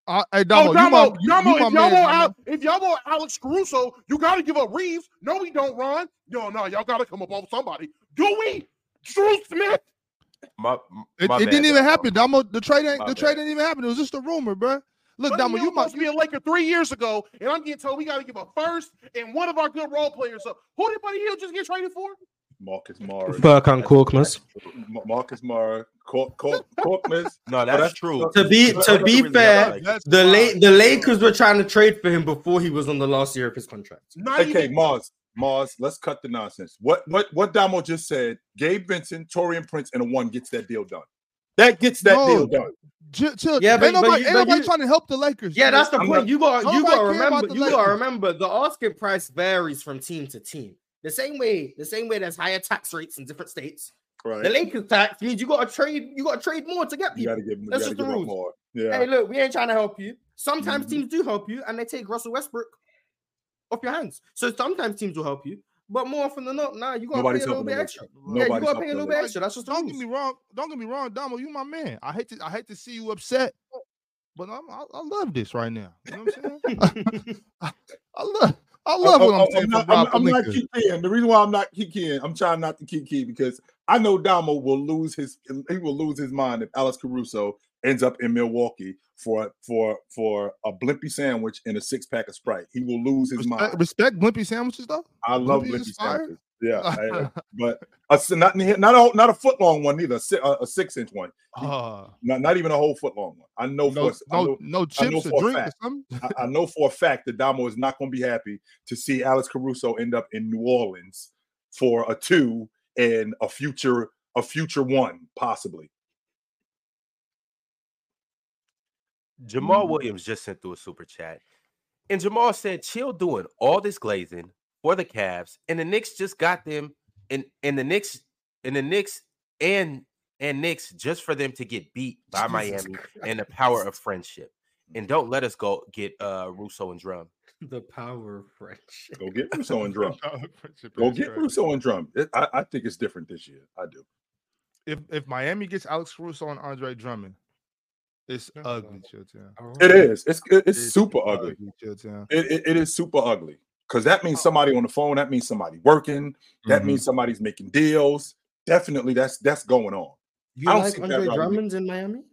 Uh, hey, Damo, oh, you Damo, my, you, Damo, you my if y'all man, want Al- if y'all want Alex Caruso, you got to give up Reaves. No, we don't, Ron. No, no, y'all got to come up on somebody. Do we? Dru Smith. My, It, my it bad, didn't even Damo. happen, Damo. The trade ain't My the bad. trade didn't even happen. It was just a rumor, bro. Look, Buddy Damo, Hield you must be a Laker three years ago, and I'm getting told we got to give a first and one of our good role players up. Who did Buddy Hield just get traded for? Marcus Morris. Burke and Korkmaz. Ma- Marcus Morris. Cork, Cork, Korkmaz. No, that's- that's true. To be to be really fair, like- the wild. La- the Lakers were trying to trade for him before he was on the last year of his contract. Not Okay, even. Mars. Mars, let's cut the nonsense. What what what Damo just said, Gabe Vincent, Taurean Prince, and a one gets that deal done. That gets that No. deal done. Chill, chill. Yeah, ain't but- but nobody, you- ain't but nobody you- trying to help the Lakers. Yeah, that's the I'm point. not- You got you got to remember. You got to remember the asking price varies from team to team. The same way, the same way there's higher tax rates in different states. Right. The Lakers tax means you got to trade. You got to trade more to get you people. got to give. You got to just the give up rules. more. Yeah. Hey, look, we ain't trying to help you. Sometimes Mhm. teams do help you, and they take Russell Westbrook off your hands. So sometimes teams will help you, but more often than not, nah, you gotta Nobody's pay a little bit extra. Lakers. Yeah, you gotta pay a little bit Lakers. extra. That's just Don't get me wrong. Don't get me wrong, Damo. You my man. I hate to I hate to see you upset, but I'm, I, I love this right now. You know what I'm saying? I, I love I oh, love what oh, I'm, oh, saying not, for Rob I'm, I'm not keying. The reason why I'm not keying, I'm trying not to key key because I know Damo will lose his he will lose his mind if Alex Caruso ends up in Milwaukee for for for a blimpy sandwich and a six pack of Sprite. He will lose his Respect, mind. respect blimpy sandwiches though. I love Blimpy's blimpy sandwiches. Yeah, I- but a, s- not not a, not a foot long one either. A, a, a six inch one. Uh, Not, not even a whole foot long one. I know no, for I no, know, no I know chips for or a drink or fact. something. I, I know for a fact that Damo is not going to be happy to see Alex Caruso end up in New Orleans for a two and a future a future one possibly. Jamal Mhm. Williams just sent through a super chat. And Jamal said, chill doing all this glazing for the Cavs. And the Knicks just got them and and the Knicks and the Knicks and and Knicks just for them to get beat by Jesus Miami and the power of friendship. And don't let us go get uh Russo and Drum. The power of friendship. Go get Russo and Drum. Friendship Go get crazy. Russo and Drum. It- I, I think it's different this year. I do. If if Miami gets Alex Russo and Andre Drummond, it's ugly, Chilltown. It is. It's it- it's It's super ugly. Chilltown. It, it, it is super ugly because that means somebody on the phone. That means somebody working. That Mhm. means somebody's making deals. Definitely, that's that's going on. You I don't like see Andre Pat Drummond's in Miami?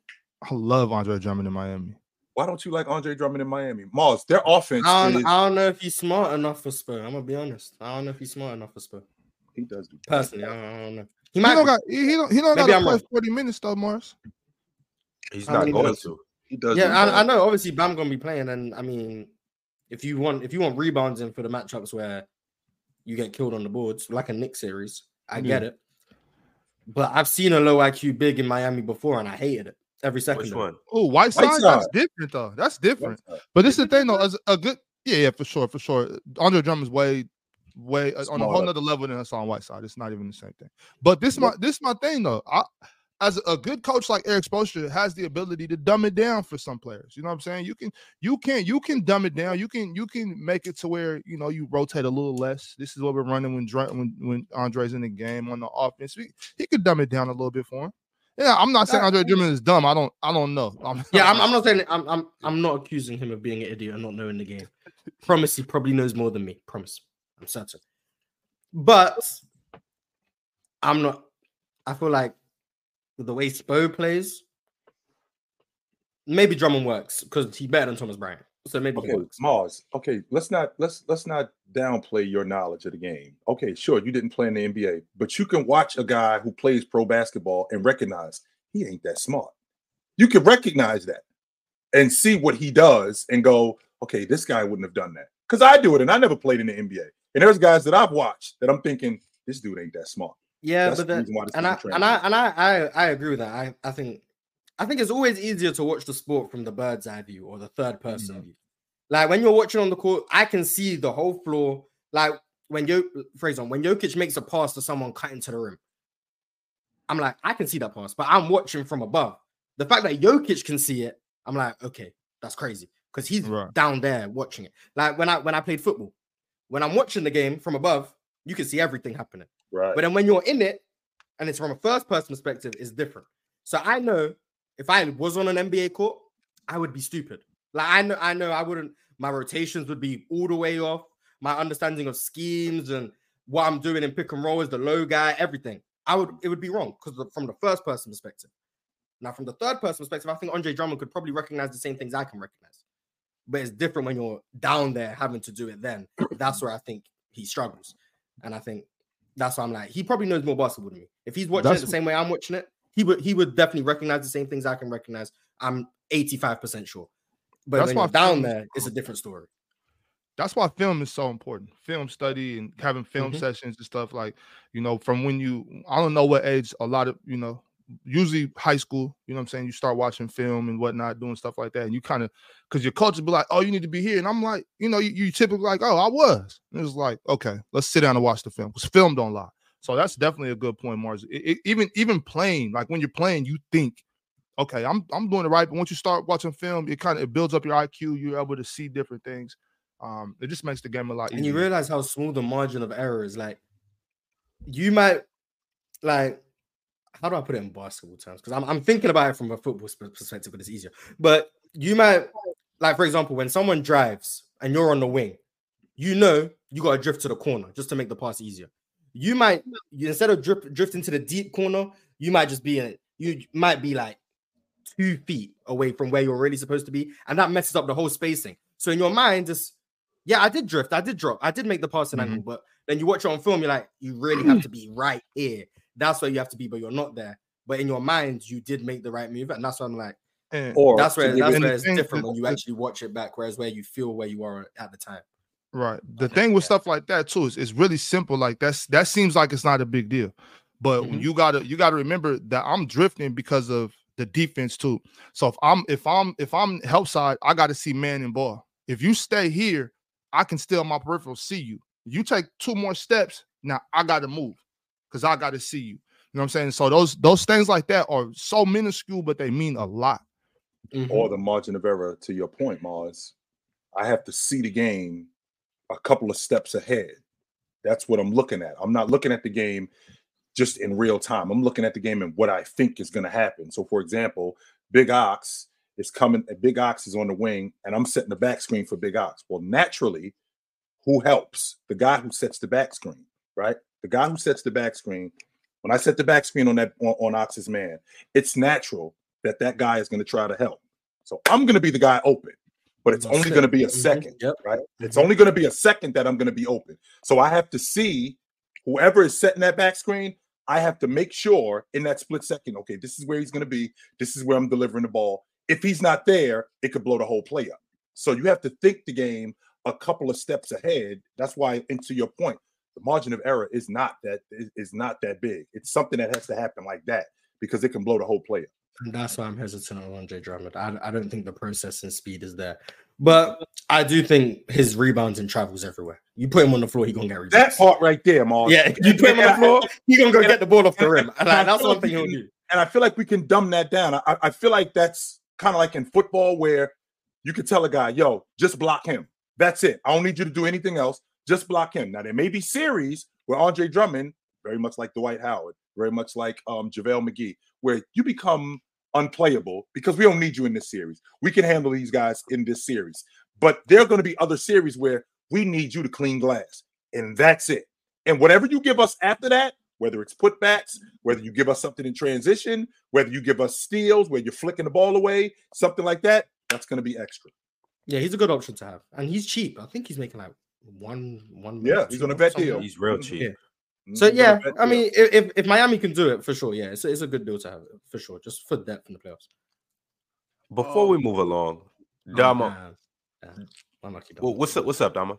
I love Andre Drummond in Miami. Why don't you like Andre Drummond in Miami? Mars, their offense I is don't, I don't know if he's smart enough for Spur. I'm gonna be honest. I don't know if he's smart enough for Spur. he does do Personally, I don't, I don't know. He He might. don't be. got he, he don't he don't Maybe got to I'm play 40 minutes though, Mars. He's not going to. He does. do Yeah, I, I know. Obviously, Bam gonna be playing, and I mean, if you want, if you want rebounds in for the matchups where you get killed on the boards, like a Knicks series, I get it. But I've seen a low IQ big in Miami before, and I hated it every second. Which of it. one? Oh, Whiteside, Whiteside. that's different though. That's different. But this is the thing though, as a good yeah, yeah, for sure, for sure. Andre Drummond's way, way uh, on a whole Smaller. nother level than Hassan Whiteside. It's not even the same thing. But this my this my thing though. I as a good coach like Erik Spoelstra has the ability to dumb it down for some players. You know what I'm saying? You can you can you can dumb it down. You can you can make it to where you know you rotate a little less. This is what we're running when when when Andre's in the game on the offense. We, he could dumb it down a little bit for him. Yeah, I'm not saying Andre Drummond is dumb. I don't I don't know. I'm, Yeah, I'm, I'm not saying I'm, I'm I'm not accusing him of being an idiot and not knowing the game. Promise he probably knows more than me. Promise. I'm certain. But I'm not I feel like with the way Spo plays, maybe Drummond works because he's better than Thomas Bryant. So maybe Okay. Mars. Okay, let's not let's let's not downplay your knowledge of the game. Okay, sure, you didn't play in the NBA, but you can watch a guy who plays pro basketball and recognize he ain't that smart. You can recognize that and see what he does and go, okay, this guy wouldn't have done that. Because I do it, and I never played in the NBA. And there's guys that I've watched that I'm thinking this dude ain't that smart. Yeah, That's but the then, reason why this and I and I and I, I I agree with that. I I think I think it's always easier to watch the sport from the bird's eye view or the third person Mm-hmm. view. Like when you're watching on the court, I can see the whole floor. Like when Yo, for example, when Jokic makes a pass to someone cutting to the rim, I'm like, I can see that pass, but I'm watching from above. The fact that Jokic can see it, I'm like, okay, that's crazy because he's Right. down there watching it. Like when I when I played football, when I'm watching the game from above, you can see everything happening. Right. But then when you're in it and it's from a first person perspective, it's different. So I know if I was on an NBA court, I would be stupid. Like I know, I know I wouldn't, my rotations would be all the way off. My understanding of schemes and what I'm doing in pick and roll is the low guy, everything. I would it would be wrong because from the first person perspective. Now, from the third person perspective, I think Andre Drummond could probably recognize the same things I can recognize. But it's different when you're down there having to do it then. That's where I think he struggles. And I think that's why I'm like, he probably knows more basketball than me. If he's watching That's- it the same way I'm watching it, he would he would definitely recognize the same things I can recognize. I'm 85% sure. But That's when why down there, it's a different story. that's why film is so important. Film study and having film Mhm. sessions and stuff like, you know, from when you I don't know what age a lot of, you know, usually high school, you know what I'm saying? You start watching film and whatnot, doing stuff like that. And you kind of because your coach will be like, Oh, you need to be here. And I'm like, you know, you, you typically like, Oh, I was. And it was like, okay, let's sit down and watch the film. Because film don't lie. So that's definitely a good point, Mars. It- it- even even playing, like when you're playing, you think, okay, I'm I'm doing it right. But once you start watching film, it kind of it builds up your IQ. You're able to see different things. Um, it just makes the game a lot and you realize how small the margin of error is. Like, you might, like, how do I put it in basketball terms? Because I'm, I'm thinking about it from a football sp- perspective, but it's easier. But you might, like, for example, when someone drives and you're on the wing, you know you got to drift to the corner just to make the pass easier. You might, you, instead of drip, drifting to the deep corner, you might just be in it. You might be like two feet away from where you're really supposed to be, and that messes up the whole spacing. So in your mind, just yeah, I did drift, I did drop, I did make the passing mm-hmm. angle, but then you watch it on film, you're like, you really have to be right here. That's where you have to be, but you're not there. But in your mind, you did make the right move, and that's what I'm like. And- Or That's where that's where it's different when you actually watch it back, whereas where you feel where you are at the time. Right. The thing with stuff like that too is it's really simple. Like that's that seems like it's not a big deal. But when Mhm. you gotta you gotta remember that I'm drifting because of the defense too. So if I'm if I'm if I'm help side, I gotta see man and ball. If you stay here, I can still my peripheral see you. You take two more steps, now I gotta move because I gotta see you. You know what I'm saying? So those those things like that are so minuscule, but they mean a lot. Mhm. or the margin of error to your point, Mars. I have to see the game a couple of steps ahead. That's what I'm looking at. I'm not looking at the game just in real time. I'm looking at the game and what I think is going to happen. So, for example, Big Ox is coming, and Big Ox is on the wing, and I'm setting the back screen for Big Ox. Well, naturally, who helps? The guy who sets the back screen, right? The guy who sets the back screen. When I set the back screen on that on, on Ox's man, it's natural that that guy is going to try to help. So I'm going to be the guy open, but it's only going to be a Mhm. second, Yep. right? It's only going to be a second that I'm going to be open. So I have to see whoever is setting that back screen. I have to make sure in that split second, okay, this is where he's going to be. This is where I'm delivering the ball. If he's not there, it could blow the whole play up. So you have to think the game a couple of steps ahead. That's why, and to your point, the margin of error is not that is, not that big. It's something that has to happen like that because it can blow the whole play up. And that's why I'm hesitant on Andre Drummond. I, I don't think the processing speed is there. But I do think his rebounds and travels everywhere. You put him on the floor, he gonna get rebounds. That part right there, Mars. yeah, you put him on the floor, he gonna go and- get the ball off the rim. and I that's one like thing he'll do. and I feel like we can dumb that down. I, I feel like that's kind of like in football where you could tell a guy, yo, just block him. That's it. I don't need you to do anything else. Just block him. Now there may be series where Andre Drummond, very much like Dwight Howard, very much like um JaVale McGee, where you become unplayable because we don't need you in this series. We can handle these guys in this series. But there are going to be other series where we need you to clean glass. And that's it. And whatever you give us after that, whether it's putbacks, whether you give us something in transition, whether you give us steals, where you're flicking the ball away, something like that, that's going to be extra. Yeah, he's a good option to have, and he's cheap. I think he's making like one one. Yeah, he's two on a mil, vet deal. He's real Mhm. cheap. Yeah. So he's on a yeah, I mean, if, if if Miami can do it for sure, yeah, it's a, it's a good deal to have for sure, just for depth in the playoffs. Before we move along, Dama, Oh, man. Yeah, unlucky well, what's up? What's up, Dama?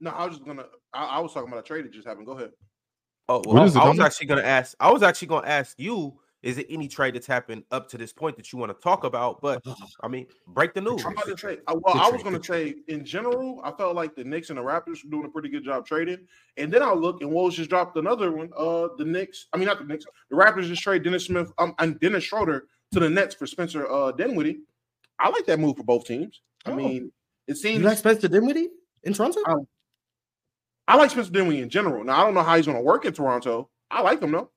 No, I was just gonna. I, I was talking about a trade that just happened. Go ahead. Oh, What well, is it, I was actually gonna ask. I was actually gonna ask you. Is there any trade that's happened up to this point that you want to talk about? But I mean, break the news. I'm about to say. Well, I was going to say in general, I felt like the Knicks and the Raptors were doing a pretty good job trading. And then I look and Wolves just dropped another one. Uh, the Knicks. I mean, not the Knicks. The Raptors just trade Dennis Smith um, and Dennis Schroeder to the Nets for Spencer uh, Dinwiddie. I like that move for both teams. I Oh. mean, it you seems like Spencer Dinwiddie in Toronto? I- I like Spencer Dinwiddie in general. Now I don't know how he's going to work in Toronto. I like him though.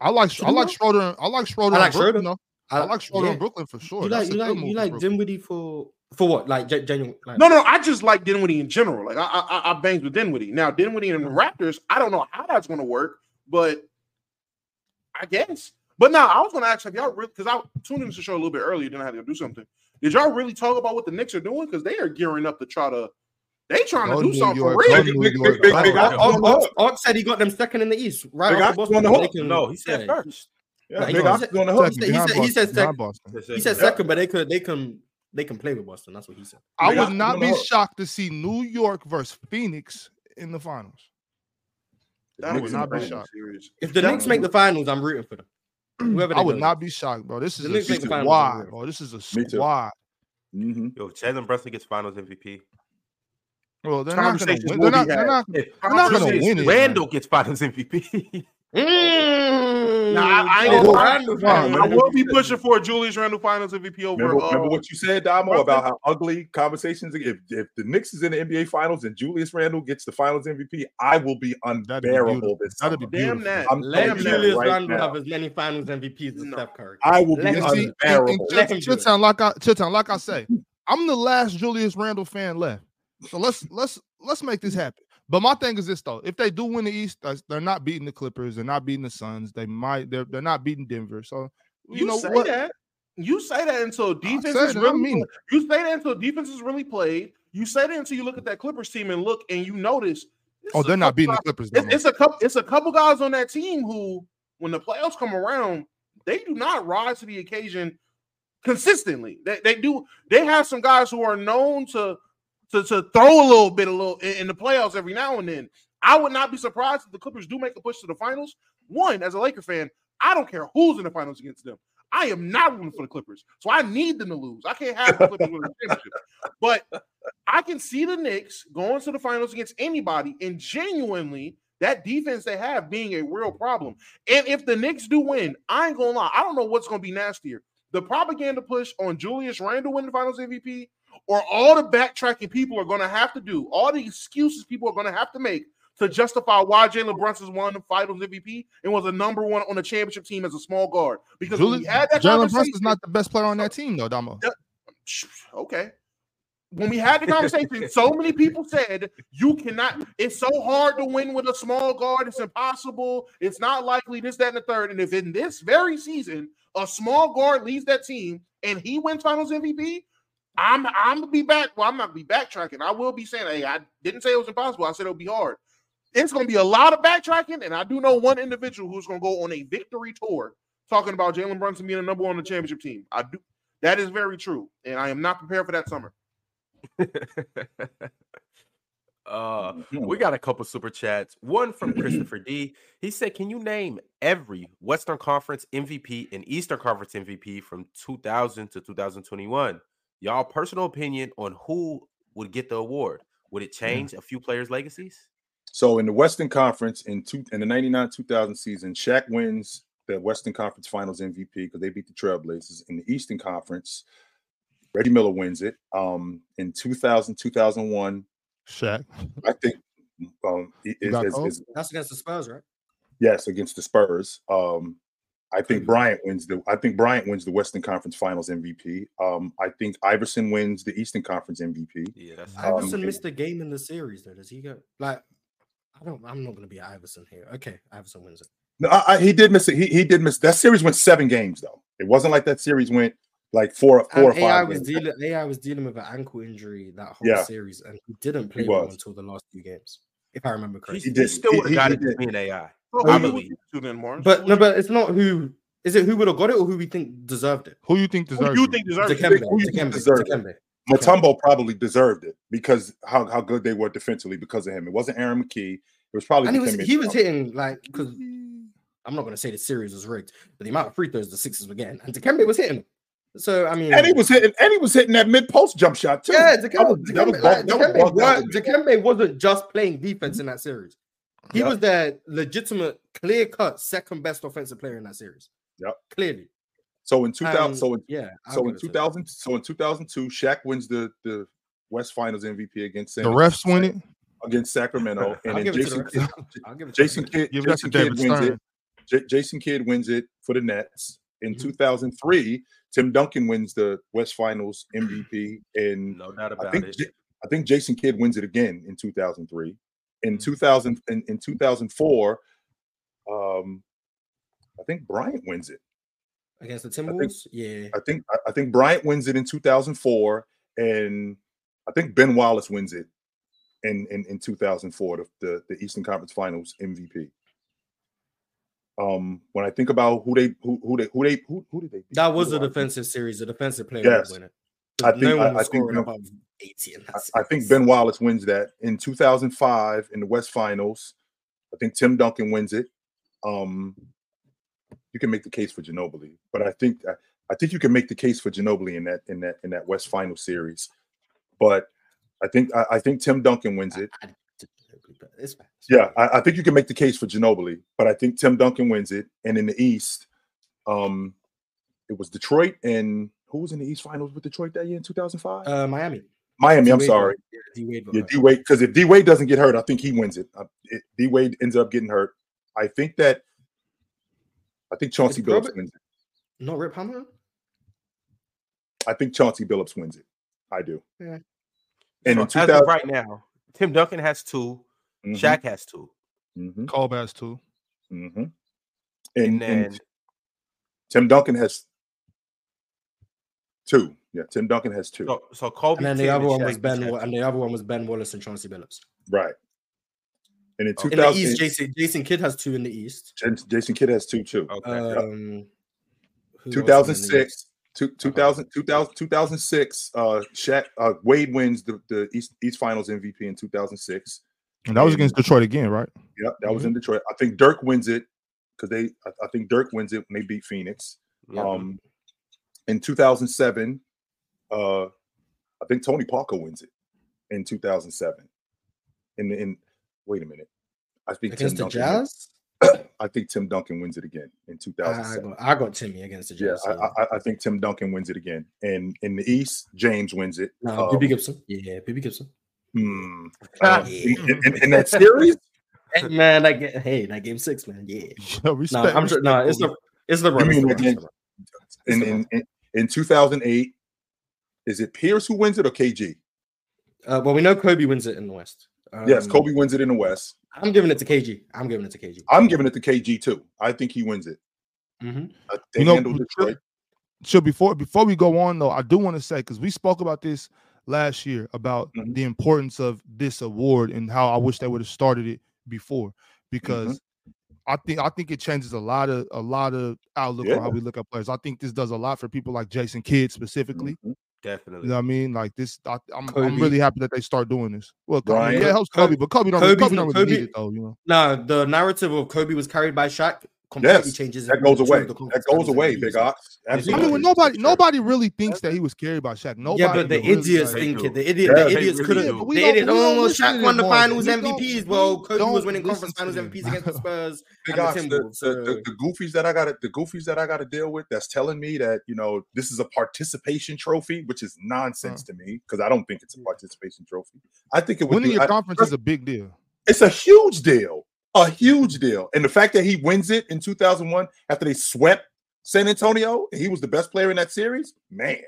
I like I like Schroeder. I like Schroeder. I in like Brooklyn, Schroeder. though. I like Schroeder yeah. in Brooklyn for sure. You like a you like you like Dinwiddie for for what? Like ge- genuine? Like, No, no, I just like Dinwiddie in general. Like I, I, I- I bangs with Dinwiddie. Now Dinwiddie and the Raptors, I don't know how that's going to work, but I guess. But now I was going to ask, have y'all really? Because I tuned into the show a little bit earlier, then I had to go do something. Did y'all really talk about what the Knicks are doing? Because they are gearing up to try to. They trying Go to do something for real. New Big- York, big- big- go. big Ox on the Ox, hook. Ox said he got them second in the East, right? Big after Ox Boston, on the hook. can- No, he said yeah. first. Yeah, Nah, he Big Ox on the hook. He said- he Behind said- he said behind sec- Boston. He said second, but they could they can they can play with Boston. That's what he said. I would not be shocked to see New York versus Phoenix in the finals. That would not be shocked. Series. If the That- Knicks make the finals, I'm rooting for them. Whoever I would go not be shocked, bro. This is The a Knicks make the finals, squad, I'm bro. This is a Me too. squad. Mhm. Yo, Jalen Brunson gets Finals MVP. Well, they're not going to win. They're not. They're not. They're not going to Conversations- win it. Randle gets Finals MVP. Mm. Nah, I, I, Oh, ain't gonna- Randle I will be pushing for Julius Randle Finals MVP over. Remember, uh, remember what you said, Damo, Brooklyn? about how ugly conversations. If if the Knicks is in the NBA Finals and Julius Randle gets the Finals MVP, I will be That'd be unbearable beautiful. this That'd summer. be damn beautiful. that. I'm Let telling you that Julius right Randle now. have as many finals MVPs as No. Steph Curry. I will be Let him And see, and- and unbearable. Let him Chit- do it. Chitan, like I Chitan, like I say, I'm the last Julius Randle fan left. So let's let's let's make this happen. But my thing is this though: if they do win the East, they're not beating the Clippers, they're not beating the Suns, they might they're they're not beating Denver. So you, You, know say what? that. You say that until defense is I really. mean. You say that until defense is really played. You say that until you look at that Clippers team and look and you notice. Oh, they're not beating the Clippers. It's, it's a couple. It's a couple guys on that team who, when the playoffs come around, they do not rise to the occasion consistently. They, they do. They have some guys who are known to to, to throw a little bit, a little in, in the playoffs every now and then. I would not be surprised if the Clippers do make a push to the finals. One, as a Laker fan, I don't care who's in the finals against them. I am not rooting for the Clippers, so I need them to lose. I can't have the Clippers win the championship. But I can see the Knicks going to the finals against anybody, and genuinely that defense they have being a real problem. And if the Knicks do win, I ain't gonna lie, I don't know what's gonna be nastier. The propaganda push on Julius Randle winning the finals MVP, or all the backtracking people are gonna have to do, all the excuses people are gonna have to make to justify why Jalen Brunson's won the finals MVP and was a number one on the championship team as a small guard. Because Julius, had that Jalen Brunson's not the best player on that team, though, Damo. okay. When we had the conversation, so many people said you cannot. It's so hard to win with a small guard. It's impossible. It's not likely. This, that, and the third. And if in this very season a small guard leads that team and he wins Finals MVP, I'm I'm gonna be back. Well, I'm not gonna be backtracking. I will be saying, hey, I didn't say it was impossible. I said it'll be hard. It's gonna be a lot of backtracking, and I do know one individual who's gonna go on a victory tour talking about Jalen Brunson being a number one on the championship team. I do. That is very true, and I am not prepared for that summer. uh, we got a couple super chats. One from Christopher D. He said, "Can you name every Western Conference MVP and Eastern Conference MVP from 2000 to 2021? Y'all personal opinion on who would get the award? Would it change a few players' legacies?" So in the Western Conference in two in the 99-2000 season, Shaq wins the Western Conference Finals MVP because they beat the Trailblazers. In the Eastern Conference, Reggie Miller wins it. Um, in 2000, 2001, Shaq. I think um it- You is, got is- is- That's against the Spurs, right? yes against the Spurs. Um, I think Bryant wins the I think Bryant wins the Western Conference Finals MVP. Um, I think Iverson wins the Eastern Conference MVP. Yeah, that's Um, Iverson missed a game in the series, though. Does he go like? I don't. I'm not going to be Iverson here. Okay, Iverson wins it. No, I, I, he did miss it. He, he did miss that series went seven games though. It wasn't like that series went like four four or And AI five. was games. dealing. AI was dealing with an ankle injury that whole Yeah. series, and he didn't He play well until the last two games, if I remember correctly. He he did. still He- would have got he it did. just being AI. So I believe. would to then, Morris? But no, but it's not who. Is it who would have got it or who we think deserved it? Who you think you- deserves who you it? think deserves it? Dikembe. who you think Dikembe. deserved it? Dikembe. Mutombo probably deserved it because how, how good they were defensively because of him. It wasn't Aaron McKie. It was probably And he was he was hitting like because I'm not going to say the series was rigged, but the amount of free throws the Sixers were getting, and Dikembe was hitting. So I mean, and he was hitting and he was hitting that mid post jump shot too. yeah, That Dikembe, was- that was Dikembe, bugged- like, that was Dikembe, bugged out wa- with me. Dikembe wasn't just playing defense in that series. He Yep. was the legitimate, clear cut second best offensive player in that series. Yep. clearly. So in 2000, Um, so in, yeah, I'll so give in it to him. 2000, so in 2002, Shaq wins the the West Finals MVP against The San- refs win it. against Sacramento, and then give it to Jason the Kidd, I'll give it to Jason him. Kidd, Give that to Jason Kidd David wins Stern. it. J- Jason Kidd wins it for the Nets. In Mhm. 2003, Tim Duncan wins the West Finals MVP, and No doubt I about think it. J- I think Jason Kidd wins it again in 2003. In Mhm. 2000 in, in 2004, um, I think Bryant wins it. against the think- Timberwolves. yeah, I think I- I think Bryant wins it in 2004, and I think Ben Wallace wins it in in, in 2004, the, the the Eastern Conference Finals MVP. Um, when I think about who they who who they who they who, who did they beat? that was a I- defensive series. The defensive player Yes. Would win it. I think- no I- I think Ben- above 80 in that I, I think. Ben Wallace wins that in 2005 in the West Finals. I think Tim Duncan wins it. Um, you can make the case for Ginobili, but I think I, I think you can make the case for Ginobili in that in that in that West Final series. But I think I, I think Tim Duncan wins it. I- I- but it's fine. It's Yeah. I, I think you can make the case for Ginobili, but I think Tim Duncan wins it. And in the East, um, it was Detroit and who was in the East Finals with Detroit that year in 2005? Uh, Miami. Miami. I'm D-Wade sorry. got- Yeah, D Wade. Yeah, D Wade. Because if D Wade doesn't get hurt, I think he wins it. Uh, it D Wade ends up getting hurt. I think that. I think Chauncey Billups Robert- wins it. Not Rip Hammer. I think Chauncey Billups wins it. I do. Yeah. And So in as 2000, of right now, Tim Duncan has 2 Mhm, Shaq has two, mhm, has two. too. mhm. and, And, then and Tim Duncan has two. Yeah, Tim Duncan has two. so, so Kobe. And then the other one was Ben, each and the other one was Ben Wallace and Chauncey Billups. Right. And in Okay. In the 2000, East, Jason Jason Kidd has two in the East. Jason, Jason Kidd has two too. two. Okay. Um, who else was in the 2006, two, 2000, 2000, 2006, uh, Shaq, uh, Wade wins the, the East, East Finals MVP in 2006. And that was against Detroit again, right? Yeah, that was in Detroit. I think Dirk wins it because they, I, I think Dirk wins it when they beat Phoenix. Yeah. Um, in 2007, uh, I think Tony Parker wins it in 2007. In in wait a minute, I think against Tim the Duncan wins- Jazz. I think Tim Duncan wins it again in I 2007. got, I got Timmy against the Yeah, Jazz. I, I, I think Tim Duncan wins it again. And in the East, James wins it. no, Um, Boobie Gibson. Yeah, Boobie Gibson. hmm, Ah, uh, in, in- in- in that series, Hey, man, that ga- hey, that game six, man. Yeah. Yo, No, respect. I'm sure. No, it's the it's the You mean run. Again- in, in, in, in 2008, is it Pierce who wins it or KG? Uh, well, we know Kobe wins it in the West. yes, Um, Kobe wins it in the West. I'm giving it to KG. I'm giving it to KG. I'm giving it to KG too. I think he wins it. hmm Uh, they You know, handled Detroit. So before before we go on though, I do want to say because we spoke about this last year about Mhm. the importance of this award and how I wish they would have started it before because I think I think it changes a lot of a lot of outlook Yeah. on how we look at players. I think this does a lot for people like Jason Kidd specifically. Mhm. Definitely. You know what I mean? Like this, I, I'm I'm really happy that they start doing this. Well, Kobe, yeah, it helps Kobe- Kobe, but Kobe don't, Kobe's Kobe don't really need it though. You know, No, the narrative of Kobe was carried by Shaq completely Yes, changes. that goes away. That goes away, Big Ox. I mean, when nobody nobody really thinks that he was carried by Shaq. Nobody. Yeah, but the really, idiots think it. The idiot, Yeah, the idiots really could do. have. But we The don't- idiots. Oh, listen Shaq won the. Finals We MVPs. don't- Well, Kobe was winning listen conference finals. MVPs against the Spurs Big the Ox, the, the, the, the goofies that I got to the goofies that I got to deal with that's telling me that you know this is a participation trophy, which is nonsense to me because I don't think it's a participation trophy. I think it would Winning your conference is a big deal. it's a huge deal, a huge deal, and the fact that he wins it in 2001 after they swept San Antonio, and he was the best player in that series, man,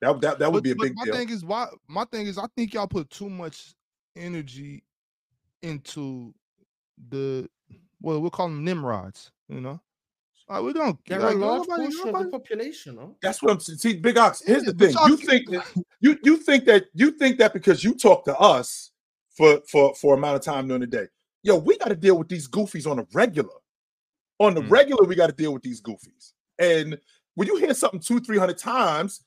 that that, that would But- be a but big my deal. thing is why my thing is I think y'all put too much energy into the well, we'll call them Nimrods, you know. Like, we don't they're like, a large nobody- portion of the population. No? That's what I'm saying. See, Big Ox. Here's Yeah, the thing. y'all You keep- think you you think that you think that because you talk to us for for for amount of time during the day. Yo, we got to deal with these goofies on a regular. On the Mm. regular, we got to deal with these goofies. And when you hear something two, three hundred times,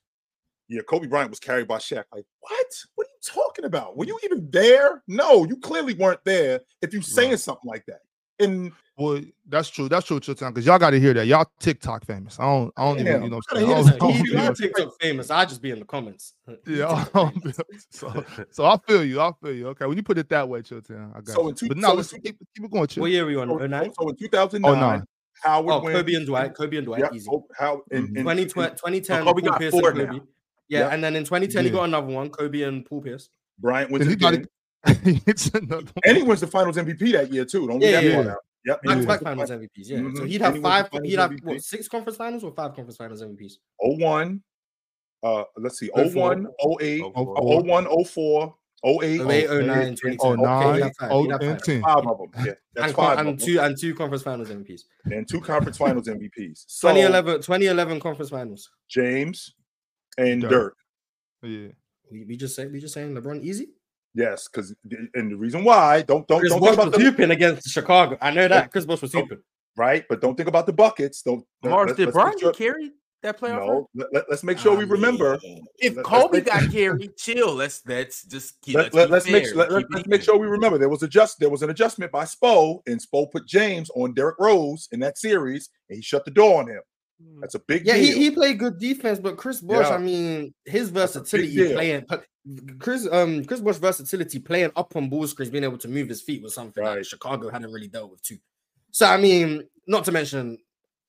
yeah, Kobe Bryant was carried by Shaq. Like, what? What are you talking about? Were you even there? No, you clearly weren't there. If you saying Right. something like that, and Well, that's true. That's true, Chilltown, because y'all got to hear that. Y'all TikTok famous. I don't. I don't Damn, even. You know. What I'm this saying? I don't, I don't If you on are TikTok famous, I just be in the comments. Yeah, I don't be- so, so I feel you. I feel you. Okay, when you put it that way, Chilltown, I got So in two- but no, so let's two- keep, keep it going, Chill. What year are we on? so, 09? so in 2009, Oh nine. Howard Oh, wins. Kobe and Dwight. Kobe and Dwight. Yeah, Easy. oh, how in, Mhm. in, 2020, in- 2010, Kobe Paul got Pierce four and Kobe. now. Yeah, Yep. and then in 2010 he got another one, Kobe and Paul Pierce. Bryant wins And it he got it. it's another and he wins the Finals MVP that year too. Don't leave Yeah, that yeah. Part out. Yep. Back to back finals fin- MVPs, yeah. So Mhm. he'd have he wins the five. He'd have MVP. what, six conference finals or five conference finals MVPs. 01, uh, let's see, 04, 01, 08, 01, 04, 08, 08, 09, 08, 2010. Oh, Okay, nine, he'd have five. oh, He'd have and five. ten. five of them. Yeah, that's And, five con- of and them. two and two conference finals MVPs. And two conference finals MVPs. So 2011, 2011 conference finals. James and Dirk. Dirk. Yeah. We, we just say we just saying LeBron easy. Yes, because and the reason why don't don't Chris don't Bosh think was about the hooping against Chicago. I know that. Chris Bosh was hooping. right, but don't think about the buckets. Don't Mars, let's- did let's Brian sure- get carried that playoff? No, let, let, us make sure we I remember. If Let- Kobe make- got carried, chill. Let's let's just keep. Let, let's, let, be us make let, keep let's make sure we remember there was a just there was an adjustment by Spo, and Spo put James on Derrick Rose in that series, and he shut the door on him. That's a big Yeah, he, deal. he played good defense, but Chris Bosh, Yeah. I mean, his versatility playing Chris um Chris Bosh versatility playing up on ball screens, being able to move his feet was something that Chicago hadn't really dealt with too. So I mean, not to mention,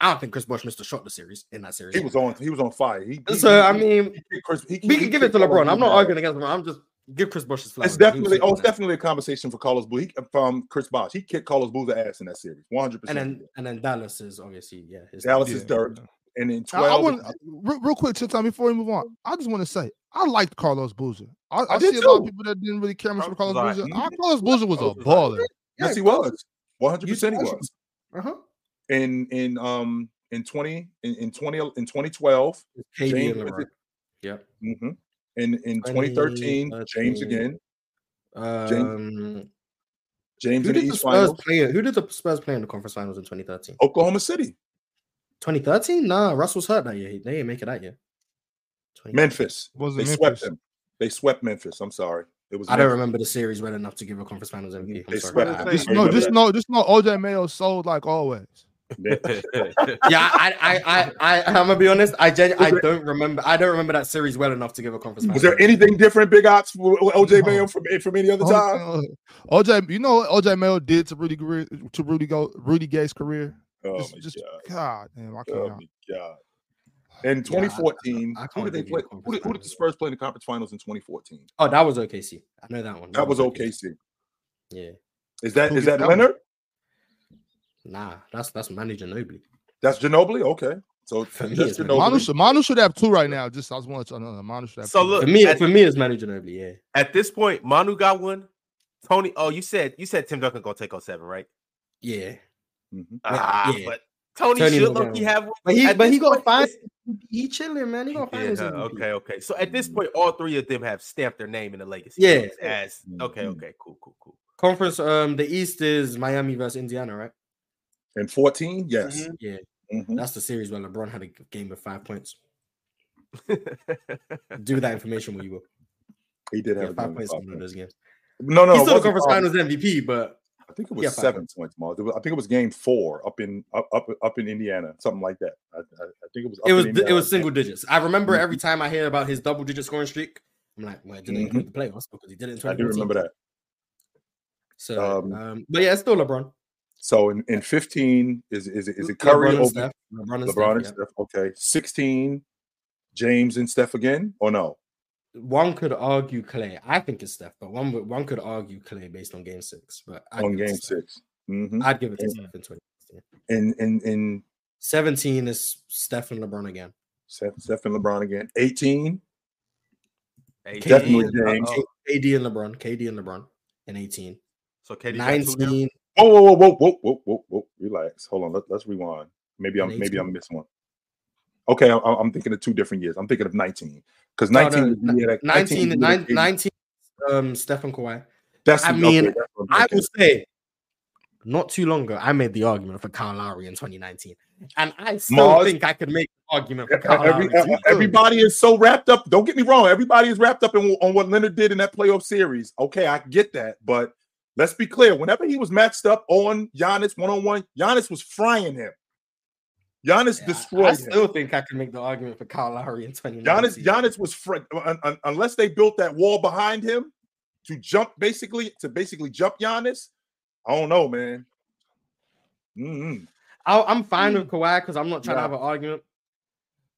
I don't think Chris Bosh missed a shot the series in that series. He was on. He was on fire. He, he- so I mean, he kicked Chris, he, we he can give it to LeBron. I'm not arguing against him. I'm just give Chris Bosh his flowers. It's man. He was definitely. Oh, it's super nice. definitely a conversation for Carlos Boozer. He, from Chris Bosh. He kicked Carlos Boozer ass in that series. One hundred and percent. And then and then Dallas is obviously yeah. His Dallas Yeah, is Dirk. And in I, I twelve, want real, real quick, Chip, time before we move on. I just want to say I liked Carlos Boozer. I, I, I did see a lot of people that didn't really care much for Carlos Carlos was Boozer. alright. I, Carlos Boozer was a Carlos was baller. yes, he was. One hundred percent, he was. Uh-huh. In in um in twenty in, in twenty in twenty twelve. KD James and was LeBron. it? Yep. Mm-hmm. In in twenty thirteen, James again. Um, James who in the did the East Spurs Finals. play? Who did the Spurs play in the conference finals in 2013? Oklahoma City, 2013? Nah, Russell's hurt that year. He- They didn't make it that year. Memphis. Was They it swept Memphis? them. They swept Memphis. I'm sorry. It was. I don't remember the series well enough to give a conference finals MVP. I'm They sorry. swept I- them. Just no, know, remember just that. know, just know, OJ Mayo sold like always. Yeah. yeah, I, I, I, I, I'm gonna be honest. I, genu- I don't remember. I don't remember that series well enough to give a conference. Was there anything different, Big Ox, with OJ No. Mayo from eh, from any other time? OJ, you know what OJ Mayo did to Rudy to Rudy go Rudy Gay's career? Oh Just, my just god! God, damn, I Oh can't. my god! In 2014, I who did they give play? Who did, who did the. Spurs play in the conference finals in 2014? Oh, that was OKC. I know that one. That was OKC. Yeah. Is that Who is gets that that? Leonard? Nah, that's that's Manu Nobly. That's Ginobili. Okay, so For me, it's Ginobili. Manu should, Manu should have two right now. Just I was want to know. Manu should have So two. look, For me, at- for me, it's Manu Nobly. Yeah. At this point, Manu got one. Tony, oh, you said you said Tim Duncan gonna take 07, right? Yeah. Mhm. Ah, yeah. but Tony, Tony should look he have one. But he, At but this he got point, five. it's- He chilling, man. He got Yeah, finals. MVP. okay, okay. So at this point, all three of them have stamped their name in the legacy. Yeah. books As okay, Mhm. okay, cool, cool, cool. Conference. Um, the East is Miami versus Indiana, right? In 14, yes. Yeah. Mhm. That's the series where LeBron had a game of five points. Do that information where you will. He did Yeah, have a five game points in one of those games. No, no, He's it still the wasn't, conference finals MVP, but I think it was five seven points, Miles. I think it was game four up in up up, up in Indiana, something like that. I, I, I think it was. Up it was in it was single digits. I remember Mhm. every time I hear about his double digit scoring streak, I'm like, well, it didn't Mhm. include the playoffs because he did it in I do remember that. So, Um, um, but yeah, it's still LeBron. So in, in 15 is is it, is it Curry LeBron and Steph. LeBron and LeBron and Steph, Steph? Okay, 16, James and Steph again, or no? One could argue Clay. I think it's Steph, but one one could argue Clay based on Game Six. But I'd on give it to game Steph. six. Mm-hmm. I'd give it to And- Steph in 2016. And and and 17 is Steph and LeBron again. Steph, Steph and LeBron again. 18, Hey, Definitely KD, James. KD and LeBron. KD and LeBron in 18. So KD got two now? 19. Whoa, whoa, whoa, whoa, whoa, whoa, whoa, whoa. Relax. Hold on. Let, let's rewind. Maybe I'm maybe I'm missing one. Okay, I'm, I'm thinking of two different years. I'm thinking of 19 because 19, no, year that- 19, was the year 19, that KD 19 um, Steph and Kawhi. That's I the- mean, okay, that's I will say, not too long ago, I made the argument for Kyle Lowry in 2019, and I still Mars- think I could make the argument for Kyle Every- Lowry. everybody is so wrapped up. Don't get me wrong. Everybody is wrapped up in, on what Leonard did in that playoff series. Okay, I get that, but let's be clear. Whenever he was matched up on Giannis one on one, Giannis was frying him. Giannis Yeah, destroyed him. I still think I can make the argument for Kyle Lowry in Giannis, 2019. Giannis was fr- un- un- unless they built that wall behind him to jump basically to basically jump Giannis. I don't know, man. Mm-mm. I, I'm fine with mm. Kawhi because I'm not trying Yeah. to have an argument.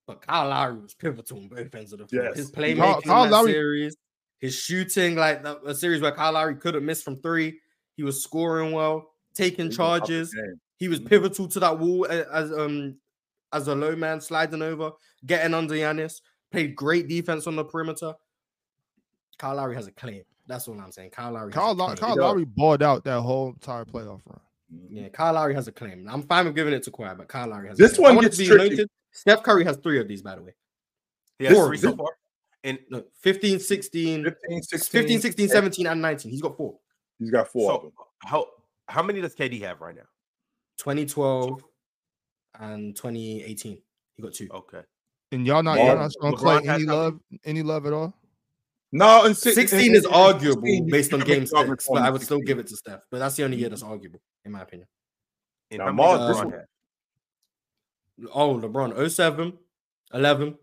But Kyle Lowry was pivotal in both ends of the floor. Yes. His Kyle- playmaking Kyle in that Lowry- series, his shooting, like the, a series where Kyle Lowry couldn't miss from three. He was scoring well, taking He charges. He was Mhm. pivotal to that wall as um as a low man sliding over, getting under Giannis. Played great defense on the perimeter. Kyle Lowry has a claim. That's all I'm saying. Kyle Lowry. has Kyle, a Low- claim. Kyle. Lowry balled out that whole entire playoff run. Yeah, Kyle Lowry has a claim. I'm fine with giving it to Kawhi, but Kyle Lowry has. This a claim. one I want it gets to be tricky. noted, Steph Curry has three of these, by the way. He has Four. three so far. And No, 15, 16, 15, 16, 15, 16, 17, and 19. He's got four. He's got four of so them. how how many does KD have right now? 2012 and 2018. He got two. Okay. And y'all not Yeah. y'all not showing Clay any how many? love, any love at all. No, and si- 16 and- is and- arguable 16, based on can game six, but I would on still give it to Steph. But that's the only year that's arguable, in my opinion. And Now, how many Mars, this LeBron one- Oh, LeBron 07, 11,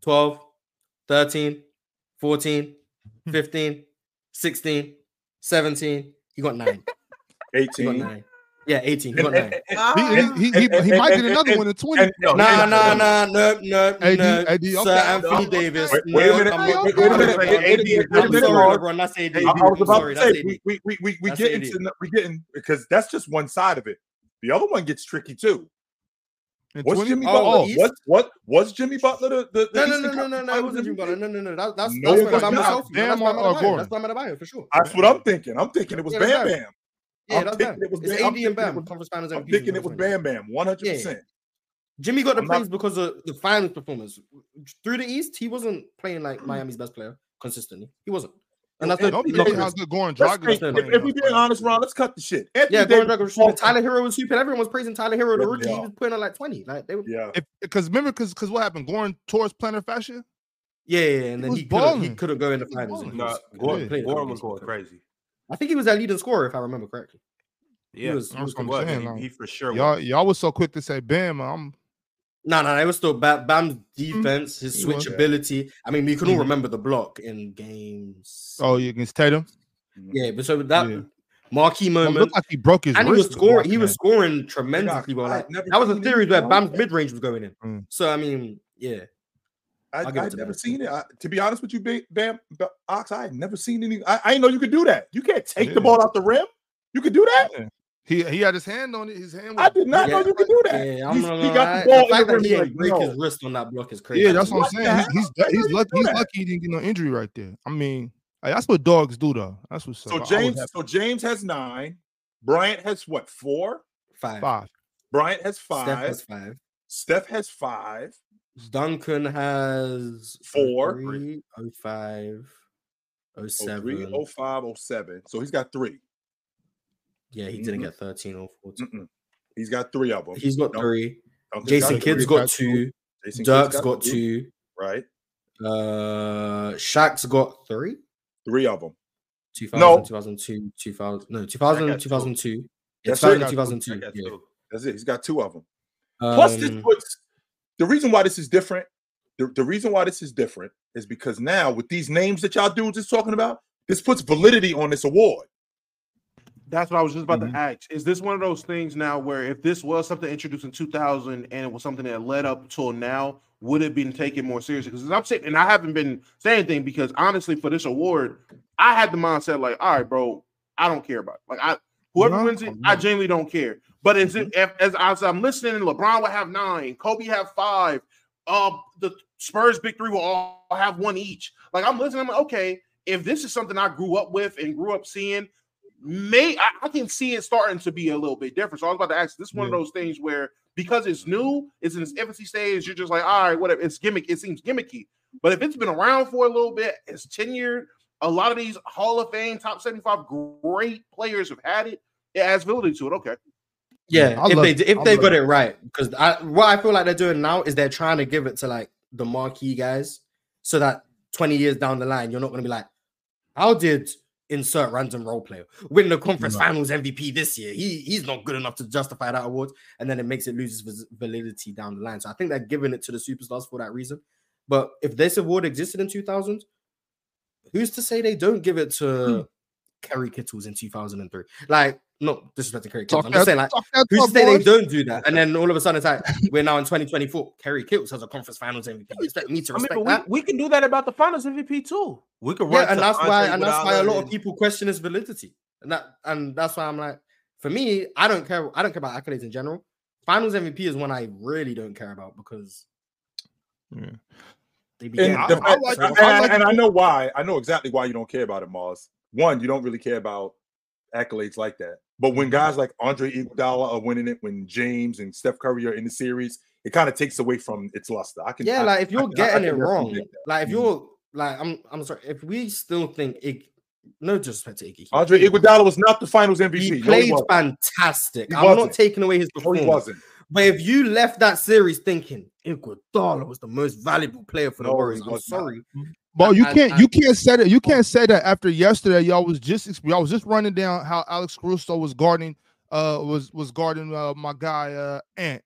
12, 13, 14, 15, 16, 17. He got nine. He got 18. nine. Yeah, 18. He And- got and- nine. He, he, he, he, he might get another one in 20. and- no, Nah, and- nah, nah, no, no, AD, no. AD, Sir okay, Anthony okay. Davis. Wait- wait a no, minute, I'm wait- not- wait- wait a I'm minute, sorry, AD, wait a I'm minute, sorry, Lord. LeBron. That's AD. I, I was I'm about sorry, to that's say AD. we we we we, we That's get AD. into we getting because that's just one side of it. The other one gets tricky too. In Was 20? Jimmy Oh, Butler? East? what what was Jimmy Butler the, the, the No, no, Eastern no, no, no, Conference no. It Finals wasn't Jimmy MVP? Butler. No, no, no. That, that's No, that's it what was I'm not. myself. Bam That's or- what I'm or Adebayo. Gordon? That's what I'm Adebayo for sure. That's what I'm thinking. I'm thinking it was Yeah, Bam that's Bam. Yeah, I'm that's thinking Bam. it was It's Bam- I'm AD and thinking it Bam. was- Conference Finals I'm MVP. thinking it was Bam Bam, 100. Yeah. percent Jimmy got the I'm not- praise because of the finals performance. Through the East, he wasn't playing like Miami's best player consistently. He wasn't. And that's Yo, the Don't knock forget how his- good Goran Let's Dragic say, is no, if, playing. if we being honest, Ron, let's cut the shit. Anthony Yeah, Davis Goran Dragic was fought- shooting. Tyler Herro was sweeping. Everyone was praising Tyler Herro, the rookie. they He was putting on like 20. Like they were, Yeah, Because remember, because because what happened? Goran tore his plantar fascia. yeah, yeah, and then was he couldn't, he balling. couldn't go in the was finals. and balling. Nah, was- Gordon, he played Gordon the was going crazy. I think he was that leading scorer, if I remember correctly. Yeah, he was, what I'm was. saying, He, he for sure Y'all, was. y'all was so quick to say Bam. I'm No, no, it was still Bam, Bam's defense, his He was. switchability. I mean, we can all Mhm. remember the block in games. oh, you against Tatum. yeah, but so that Yeah. marquee Well, it moment, looked like he broke his and he was wrist scoring. watching He was that. scoring tremendously well. Like, that was a seen series where like Bam's mid range was going in. Mm. So I mean, yeah, I, I'll give it I'd to never Bam. seen it. I, to be honest with you, Bam, Bam Bam- Ox, I had never seen any. I, I didn't know you could do that. You can't take the ball out the rim. You could do that. Yeah. He he had his hand on it. His hand. Was, I Was, did not know you could do that. yeah. I'm He's- not he gonna got lie. the ball The fact in the that he didn't break no. his wrist on that block is crazy. yeah, that's what, What I'm saying. He's he's, he's lucky. He's lucky he didn't get no injury right there. I mean, that's what dogs do, though. That's what's up. So I James, so James has nine. Bryant has what? Four. five. five. Bryant has Steph five. has five. Steph has five. Duncan has Four. 03, 05, Oh, 07. three, oh, five, oh, seven. So he's got three. Yeah, he didn't Mhm. get 13 or 14. Mm-mm. He's got three of them. He's got three. Jason Kidd's three. got two. Jason Kidd's Dirk's got two, two. Right. Uh, Shaq's got three. Three of them. 2000, No. 2002, 2000, no, 2000, got two. 2002. Yeah, That's 2000, it. 2002. I got Yeah. two. That's it. He's got two of them. Plus, this Um, puts the reason why this is different. The, the reason why this is different is because now with these names that y'all dudes is talking about, this puts validity on this award. That's what I was just about Mhm. to ask. Is this one of those things now where if this was something introduced in 2000 and it was something that led up till now, would it been taken more seriously? Because I'm saying, and I haven't been saying anything because honestly, for this award, I had the mindset like, all right, bro, I don't care about it. Like I whoever No, wins it, no. I genuinely don't care. But as Mm-hmm. if, as, as I'm listening, LeBron will have nine, Kobe have five, um, the Spurs big three will all have one each. Like I'm listening, I'm like, okay, if this is something I grew up with and grew up seeing, may I, I can see it starting to be a little bit different. So I was about to ask, this is one of those things where because it's new, it's in its infancy stage, you're just like, all right, whatever. It's gimmick, it seems gimmicky. But if it's been around for a little bit, it's tenured. A lot of these Hall of Fame top 75 great players have had it. It adds validity to it. Okay. Yeah, I if they it. if I they love got it. it right, because I what I feel like they're doing now is they're trying to give it to like the marquee guys, so that twenty years down the line, you're not going to be like, how did insert random role player win the conference Right. finals MVP this year? He he's not good enough to justify that award, and then it makes it lose its validity down the line. So I think they're giving it to the superstars for that reason. But if this award existed in 2000, who's to say they don't give it to hmm. Kerry Kittles in 2003? Like, not disrespecting Kerry Kittles. Talk I'm just saying, like, talk that Who's to say they don't do that? And then all of a sudden it's like we're now in 2024. Kerry Kittles has a conference finals MVP. You expect me to I mean, respect that? we, we can do that about the finals MVP too. We could Yeah, and that's why and that's why a lot of people question his validity. And that and that's why I'm like, for me, I don't care. I don't care about accolades in general. Finals MVP is one I really don't care about because Yeah. they And, begin. I- the I fact- like- and, I and I know why. I know exactly why you don't care about it, Mars. One, you don't really care about accolades like that. But when guys like Andre Iguodala are winning it, when James and Steph Curry are in the series, it kind of takes away from its luster. I can, yeah, I- like if you're I- I getting can it wrong, like if Mhm. you're like I'm I'm sorry, if we still think Ig, no disrespect to Iggy, Andre Iguodala was not the Finals MVP. He No, he played fantastic. He I'm not taking away his No, performance. he wasn't. But if you left that series thinking Iguodala was the most valuable player for the No, Warriors, I'm sorry. But you can't I- you can't say that you can't say that after yesterday y'all was just y'all was just running down how Alex Caruso was guarding uh was was guarding uh my guy uh Ant.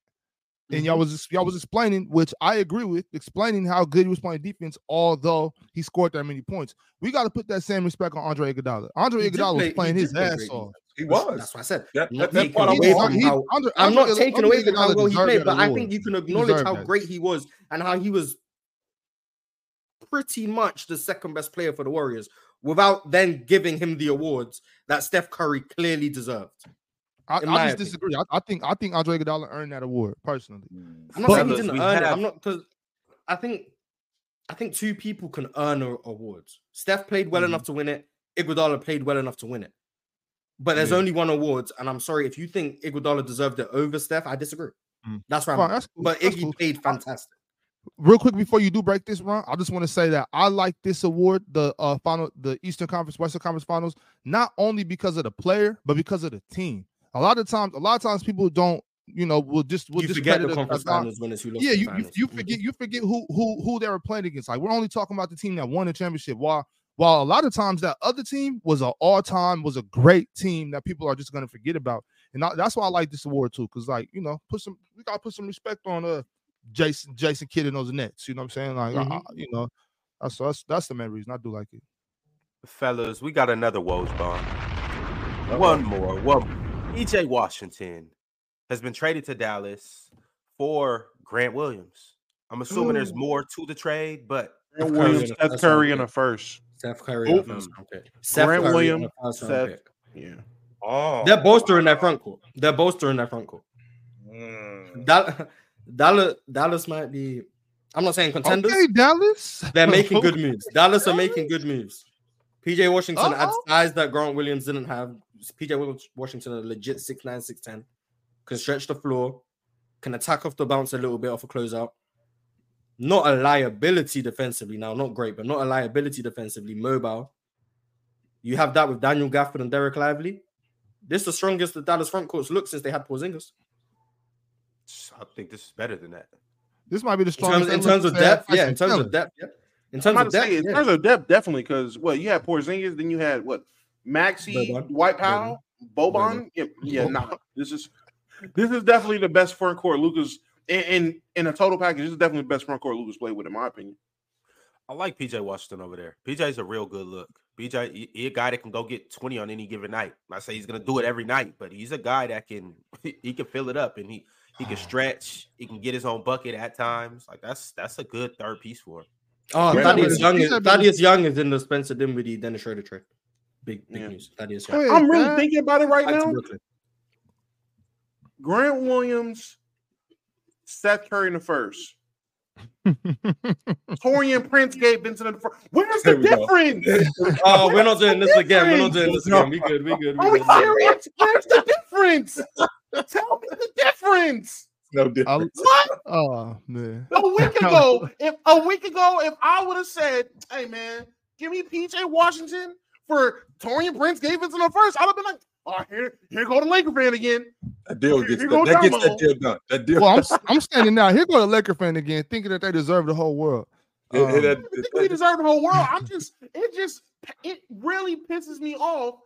and y'all was y'all was explaining, which I agree with, explaining how good he was playing defense, although he scored that many points. We got to put that same respect on Andre Iguodala. Andre He Iguodala play- was playing his did play ass off. He was. That's what I said. That, I'm that, not that's taking what away He- from he- how Andre- I'm not Andre- taking Andre away from how well he played, but I think you can acknowledge deserved how that. great he was and how he was pretty much the second best player for the Warriors without then giving him the awards that Steph Curry clearly deserved. I, I just opinion. disagree. I, I think I think Andre Iguodala earned that award personally. Mm. I'm not But- saying he didn't we earn it. I'm not because I think I think two people can earn awards. Steph played well Mhm. enough to win it. Iguodala played well enough to win it. But there's Yeah. only one awards, and I'm sorry if you think Iguodala deserved it over Steph. I disagree. Mm. That's right. Cool. But that's Iggy cool. played fantastic. Real quick before you do break this run, I just want to say that I like this award, the uh final, the Eastern Conference, Western Conference Finals, not only because of the player, but because of the team. A lot of times, a lot of times people don't, you know—we'll just will you forget the conference finals winners who lost. Yeah, you, you you forget you forget who who who they were playing against. Like we're only talking about the team that won the championship. While while a lot of times that other team was an all time was a great team that people are just gonna forget about. And I, that's why I like this award too, because like you know, put some we gotta put some respect on uh Jason Jason Kidd and those Nets. You know what I'm saying? Like I- Mhm. I- you know, that's that's that's the main reason I do like it. Fellas, we got another Woj bomb. One more. One. PJ Washington has been traded to Dallas for Grant Williams. I'm assuming there's more to the trade, but Grant Curry Williams, in the Steph first Curry round in pick. the first. Steph Curry, in the Ooh. first round pick. Steph Grant Curry Williams, the first round Steph- pick. Yeah. Oh, They're bolstering that front court. They're bolstering that front court. Mm. Dal- Dallas, Dallas might be. I'm not saying contenders. Okay, Dallas. They're making good moves. Dallas are making good moves. PJ Washington uh-huh. adds Uh-oh. size that Grant Williams didn't have. PJ Washington, a legit 6'9, 6'10, can stretch the floor, can attack off the bounce a little bit off a closeout. Not a liability defensively now, not great, but not a liability defensively. Mobile. You have that with Daniel Gafford and Dereck Lively. This is the strongest the Dallas front courts look since they had Porzingis. I think this is better than that. This might be the In strongest. terms, in terms of since they had depth, yeah. In terms of depth, yeah. In terms of depth, say, in yeah. terms of depth, definitely, because well, you had Porzingis, then you had what Maxi, Boban. Dwight Powell, Boban. Yeah, yeah, nah. This is this is definitely the best front court Luka's in, in in a total package. This is definitely the best front court Luka's played with, in my opinion. I like PJ Washington over there. PJ's a real good look. PJ, he, he a guy that can go get 20 on any given night. I say he's gonna do it every night, but he's a guy that can he can fill it up and he he can ah. stretch, he can get his own bucket at times. Like that's that's a good third piece for him. Oh, Grant Thaddeus Young, he is, Thaddeus Young is in the Spencer Dinwiddie Dennis Schroeder trade. Big, big Yeah. news. Thaddeus Young. Hey, I'm really Dad. thinking about it right now. Grant Williams, Seth Curry in the first. Taurean Prince, Gabe Vincent in the first. Where's the There we go. difference? Oh, we're not doing this again. We're not doing this again. We good. We good. Are We we good. serious? Where's the difference? Tell me the difference. No I- difference. What? oh man. A week ago, if a week ago, if I would have said, "Hey man, give me PJ Washington for Taurean Prince, Gabe Vincent in the first, I'd have been like, "Oh, here, here go the Laker fan again." That deal Here gets you that, go, that gets that deal done. That deal. Well, I'm s- I'm standing now. Here go the Laker fan again, thinking that they deserve the whole world. It- it- Um, I think we deserve the whole world. I'm just, it just, it really pisses me off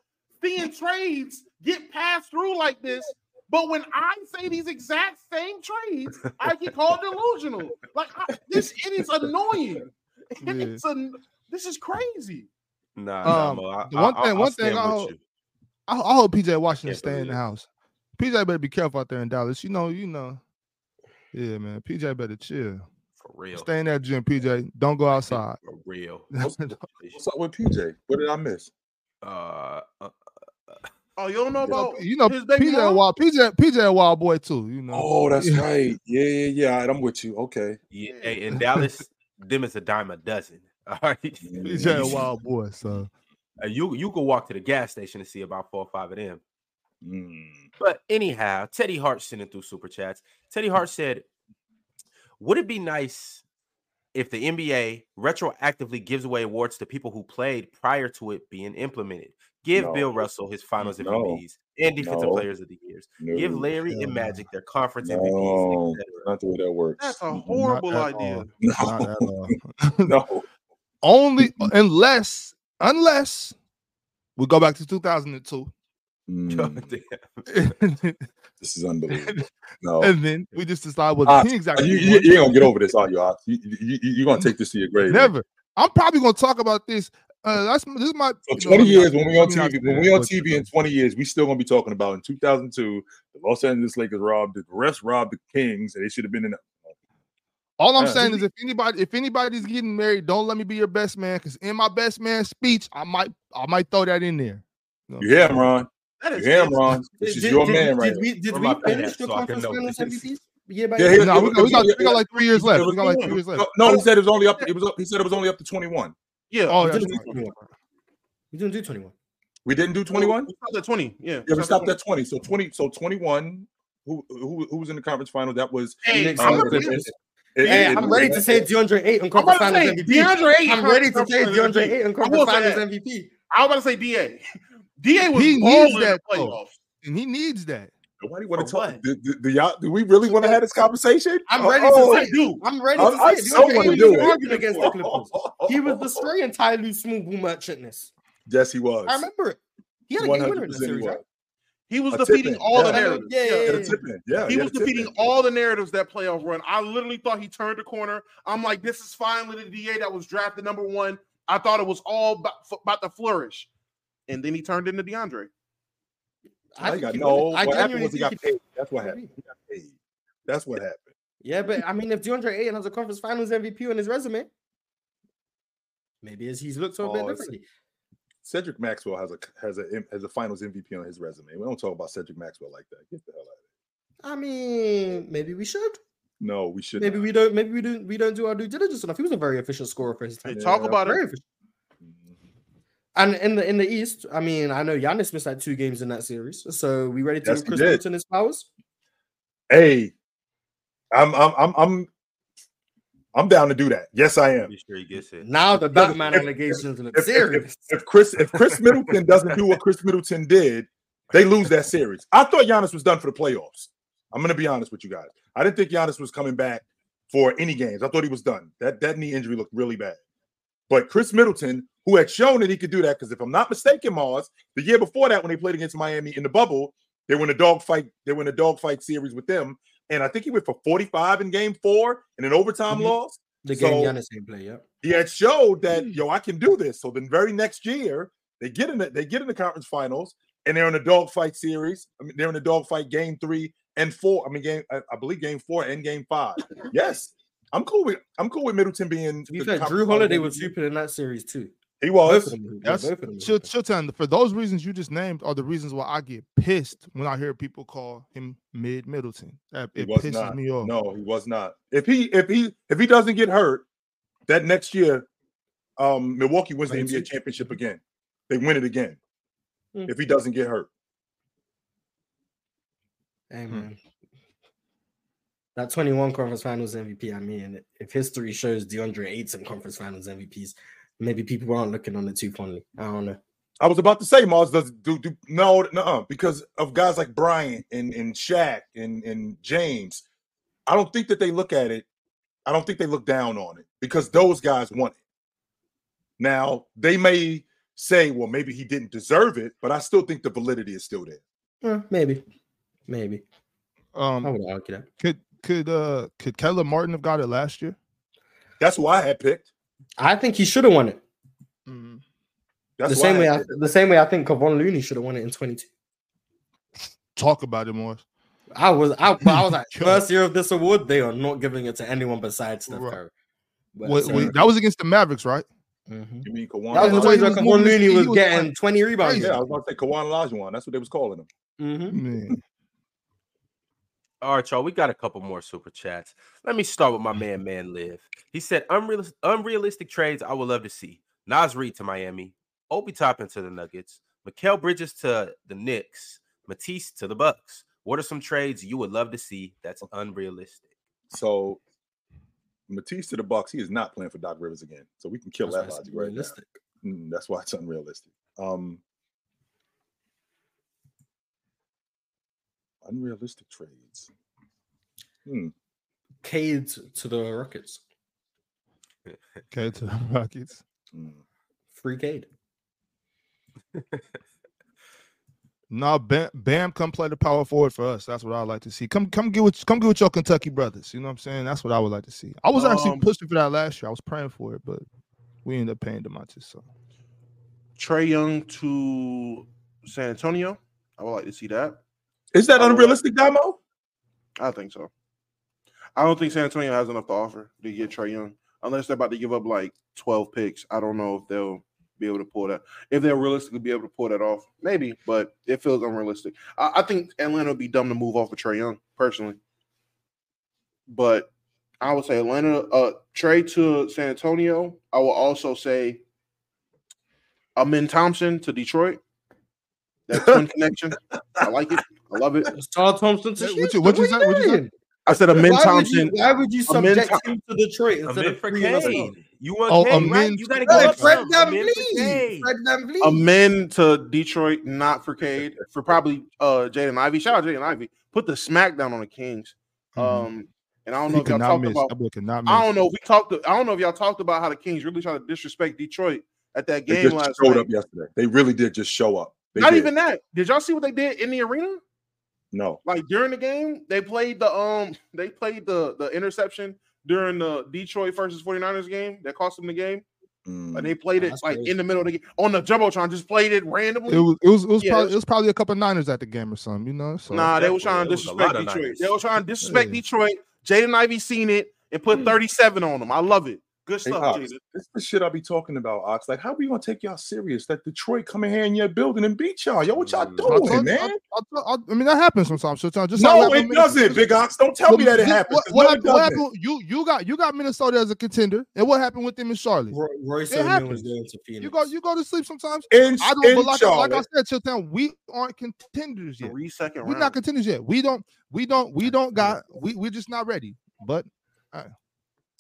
seeing trades get passed through like this. But when I say these exact same trades, I get called delusional. Like I, this, it is annoying. Yeah. It's a, this is crazy. Nah, Um, nah, Mo, I, the one I- thing- I'll one thing I with hope- you. I, I hope PJ Washington Can't stay in the house. PJ better be careful out there in Dallas. You know, you know. Yeah, man. PJ better chill. for real. Stay in that gym, PJ. Don't go outside. For real. What's, what's up with PJ? What did I miss? Uh, uh, Oh, you don't know about you know, his baby PJ a wild PJ PJ wild boy too. You know. Oh, that's Yeah. right. Yeah, yeah, yeah. All right, I'm with you. Okay. yeah, hey, in Dallas, them is a dime a dozen. All right. PJ wild boy. So Uh, you you can walk to the gas station and see about four or five of them. Mm. But anyhow, Teddy Hart sending through super chats. Teddy Hart said, "Would it be nice if the NBA retroactively gives away awards to people who played prior to it being implemented? Give Bill Russell his Finals No. MVPs and Defensive No. Players of the Years. Give Larry Hell and. Magic their conference No, MVPs, etc." not the way that works. That's a horrible Not at idea. all. not at all. No. Only unless unless we go back to 2002 Mm, this is unbelievable. No, and then we just decide what Ah, the Kings you, actually you, you ain't gonna get over this, are you? Ox? You, you, you, you're gonna take this to your grave. man. Never. I'm probably gonna talk about this. Uh, that's this is my. So you know, 20 years not- when we on let me not TV, when that, we on TV in 20 years, we still gonna be talking about in 2002, the Los Angeles Lakers robbed the rest robbed the Kings, and they should have been in. The, All I'm Yeah. saying is, if anybody, if anybody's getting married, don't let me be your best man. Because in my best man speech, I might, I might throw that in there. know you hear him, Ron? That You is hear him. Ron? This Did, is did- your did- man did right now. we, did Where we finish at the so conference finals? MVPs year by Yeah, No, we got, we got, we got like three years left. We got like three years left. No, no, he said it was only up. It was. Up, he said it was only up to 21. Yeah. Oh, We that's didn't do right. 21. We didn't do 21. We didn't do 21. We stopped at 20. Yeah. Yeah, we stopped at 20. So 20. So 21. Who who, who was in the conference final? That was. Hey, uh, Knicks I'm and it- Hey, it- I'm ready to say DeAndre Ayton I'm conference to finals say MVP. DeAndre Ayton. I'm ready to say DeAndre Ayton MVP. I will conference say finals. MVP. I was about to say DA. DA was He balling needs in the that, playoffs. and he needs that. Why do you want to talk? Do, do, do y'all? Do we really want to have this conversation? I'm ready Oh, to say do. I'm ready I, to I say it. so DeAndre want to Ayton do was it. arguing against the Clippers. He was destroying Ty Lue small ball merchantness. Yes, he was. I remember it. He had a game winner in the series, right? He was A defeating tip-in, all the narratives. Yeah, yeah, He yeah. Yeah, He was defeating all the narratives that playoff run. I literally thought he turned the corner. I'm like, this is finally the DA that was drafted number one. I thought it was all about, about to flourish. And then he turned into DeAndre. I I got no. will. I What happened genuinely was he got paid. That's what happened. He got paid. That's what happened. Yeah, but I mean, if DeAndre Ayton has a conference finals MVP on his resume, maybe as he's looked a bit Oh, differently. Cedric Maxwell has a has a has a Finals MVP on his resume. We don't talk about Cedric Maxwell like that. Get the hell out of here. I mean, maybe we should. No, we should. Maybe not. we don't. Maybe we don't. We don't do our due diligence enough. He was a very efficient scorer for his Hey, time. talk Yeah. about Very it. efficient. Mhm. And in the in the East, I mean, I know Giannis missed like two games in that series. So we ready to Yes, Khris. Middleton his powers? Hey, I'm I'm I'm I'm I'm down to do that. Yes, I am. Be sure he gets it. Now the Because Batman if- allegations look If, if, serious. if, if Khris if Khris Middleton doesn't do what Khris Middleton did, they lose that series. I thought Giannis was done for the playoffs. I'm gonna be honest with you guys. I didn't think Giannis was coming back for any games. I thought he was done. That that knee injury looked really bad. But Khris Middleton, who had shown that he could do that, because if I'm not mistaken, Mars, the year before that, when they played against Miami in the bubble, they were in a dog fight, They were in a dog fight series with them, and I think he went for 45 in Game Four and an overtime Mhm. loss. The game so- Giannis ain't play. Yeah. He had showed that yo, I can do this. So then, very next year, they get in the they get in the conference finals, and they're in a dogfight series. I mean, they're in a dogfight game three and four. I mean, game I, I believe game four and game five. Yes, I'm cool with I'm cool with Middleton being. To be the fair, conference Jrue Holiday was MVP. stupid in that series too. He Both was. of them. That's- both of them. Chill, Chilltown, for those reasons you just named are the reasons why I get pissed when I hear people call him mid Middleton. That it was pisses not. me off. No, he was not. If he if he if he doesn't get hurt, that next year, um, Milwaukee wins the Right, NBA championship again. They win it again. Hmm. If he doesn't get hurt. Hey Hmm. That 21 conference finals MVP, I mean, if history shows DeAndre Ayton conference finals MVPs, maybe people aren't looking on it too fondly. I don't know. I was about to say, Mars does do, do no, no, because of guys like Bryant and and Shaq and and James. I don't think that they look at it. I don't think they look down on it because those guys want it. Now they may say, well, maybe he didn't deserve it, but I still think the validity is still there. Eh, maybe. Maybe. I Um, would argue that. could could uh could Caleb Martin have got it last year? That's who I had picked. I think he should have won it. Mm, That's the why same way I, the same way I think Kevon Looney should have won it in 22. Talk about it more. I was I, I was like first year of this award, they are not giving it to anyone besides Steph Right. Curry. But Wait, so- wait, that was against the Mavericks, right? Mhm. You mean Kawan? That was the the Olajuwon? way times where he was Kevon moving his Looney was was getting going 20 rebounds. Yeah, I was about to say Kawan Olajuwon. That's what they was calling him. Mhm. All right, y'all. We got a couple more super chats. Let me start with my man, Man Live. He said, Unreal- unrealistic trades I would love to see. Naz Reid to Miami, Obi Toppin to the Nuggets, Mikal Bridges to the Knicks, Matisse to the Bucks. What are some trades you would love to see that's unrealistic? So Matisse to the Bucks, he is not playing for Doc Rivers again. So we can kill That's that logic right now. Mm, that's why it's unrealistic. Um, unrealistic trades. Hmm. Cade to the Rockets. Okay, to the Rockets. hmm. Free Cade. No, Bam, Bam, come play the power forward for us. That's what I would like to see. Come, come get with, come get with your Kentucky brothers. You know what I'm saying? That's what I would like to see. I was actually Um, pushing for that last year. I was praying for it, but we ended up paying Demontis. So Trae Young to San Antonio. I would like to see that. Is that unrealistic, Damo? I think so. I don't think San Antonio has enough to offer to get Trae Young unless they're about to give up like 12 picks. I don't know if they'll be able to pull that. If they'll realistically be able to pull that off, maybe, but it feels unrealistic. I, I think Atlanta would be dumb to move off of Trae Young personally. But I would say Atlanta, uh, Trae to San Antonio. I will also say Amen Thompson to Detroit. That twin connection. I like it. I love it. Ausar Thompson to What you- Houston. what you What say- what you say? I said Amen Why would you- Thompson. Why would you subject Thom- him to Detroit instead Amen of for bringing us up? Cade. You want Oh, Cade, right? You gotta Hey, go up Fred some. Van Amen for Vliet. Cade. Fred Van Vliet. To Detroit, not for Cade, for probably uh Jaden Ivey. Shout out Jaden Ivey. Put the smackdown on the Kings. Mhm. Um, and I don't he know if y'all talked miss. about. That miss. I don't know if we talked. I don't know if y'all talked about how the Kings really tried to disrespect Detroit at that They game just last showed night. up yesterday. They really did just show up. They Not did. even that. Did y'all see what they did in the arena? No. Like during the game, they played the um, they played the the interception during the Detroit versus 49ers game that cost them the game. Mm. And they played it like crazy. in the middle of the game on the jumbotron, just played it randomly. It was it was it was Yeah, probably it was probably a couple Niners at the game or something, you know. So Nah, they were trying to It was a disrespect Detroit. Niners. They were trying to disrespect Yeah. Detroit. Jaden Ivey seen it and put 37 on them. I love it. Good Hey, stuff, Ox, Jaden. this is the shit I be talking about, Ox. Like, how are we gonna take y'all serious? That Detroit come in here in your building and beat y'all. Yo, what y'all Mm. I, doing, man? I, I, I, I mean that happens sometimes. Sometimes just no, it doesn't, Big Ox. Don't tell me that it happens. What, 'cause what no, happened, what doesn't. happened? You you got you got Minnesota as a contender, and what happened with them in Charlotte? Roy, Royce It O'Neale happens. was going to Phoenix. You go you go to sleep sometimes. In, I don't, in like, Charlotte, like I said, Chilltown, we aren't contenders yet. Three second We're round. not contenders yet. We don't we don't we don't got we we're just not ready. But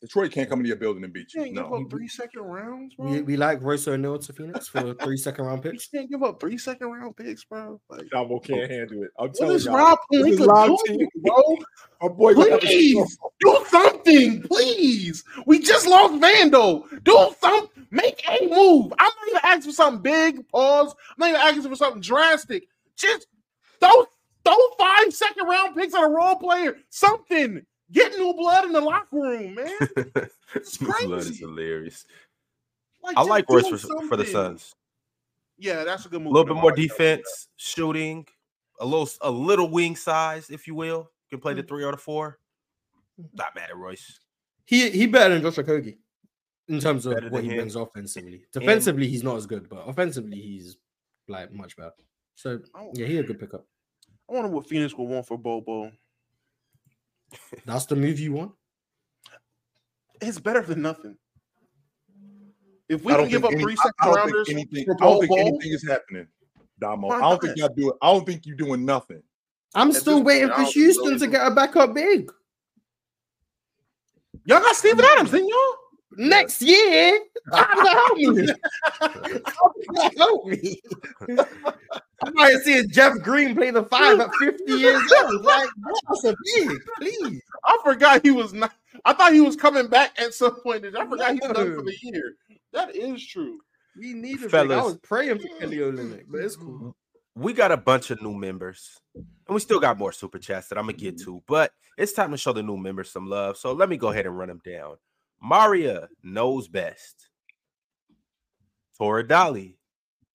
Detroit can't come into your building and beat you you. can't give up three second rounds, bro. we, we like Royce O'Neale to Phoenix for three second round picks. You picks. can't give up three second round picks, bro. Like, Damo can't handle it. I'm what telling is y'all. Rob This is doing, TV. bro? Our boy gonna have a Please do something, please. We just lost Vando. Do something. Make a move. I'm not even asking for something big. Pause. I'm not even asking for something drastic. Just throw throw five second round picks at a role player. Something. Get new blood in the locker room, man. It's Blood is hilarious. Like, I like Royce do for, for the something. Suns. Yeah, that's a good move. A little bit more like that. defense, shooting, a little a little wing size, if you will. Can play the Mm. three or the four. Not mad at Royce. He he better than Josh Okogie in terms of Better what he him. brings offensively. Defensively, he's not as good, but offensively, he's like much better. So Oh. yeah, he a good pickup. I wonder what Phoenix will want for Bobo. That's the move you want. It's better than nothing. If we can don't give up any- three I- I don't rounders think anything. I don't Bol think Bol, anything is happening, Damo. I don't think y'all do it. I don't think you're doing nothing. I'm At still waiting point, for I Houston really to know. get a backup big y'all got Steven Adams, didn't y'all? Next year. How the help me? How the help me? I'm not seeing Jeff Green play the five at 50 years old. Like, what's a big, please? I forgot he was not. I thought he was coming back at some point. I forgot he's done for the year. That is true. We need a big. I was praying for Kelly Olynyk, but it's cool. we got a bunch of new members, and we still got more super chats that I'm gonna get mm-hmm. to, but it's time to show the new members some love. So let me go ahead and run them down. Maria knows best. Tora Dolly,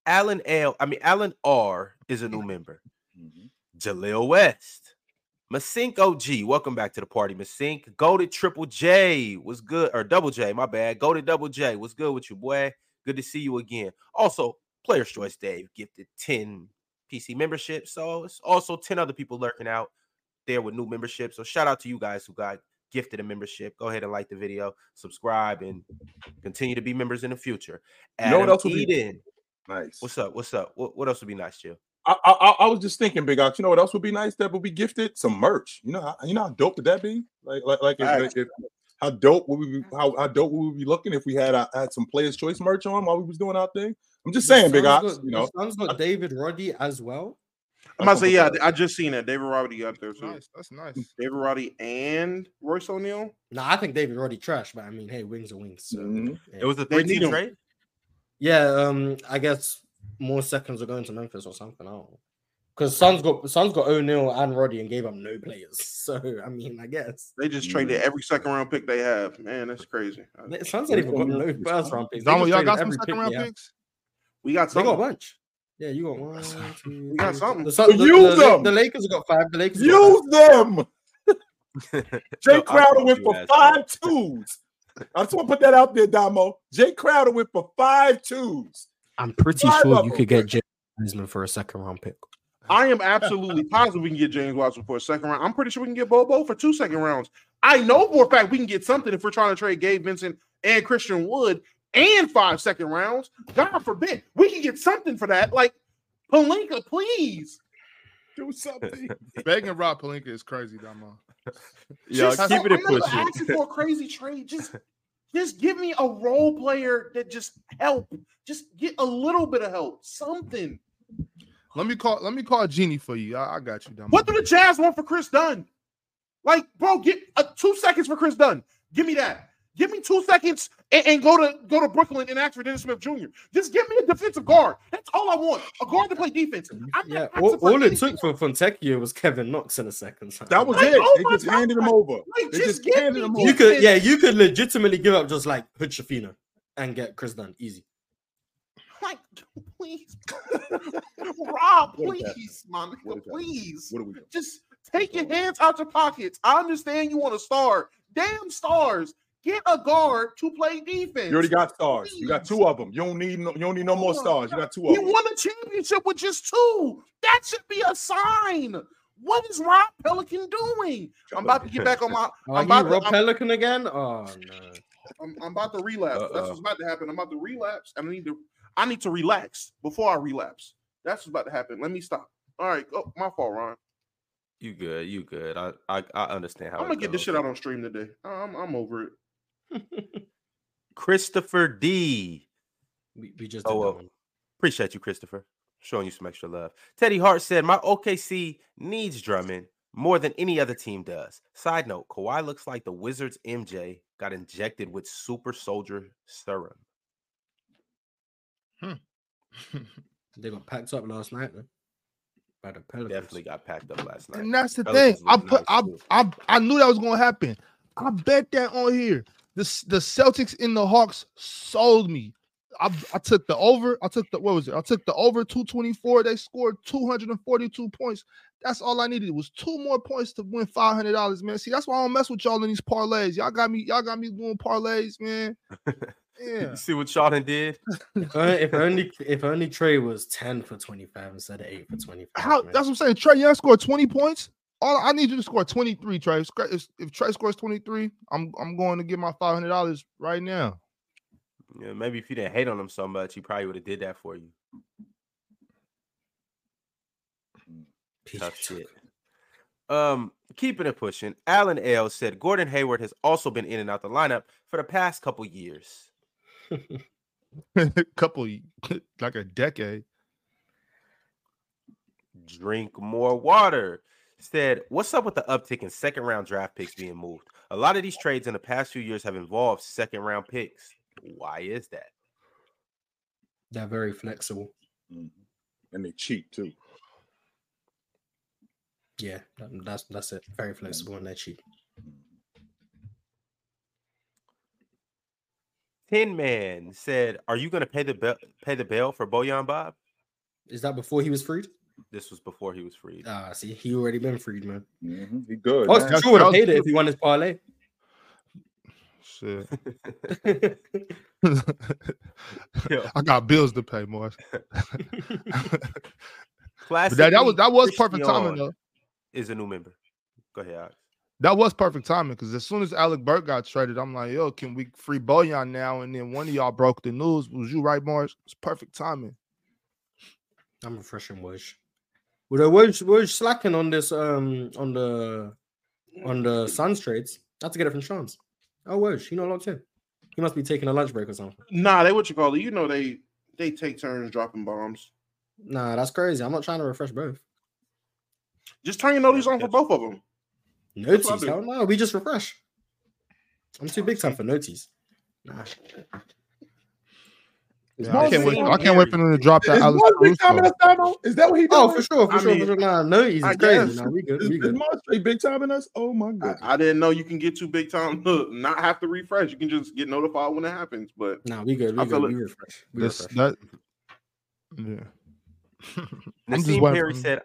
Alan L. I mean Alan R. is a new member. Mm-hmm. Jaleel West, Masink OG. Welcome back to the party, Masink. Go to Triple J. Was good or Double J? My bad. Go to Double J. What's good with you, boy? Good to see you again. Also, Players Choice Dave gifted 10 PC membership. So it's also 10 other people lurking out there with new membership. So shout out to you guys who got gifted a membership. Go ahead and like the video, subscribe, and continue to be members in the future. You know what Adam else would be- Nice. What's up? What's up? What, what else would be nice, Jill? I, I I- I was just thinking, Big Ox. You know what else would be nice? That would be gifted some merch. You know, how, you know how dope would that be? Like like like, if, Facts. if- how dope would we be, how, how dope would we be looking if we had uh, had some Players Choice merch on while we was doing our thing? I'm just saying, Big Ox. You know, Sun's got David Roddy as well. I'm about to say, yeah, I just seen that. David Roddy got there too. nice. That's nice. David Roddy and Royce O'Neale. Nah, I think David Roddy trash, but I mean, hey, wings are wings. So, Mhm. yeah. It was a They three team trade. yeah. Um, I guess more seconds are going to Memphis or something. I don't know. Because Suns got Suns got O'Neale and Roddy and gave up no players. So I mean, I guess They just traded every second round pick they have. Man, that's crazy. The Suns ain't even got no first round picks. They y'all got some second round picks? We got They got a bunch. Yeah, you got one. Two, We got something. The, Suns- the, Use the, them. the Lakers got five. The Lakers have got Use them. Jay Yo, Crowder went for asked five that. twos. I just want to put that out there, Damo. Jae Crowder went for five twos. I'm pretty Five sure you could get James Wiseman for a second round pick. I am absolutely positive we can get James Watson for a second round. I'm pretty sure we can get Bobo for two second rounds. I know for a fact we can get something if we're trying to trade Gabe Vincent and Christian Wood and five second rounds. God forbid we can get something for that. Like Pelinka, please. Do something. Begging Rob Pelinka is crazy, Damo. Yo, Just- keep it I'm not pushing. asking for a crazy trade. Just, just give me a role player that just help. Just get a little bit of help. Something. Let me call. Let me call Jeanie for you. I, I got you, Damo. What do the Jazz want for Kris Dunn? Like, bro, get uh, two seconds for Kris Dunn. Give me that. Give me two seconds and, and go to go to Brooklyn and ask for Dennis Smith Jr. Just give me a defensive guard. That's all I want. A guard to play defense. I'm Yeah, all, all it took for Fontecchio was Kevin Knox in a second. That was Like, it. oh They just God. handed him over. Like, They just just give handed me him You could, yeah, you could legitimately give up just like Hood-Schifino and get Kris Dunn easy. Like, please, Rob, What is that? please, my nigga, please. What are we doing? Just take your hands out your pockets. I understand you want a star. Damn stars. Get a guard to play defense. You already got stars. You got two of them. You don't need no, you don't need no more stars. You got two of He them. won a championship with just two. That should be a sign. What is Rob Pelinka doing? I'm about to get back on my. Are I'm you about to, Rob I'm, Pelinka again? Oh no. I'm, I'm about to relapse. That's Uh-oh. what's about to happen. I'm about to relapse. and I need to. I need to relax before I relapse. That's what's about to happen. Let me stop. All right. Oh, my fault, Ron. You good? You good? I I, I understand how. I'm gonna get this shit out on stream today. I'm I'm over it. Christopher D. We, we just Oh, well. Appreciate you, Christopher. Showing you some extra love. Teddy Hart said, My OKC needs Drummond more than any other team does. Side note, Kawhi looks like the Wizards MJ got injected with super soldier serum. Hmm. They got packed up last night though. By the Pelicans. Definitely got packed up last night. And that's the Pelicans thing. I put. nice, I. I. I knew that was gonna happen. I bet that on here. The the Celtics in the Hawks sold me. I, I took the over. I took the what was it? I took the over 224. They scored 242 points. That's all I needed. It was two more points to win five hundred dollars, man. See, that's why I don't mess with y'all in these parlays. Y'all got me. Y'all got me doing parlays, man. Yeah. You see what Jordan did? If only, if only if only Trae was 10 for 25 instead of 8 for 25. How? man. That's what I'm saying. Trae Young scored 20 points. All I need you to score 23, Trae. If, Trae scores 23, I'm I'm going to get my five hundred dollars right now. Yeah, maybe if you didn't hate on him so much, he probably would have did that for you. Tough shit. Um, keeping it pushing. Alan L said Gordon Hayward has also been in and out the lineup for the past couple years. couple like a decade. Drink more water. Said, what's up with the uptick in second round draft picks being moved? A lot of these trades in the past few years have involved second round picks. Why is that? They're very flexible. Mhm. And they cheap too. Yeah, um, that's that's it. Very mm-hmm. flexible and they're cheap. Mm-hmm. Tin Man said, "Are you going to pay the bill, pay the bail for Bojan Bob?" Is that before he was freed? This was before he was freed. Ah, see, he already been freed, man. Mhm. He good. Oh, man. sure would have that paid it if he won his parlay. Shit. I got bills to pay, Morris. Classic. That, that was that was perfect Christian timing though. Is a new member. Go ahead. Alex. That was perfect timing because as soon as Alec Burke got traded, I'm like, yo, can we free Bojan now? And then one of y'all broke the news. Was you right, Morris? It's perfect timing. I'm refreshing Woj. Well, Woj Woj slacking on this um on the on the Suns trades. I had to get it from Shams. Oh Woj, he not locked in. He must be taking a lunch break or something. Nah, they what you call it. You know they they take turns dropping bombs. Nah, that's crazy. I'm not trying to refresh both. Just turn your notice on for both of them. That's I hell no, we just refresh. I'm too big time for noties. Nah. Is Yeah, I can't wait. I can't wait for them to drop that. Is Alex Mark big time in Caruso. us, Damo? Is that what he oh, doing? Oh, for sure, for I sure, mean, for sure. Nah, no, he's I crazy. guess. Nah, we good, Is, we is good. Mark straight big time in us? Oh my god. I didn't know you can get too big time to not have to refresh. You can just get notified when it happens. But Nah, we good, we I good. feel We refresh. We This, refresh. that, yeah. I'm Nassim Perry said,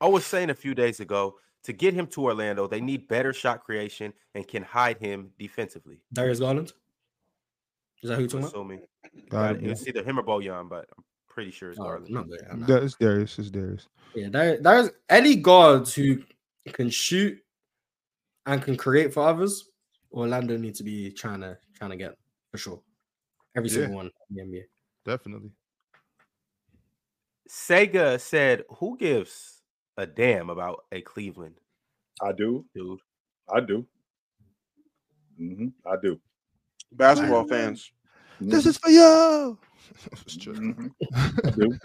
I was saying a few days ago, to get him to Orlando, they need better shot creation and can hide him defensively. Darius Garland. Is that who you're talking about? Assuming Got it, it's either him or Bojan, but I'm pretty sure it's Oh, Garland. not there. nah. Yeah, it's Darius. It's Darius. Yeah, there, there's any guards who can shoot and can create for others. Orlando needs to be trying to trying to get for sure. Every Yeah. single one in the NBA. Definitely. Sega said, "Who gives a damn about a Cleveland I do. dude?" I do. hmm I do. Basketball fans, This is for you. It's true. Mhm.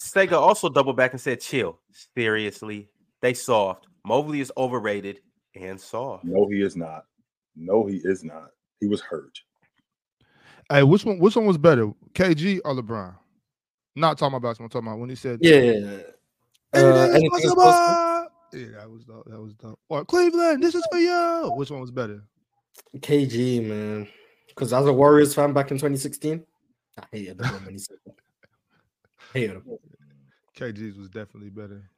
Sega also doubled back and said, "Chill, seriously, they soft. Mobley is overrated and soft." No, he is not. No, he is not. He was hurt. Hey, which one? Which one was better, KG or LeBron? Not talking about basketball. I'm talking about when he said, Yeah. yeah, yeah. Uh, Anything is anything is possible. possible. Yeah, that was dope. That was dope. Or Cleveland, this is for you. Which one was better? KG, man. Because as a Warriors fan back in 2016, I hated him when he said that. Hated him. KG's was definitely better.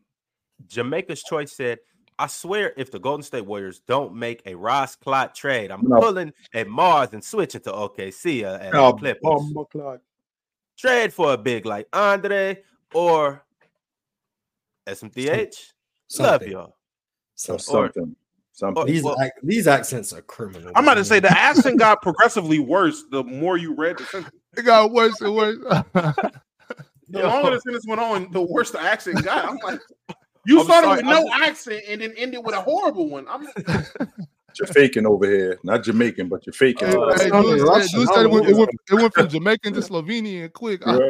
Jamaica's Choice said, I swear if the Golden State Warriors don't make a Ross Clot trade, I'm No. pulling at Mars and switching to OKC and Oh, the Clippers. Oh, Bomber clock. Trade for a big like Andre or SMTH. Love y'all. Or Something. Something. Something. These well- ac- these accents are criminal. I'm about to say the accent got progressively worse the more you read the sentence. It got worse and worse. The longer the sentence went on, the worse the accent got. I'm like, you I'm started sorry, with I'm no accent and then ended with a horrible one. I'm You're faking over here. Not Jamaican, but you're faking. Uh, hey, sounded dude said- dude said it went, it, went, it went from Jamaican to Slovenian quick. Right.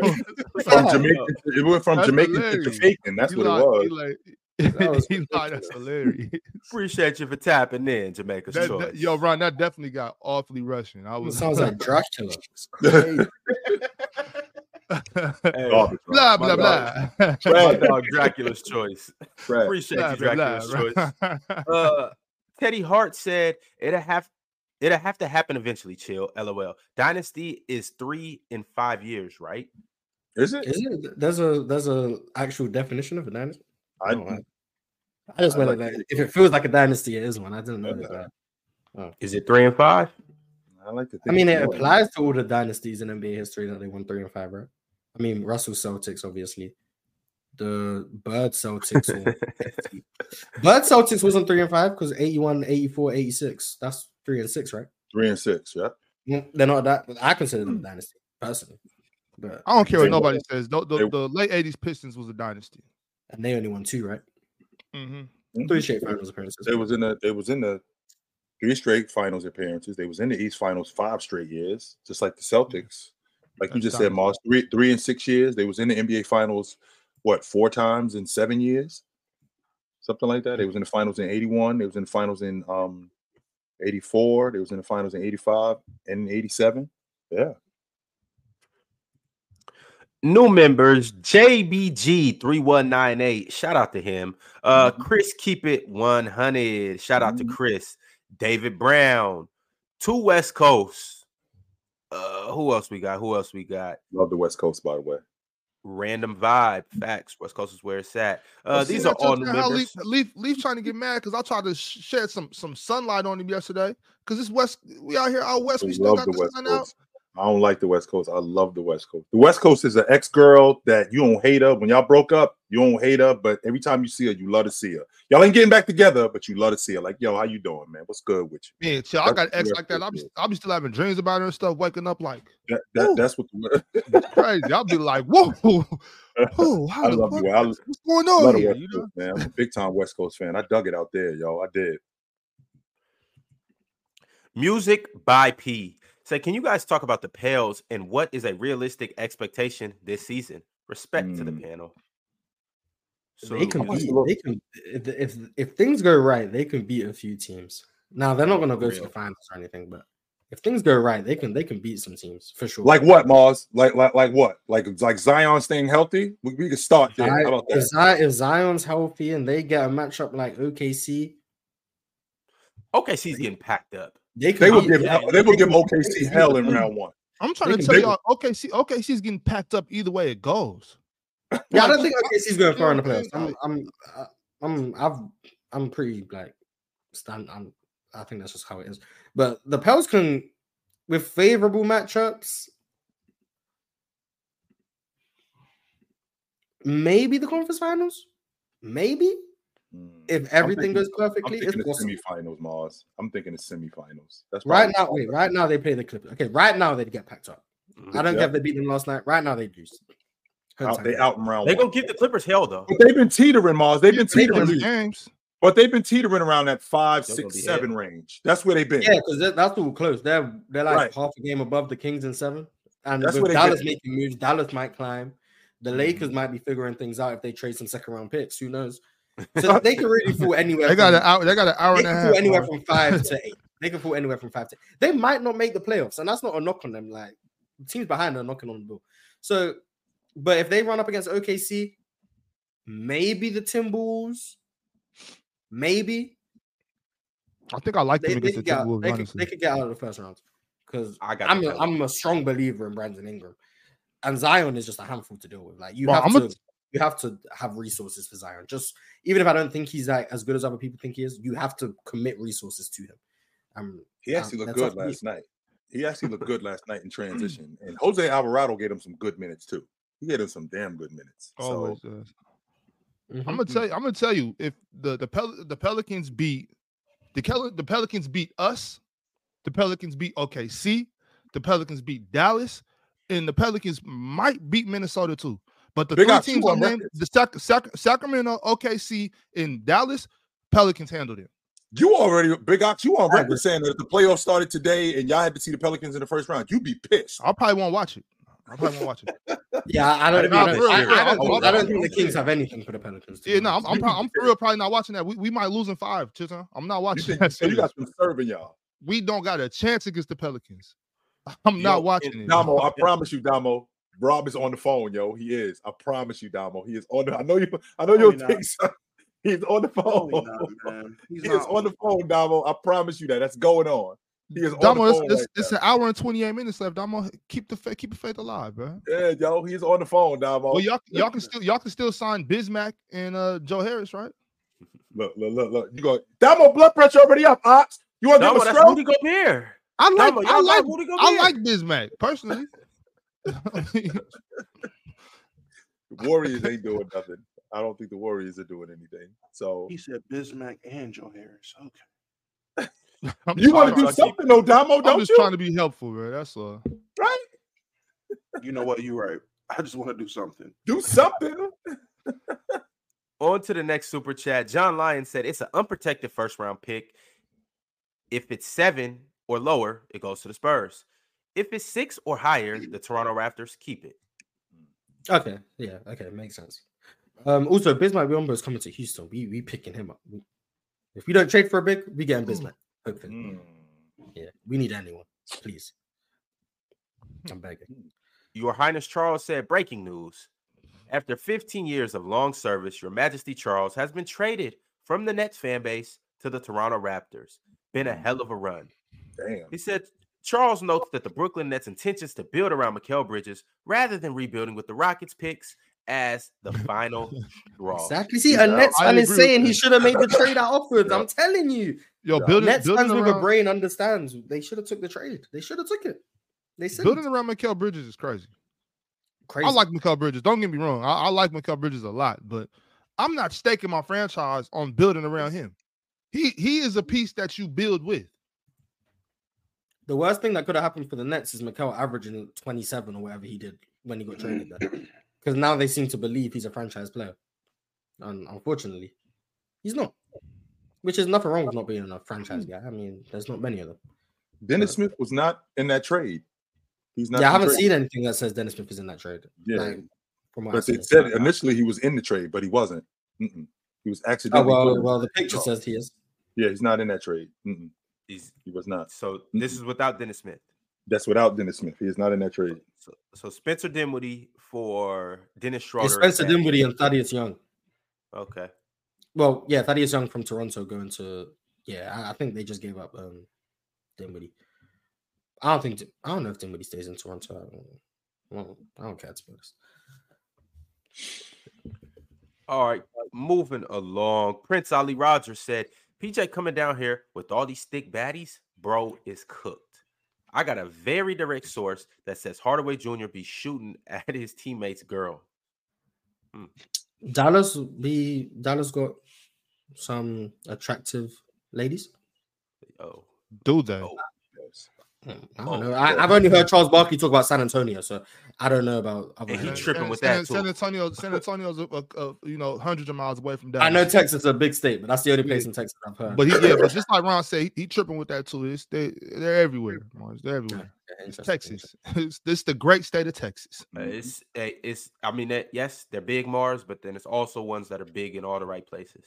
From Jamaican, it went from That's Jamaican to hilarious. Jamaican. That's he what lied, it was. Like, That was he that's hilarious. Appreciate you for tapping in, Jamaica's That, Choice. that- yo, Ron, that definitely got awfully Russian. I It was sounds like Dracula. It's crazy. Hey, Garbage, blah bro. blah My blah. my dog Dracula's Choice. Trash. Appreciate Blah, you, blah, Dracula's blah. Choice. uh Teddy Hart said it'll have it'll have to happen eventually. Chill, lol. Dynasty is three in five years, right? Is it? Is it? There's a there's a actual definition of a dynasty. I, Oh, I- I just went like like, it. if it feels like a dynasty, it is one. I didn't know that. Is it three and five? I like to think I mean, it it's more. applies to all the dynasties in NBA history that they won three and five, right? I mean, Russell Celtics, obviously. The Bird Celtics. or- Bird Celtics wasn't three and five because 81, 84, 86. That's three and six, right? Three and six, yeah. Mm, They're not that. I consider them a dynasty personally, but I don't care what nobody says. The, the, the late '80s Pistons was a dynasty. And they only won two, right? Mm-hmm. Three straight finals appearances. They was in the they was in the three straight finals appearances. They was in the East Finals five straight years, just like the Celtics. Like you That's just said, dynasty. Mars, three three and six years. They was in the NBA Finals, what four times in seven years, something like that. They was in the finals in eighty one. They was in the finals in um eighty four. They was in the finals in eighty five and eighty seven. Yeah, New members, JBG3198. Shout out to him. Uh Chris Keep It 100. Shout out to Chris. David Brown. Two West Coast. Uh who else we got? Who else we got? love the West Coast by the way. Random vibe. Facts. West Coast is where it's at. Uh See these are all new members. Leaf, Leaf, Leaf trying to get mad because I tried to shed some some sunlight on him yesterday. Because this West, we out here out west, I we still got the the West sun out. Coast. I don't like the West Coast. I love the West Coast. The West Coast is an ex girl that you don't hate her. When y'all broke up, you don't hate her, but every time you see her, you love to see her. Y'all ain't getting back together, but you love to see her. Like, yo, how you doing, man? What's good with you? Man, chill. I That's got ex West like that. I'll be, I'll be still having dreams about her and stuff, waking up like That, that that's what the, it's crazy. I'll be like, whoa, whoa, how I love fuck? you. I What's going love on here? West You know? Man. I'm a big time West Coast fan. I dug it out there, yo. I did. Music by P. Say, can you guys talk about the Pels and what is a realistic expectation this season? Respect to the Mm. panel. they can beat. They can if, if if things go right, they can beat a few teams. Now they're not going to go to the finals or anything, but If things go right, they can they can beat some teams for sure. Like what, Mars? Like like like what? Like like Zion staying healthy? We, we could start there. How about if, that? Zion, if Zion's healthy and they get a matchup like OKC, OKC's getting packed up. They can They will give yeah, they will give OKC hell in round one. I'm trying They to tell make y'all, OKC, OKC's getting packed up either way it goes. Yeah, I don't Like, think OKC's going far in the you playoffs. I'm, I'm, uh, I'm, I've, I'm pretty like stand. I'm, I think that's just how it is. But the Pels can, with favorable matchups, maybe the conference finals, maybe. If everything goes perfectly. thinking It's the semifinals, Mars. I'm thinking the semifinals. That's Right now, wait, right now they play the Clippers. Okay, right now they get packed up. I don't Yeah. care if they beat them last night. Right now they lose. Home Out, time. they out in round They one. gonna give the Clippers hell though. But they've been teetering, Mars. They've been they teetering, win games. but they've been teetering around that five, They're six, gonna be seven range. That's where they've been. Yeah, because that's all close. They're they're like Right. half a game above the Kings in seven, and That's with Dallas get- making moves, Dallas might climb. The Mm-hmm. Lakers might be figuring things out if they trade some second round picks. Who knows? So they can really fall anywhere. They got from, an hour. They got an hour they and a can half. fall anywhere bro. from five to eight. They can fall anywhere from five to. They might not make the playoffs, and that's not a knock on them. Like teams behind are knocking on the door. So, but if they run up against OKC, maybe the Timberwolves, maybe I think I like them they, against could the get, out- Timberwolves. they, could, they could get out of the first round because I got I'm the a, Pelicans. I'm a strong believer in Brandon Ingram, and Zion is just a handful to deal with. Like you Bro, have I'm to a- you have to have resources for Zion. Just even if I don't think he's like as good as other people think he is, you have to commit resources to him. Um, He actually um, looked good tough to last night. He actually looked good last night in transition. And Jose Alvarado gave him some good minutes too. He gave him some damn good minutes. So Always does. mhm. I'm gonna tell you. I'm gonna tell you if the the Pel- the Pelicans beat the Kel- the Pelicans beat us, the Pelicans beat OKC, the Pelicans beat Dallas, and the Pelicans might beat Minnesota too. But the They three got teams on I named, the Sac- Sac- Sacramento, OKC, and Dallas, Pelicans handled it. you already big ox, you on I record saying that if the playoffs started today and y'all had to see the Pelicans in the first round, you'd be pissed. I probably won't watch it. I probably won't watch it. Yeah, I don't. Nah, I, for real, don't, I, I I'm- don't, think, I'm- don't think the Kings have anything for the Pelicans. Yeah, no, I'm. I'm, I'm for real probably not watching that. We, we might lose in five, Chisholm. I'm not You, watching think, that so you series. got them serving y'all. We don't got a chance against the Pelicans. I'm Yo, not watching it. Damo, I promise you, Damo. Rob is on the phone, yo. He is. I promise you, Damo. He is on the. I know you. I know No, you'll he think so. He's on the phone. He not, man. He's He is on the phone, Damo. I promise you that. That's going on. He is on the it's, phone. it's, right it's now. an hour and 28 minutes left. Damo, keep the faith, keep the faith alive, bro. Yeah, yo, he's on the phone, Damo. Well, y'all y'all can still y'all can still sign Bismack and uh Joe Harris, right? Look, look, look, look. You go, Damo, blood pressure already up, Ox. You want to No, give him a stroke? Rudy Gobert. I like Damo, I like I like Bismack personally. The Warriors ain't doing nothing. I don't think the Warriors are doing anything. So He said Bismack and Joe Harris. Okay. I'm you want to do something, though, Damo, I'm don't just you? trying to be helpful, man. That's all. Right? You know what? You're right. I just want to do something. Do something. On to the next super chat. John Lyon said it's an unprotected first round pick. If it's seven or lower, it goes to the Spurs. If it's six or higher, the Toronto Raptors keep it. Okay, yeah, okay, makes sense. Um, also, Bismack Biyombo is coming to Houston. We we picking him up. We- If we don't trade for a big, we getting Bismack. Hopefully, Mm. yeah, we need anyone, please. I'm begging. Your Highness Charles said breaking news. After 15 years of long service, Your Majesty Charles has been traded from the Nets fan base to the Toronto Raptors. Been a hell of a run. Damn. He said Charles notes that the Brooklyn Nets' intentions to build around Mikal Bridges rather than rebuilding with the Rockets picks as the final straw. Exactly. See, Yeah, a Nets I fan is saying he should have made the trade out upwards. Yeah. I'm telling you, Yo, building Nets building fans with a around, brain understands. They should have took the trade. They should have took it. They said building around Mikal Bridges is crazy. crazy. I like Mikal Bridges. Don't get me wrong. I, I like Mikal Bridges a lot, but I'm not staking my franchise on building around him. He he is a piece that you build with. The worst thing that could have happened for the Nets is Mikal averaging 27 or whatever he did when he got traded there. Because now they seem to believe he's a franchise player. And unfortunately, he's not. Which is nothing wrong with not being a franchise guy. I mean, there's not many of them. Dennis Smith was not in that trade. He's not. yeah, I haven't trade. seen anything that says Dennis Smith is in that trade. Yeah, Like, from what but they said initially he was in the trade, but he wasn't. Mm-mm. He was Oh accidentally. put well, well, the picture says he is. Yeah, he's not in that trade. Mm-mm. He's He was not. so this is without Dennis Smith. That's without Dennis Smith. He is not in that trade. So, so Spencer Dinwiddie for Dennis Schroeder. It's and Spencer Sam- Dinwiddie and Thaddeus Young. Okay. Well, yeah, Thaddeus Young from Toronto going to yeah. I, I think they just gave up um Dinwiddie. I don't think I don't know if Dinwiddie stays in Toronto. I don't, well, I don't care to be honest. All right, moving along. Prince Ali Rogers said, PJ coming down here with all these thick baddies, bro, is cooked. I got a very direct source that says Hardaway Jr. be shooting at his teammate's girl. Hmm. Dallas be Dallas got some attractive ladies. Oh, Do they? oh. I Oh, don't know. I, I've only heard Charles Barkley talk about San Antonio, so I don't know about other. And he tripping San- with San, that, San too. Antonio, San Antonio's, a, a, a, you know, hundreds of miles away from Dallas. I know Texas is a big state, but that's the only place in Texas I've heard. but he, yeah, but just like Ron said, he, he tripping with that too. It's they, they're everywhere. Mars. They're everywhere. Yeah, It's Texas. It's this the great state of Texas. Uh, It's eh, it's I mean that yes, they're big Mars, but then it's also ones that are big in all the right places.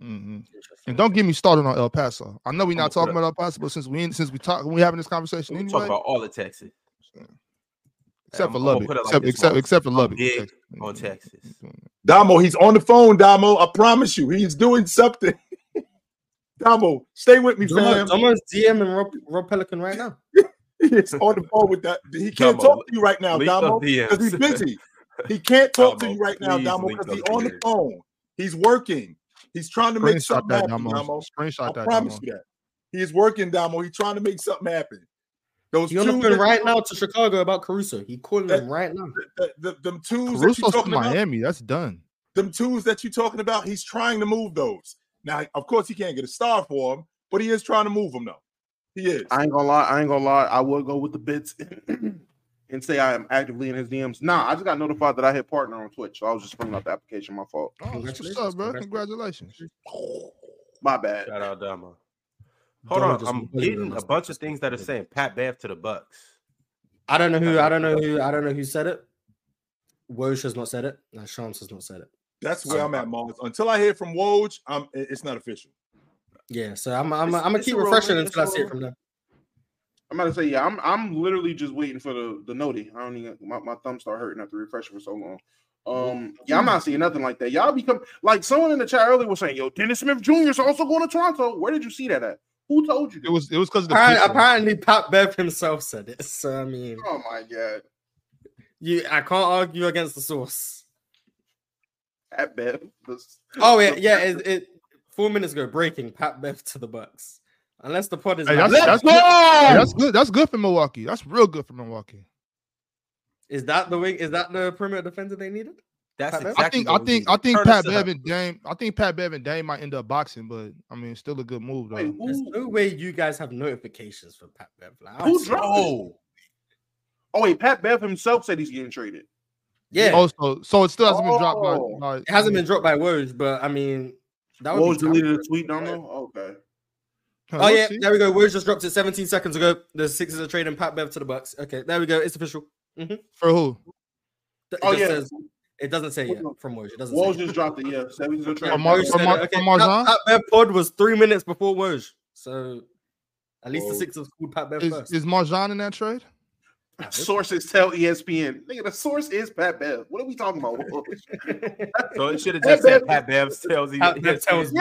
Hmm. And don't get me started on El Paso. I know we're not talking about El Paso, but since we in- since we talk we having this conversation We anyway, talk about all of Texas. except for I'm- Lubbock, like except except except for I'm Lubbock. Texas. on Texas. Damo, he's on the phone, Damo. I promise you, he's doing something. Damo, stay with me, fam. Someone, someone's DMing Rob, Rob Pelican right now. He's on the phone with that. He can't Damo, talk to you right now, Damo, because he's busy. He can't talk to you right now, Damo, because he's on the phone. He's working. He's trying to make Screenshot something that, happen, Damo. Damo. I Screenshot that, promise Damo. you that. He's is working, Damo. He's trying to make something happen. Those He on the that right now to Chicago about Caruso. He calling That- them right now. the, the, them twos that you Caruso's to talking about, Miami. That's done. them twos that you're talking about, he's trying to move those. Now, of course, he can't get a star for him, but he is trying to move them, though. He is. I ain't gonna lie. I ain't gonna lie. I would go with the bits and say I am actively in his DMs. Nah, I just got notified that I hit partner on Twitch, so I was just filling out the application. My fault. Oh, that's what's Congratulations, up, bro. congratulations. Congratulations. My bad. Shout out Dama. Hold Damo on, I'm completely getting a bunch of things that are saying Pat Bev to the Bucks. I don't know who. I don't know who. I don't know who said it. Woj has not said it. No, Shams has not said it. That's where I'm at, Mars. Until I hear from Woj, I'm, it's not official. Yeah, so I'm. I'm. I'm gonna keep refreshing until I see it from them. I'm about to say, yeah, I'm I'm literally just waiting for the the noti. I don't even my, my thumb start hurting after refreshing for so long. Um, yeah, I'm not seeing nothing like that. Y'all become like someone in the chat earlier was saying, "Yo, Dennis Smith Jr. is also going to Toronto." Where did you see that at? Who told you? It was it was because Apparently, apparently, Pat Bev himself said it. So I mean, Oh my god, you. I can't argue against the source. at Bev. this- Oh yeah, the- yeah. It, it four minutes ago, breaking Pat Bev to the Bucks. Unless the pod is Hey, that's, that's, good. Hey, that's good. That's good for Milwaukee. That's real good for Milwaukee. is that the wing? Is that the perimeter defender they needed? That's Pat exactly I think I think. I think Pat us Bev and Dame. I think Pat Bev and Dame might end up boxing, but I mean, still a good move though. Wait, There's who, no way you guys have notifications for Pat Bev. Like, who swear- dropped it? Oh. oh wait, Pat Bev himself said he's getting traded. Yeah, Oh, so, so it still hasn't been dropped by. Oh. by it hasn't been dropped by Woj, but I mean, that would Woj be deleted for a tweet. Don't know. Okay. Huh, Oh yeah, see. there we go. Woj just dropped it 17 seconds ago. The Sixers are trading Pat Bev to the Bucks. Okay, there we go. It's official. Mm-hmm. for who? It Oh yeah, says- it doesn't say yet from Woj. It doesn't. Woj just dropped it. Yeah, seventies are For Yeah, trading. Mar- Woj Mar- it. for Okay, Marjon? Pat, Pat Bev pod was three minutes before Woj, so at least the Whoa. Sixers called Pat Bev Is, first. is Marjon in that trade? Sources tell ESPN. Nigga, the source is Pat Bev. What are we talking about? So it should have just said Pat Bev tells you. Pat Bev tells me.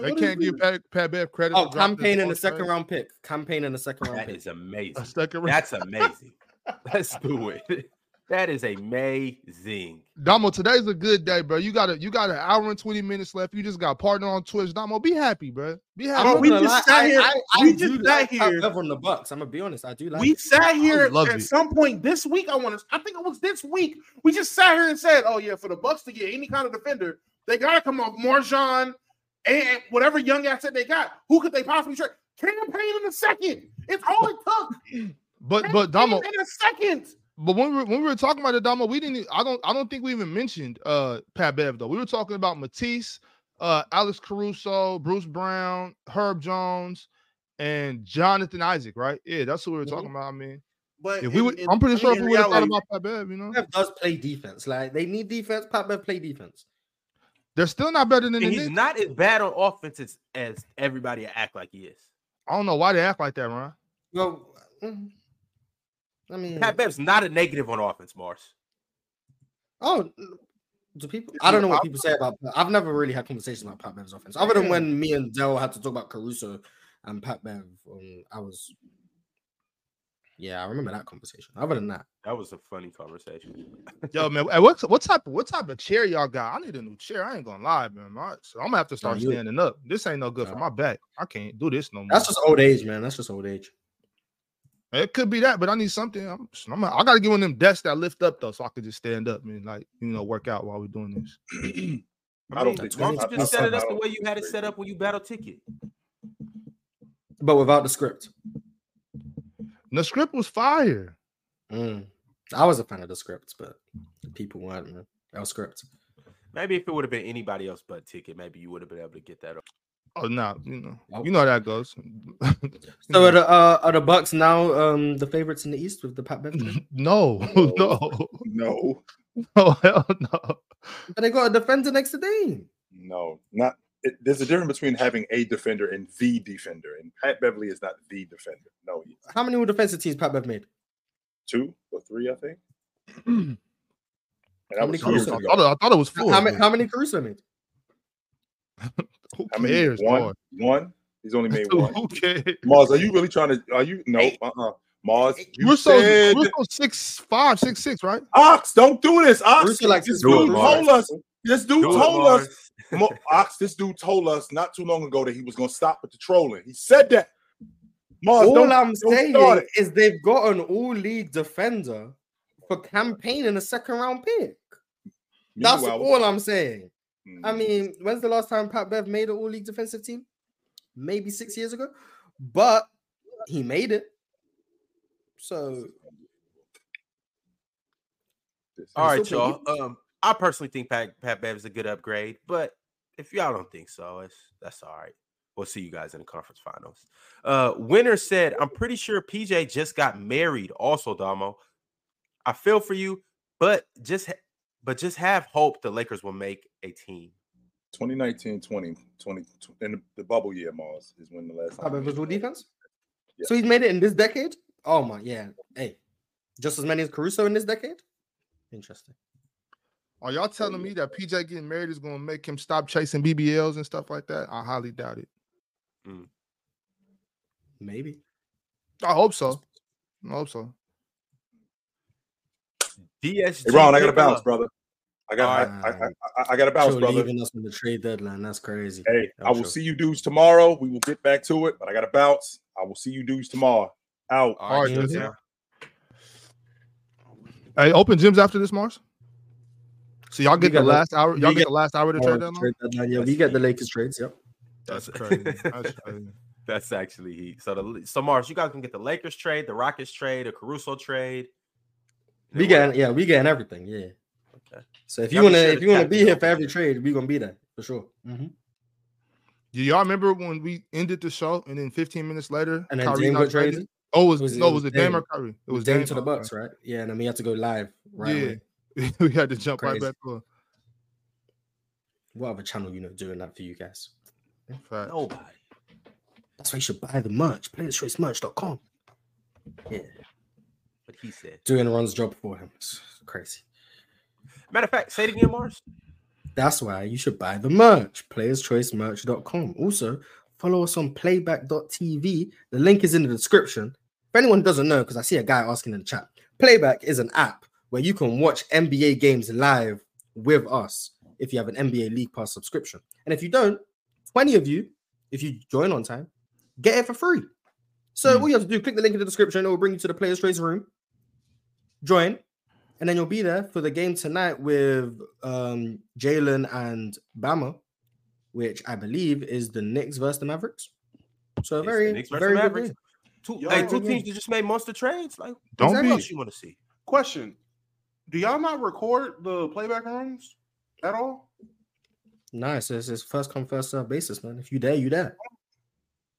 They can't give Pat, Pat Bev credit. Oh, for dropping campaign in ball the second round pick. Campaign in the second round That pick. is amazing. A second round. That's amazing. Let's do it. That is amazing. Damo, today's a good day, bro. You got a you got an hour and twenty minutes left. You just got partner on Twitch. Damo, be happy, bro. Be happy. I'm Bro, we gonna just lie, sat here- I, I, we I just sat like Pat here- Bev on the Bucks. I'm gonna be honest. I do like. we it. sat here love at it. some point this week. I want to. I think it was this week. We just sat here and said, "Oh yeah, for the Bucks to get any kind of defender, they gotta come off Marjon and whatever young asset they got. Who could they possibly trade? Campaign in a second. It's all it took. but but Damo, in a second. but when we were, when we were talking about it, Damo, we didn't. I don't. I don't think we even mentioned uh Pat Bev though. We were talking about Matisse, uh Alex Caruso, Bruce Brown, Herb Jones, and Jonathan Isaac. Right? Yeah, that's what we were Mhm. talking about. I mean, But if we would, in- I'm pretty sure if we would have thought about Pat Bev, you know, Bev does play defense. Like they need defense. Pat Bev play defense. They're still not better than And the he's Knicks. not as bad on offense as, as everybody act like he is. I don't know why they act like that, Ron. Well, mm, I mean, Pat Bev's not a negative on offense, Mars. oh, do people? I don't know what people say about. I've never really had conversations about Pat Bev's offense, other than when me and Dell had to talk about Caruso and Pat Bev. Um, I was, yeah, I remember that conversation. Other than that, That was a funny conversation. Yo, man, hey, what what type of what type of chair y'all got? I need a new chair. I ain't gonna lie, man. My- so I'm gonna have to start you- standing up. This ain't no good for my back. I can't do this no more. that's just old age, man. That's just old age. It could be that, but I need something. I'm, I'm I gotta get one of them desks that lift up though, so I could just stand up and like you know work out while we're doing this. I don't mean, think why don't I- you I- just set it up the way you had it set up when you battle ticket? But without the script, The script was fire. Mm. I was a fan of the scripts, but people weren't. Man. That was script. Maybe if it would have been anybody else but ticket, maybe you would have been able to get that. Up. Oh no, you know, Oh. you know how that goes. So are the uh, are the Bucks now um the favorites in the East with the Pat Bev? trade? no, no, No, no, hell no. but they got a defender next to Dame. no, not. It, there's a difference between having a defender and the defender, and Pat Beverley is not the defender. No, he's How many defensive teams Pat Bev made? two or three, I think. And How many was I thought, it- I thought it was four. How many? but How many Caruso made? Who How many? cares? One. boy? One. He's only made one. Who cares? Mars, are you really trying to? Are you no? Uh uh Mars, you Russo's, said Russo's six five, six six, right? Ox. Don't do this, Ox. Caruso likes this to do it, dude Mars. us. This dude Do told Mars. us. Mo- Ox, this dude told us not too long ago that he was going to stop with the trolling. He said that. Mars, all don't, I'm don't saying start it. is they've got an all league defender for campaigning a second round pick. That's Meanwhile- all I'm saying. I Mm, mean, when's the last time Pat Bev made an all league defensive team? Maybe six years ago, but he made it. So All right, y'all. Um, I personally think Pat Pat Bev is a good upgrade, but if y'all don't think so, it's that's all right. We'll see you guys in the conference finals. Uh, winner said, "I'm pretty sure PJ just got married." Also, Damo, I feel for you, but just ha- but just have hope the Lakers will make a team. 2019, 20, 20, in the, the bubble year, Mars is when the last Pat time. Bev he was all made it. defense. Yeah. So he's made it in this decade. Oh my, yeah. Hey, just as many as Caruso in this decade. Interesting. Are y'all telling me that PJ getting married is gonna make him stop chasing BBLs and stuff like that? I highly doubt it. Mm. Maybe. I hope so. I hope so. DSG. Hey, Ron, I got to bounce, brother. I got, I, I, I, I, I got to bounce, Joe brother. leaving us on the trade deadline. That's crazy. Hey, I'm I will sure. see you dudes tomorrow. We will get back to it, but I got to bounce. I will see you dudes tomorrow. Out. All right, All right, Joseph. Joseph. Hey, open gyms after this, Mars. So y'all get the got the- last hour. Y'all get get- the last hour to trade deadline. trade deadline, Yeah, we get the huge. Lakers trades. Yep. That's That's crazy. That's crazy. That's actually heat. So the so Mars, you guys can get the Lakers trade, the Rockets trade, a Caruso trade. We getting yeah, we getting everything. Yeah. Okay. So if you wanna sure if you wanna be here for every trade, we gonna be there for sure. Mhm. Do y'all remember when we ended the show and then 15 minutes later, And then Kyrie Dame got got traded. Oh, it was, Was no, it was was it Dame or Dame. Kyrie? It It was was Dame Dame to the okay. Bucks, right? Yeah, and then we had to go live right Yeah. away. we had to jump right back to What other channel you know doing that for you guys? it. Fact. Nobody. That's why you should buy the merch. PlayerChoiceMerch.com. Yeah. But he said. Doing Ron's job for him. It's crazy. Matter of fact, say it again, Mars. That's why you should buy the merch. PlayersChoiceMerch.com. Also, follow us on playback.tv. The link is in the description. If anyone doesn't know, because I see a guy asking in the chat, Playback is an app where you can watch NBA games live with us if you have an NBA League Pass subscription. And if you don't, 20 of you, if you join on time, get it for free. So Hmm. all you have to do, click the link in the description, it will bring you to the Players Choice room. Join, and then you'll be there for the game tonight with um Jalen and Bama, which I believe is the Knicks versus the Mavericks. So a the very, versus very good Mavericks. game. Two, Yo, hey, two teams that just made monster trades. Like, Don't what be. else you want to see? Question: Do y'all not record the playback rooms at all? Nice. It's, it's first come, first serve basis, man. If you there, you there.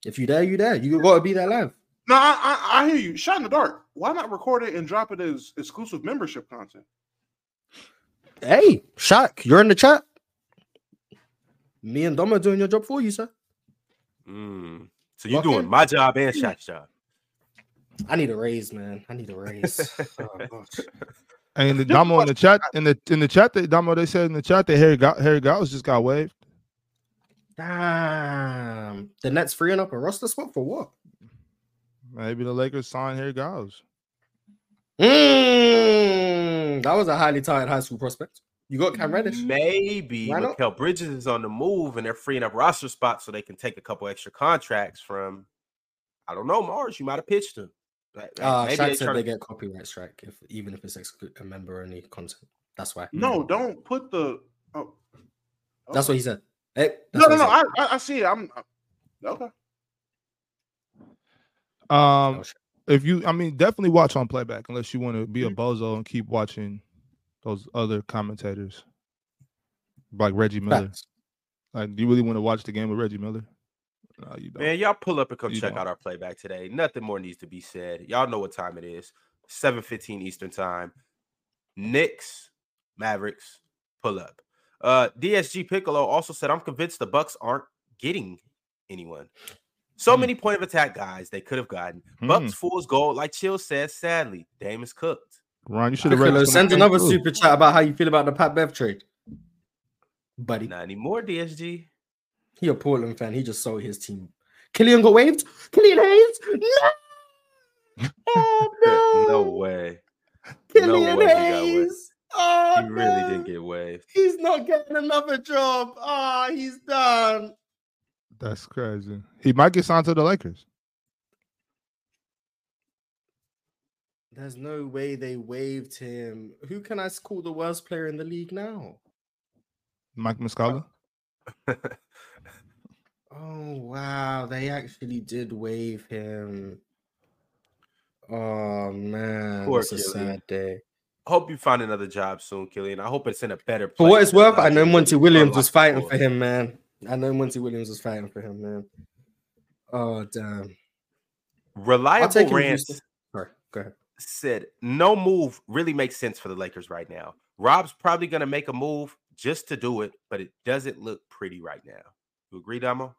If you there, you there. You gotta be there live. No, I, I, I hear you. Shot in the dark. Why not record it and drop it as exclusive membership content? Hey, Shaq, you're in the chat. Me and Dom are doing your job for you, sir. Mm. So you're Lock doing in. my job and Shaq's job. I need a raise, man. I need a raise. oh, gosh. And the Damo in the chat in the in the chat that Damo they said in the chat that Harry got Harry Giles just got waived. Damn. The Nets freeing up a roster spot for what? Maybe the Lakers signed Harry Giles. Mm, that was a highly touted high school prospect. You got Cam Reddish. Maybe Why? Mikal Bridges is on the move and they're freeing up roster spots so they can take a couple extra contracts from. I don't know, Mars. You might have pitched him. Like, Uh, maybe Shaq they said tryna- they get copyright strike if even if it's exclu- a member only content. That's why. No, don't put the. Oh, That's what he said. Hey, no, no, no. I. I, I see it. I'm okay. Um, Oh, if you, I mean, definitely watch on playback unless you want to be a Mm-hmm. bozo and keep watching those other commentators like Reggie Miller. Facts. Like, do you really want to watch the game with Reggie Miller? No, you don't. Man, y'all pull up and come You check don't. out our playback today. Nothing more needs to be said. Y'all know what time it is. 7:15 Eastern time. Knicks, Mavericks, pull up. Uh DSG Piccolo also said, I'm convinced the Bucks aren't getting anyone. So Hmm. many point of attack guys they could have gotten. Hmm. Bucks fool's gold, like Chill says, sadly. Dame is cooked. Ron, you should have read. Send another too. super chat about how you feel about the Pat Bev trade, buddy. Not anymore, DSG. He a Portland fan. He just sold his team. Killian got waived. Killian Hayes. No. Oh no no way. Killian way he. Hayes. Oh, He really no. didn't get waived. He's not getting another job. Ah, he's done. That's crazy. He might get signed to the Lakers. There's no way they waived him. Who can I call the worst player in the league now? Mike Muscala. Oh wow, they actually did waive him. Oh man, Poor it's a sad day. Hope you find another job soon, Killian. I hope it's in a better place. For what it's worth, I know. Monty Williams was fighting for him, man. I know Monty Williams was fighting for him, man. Oh damn. Reliable rants Houston. Sorry, go ahead. said no move really makes sense for the Lakers right now. Rob's probably going to make a move just to do it, but it doesn't look pretty right now. You agree, Damo?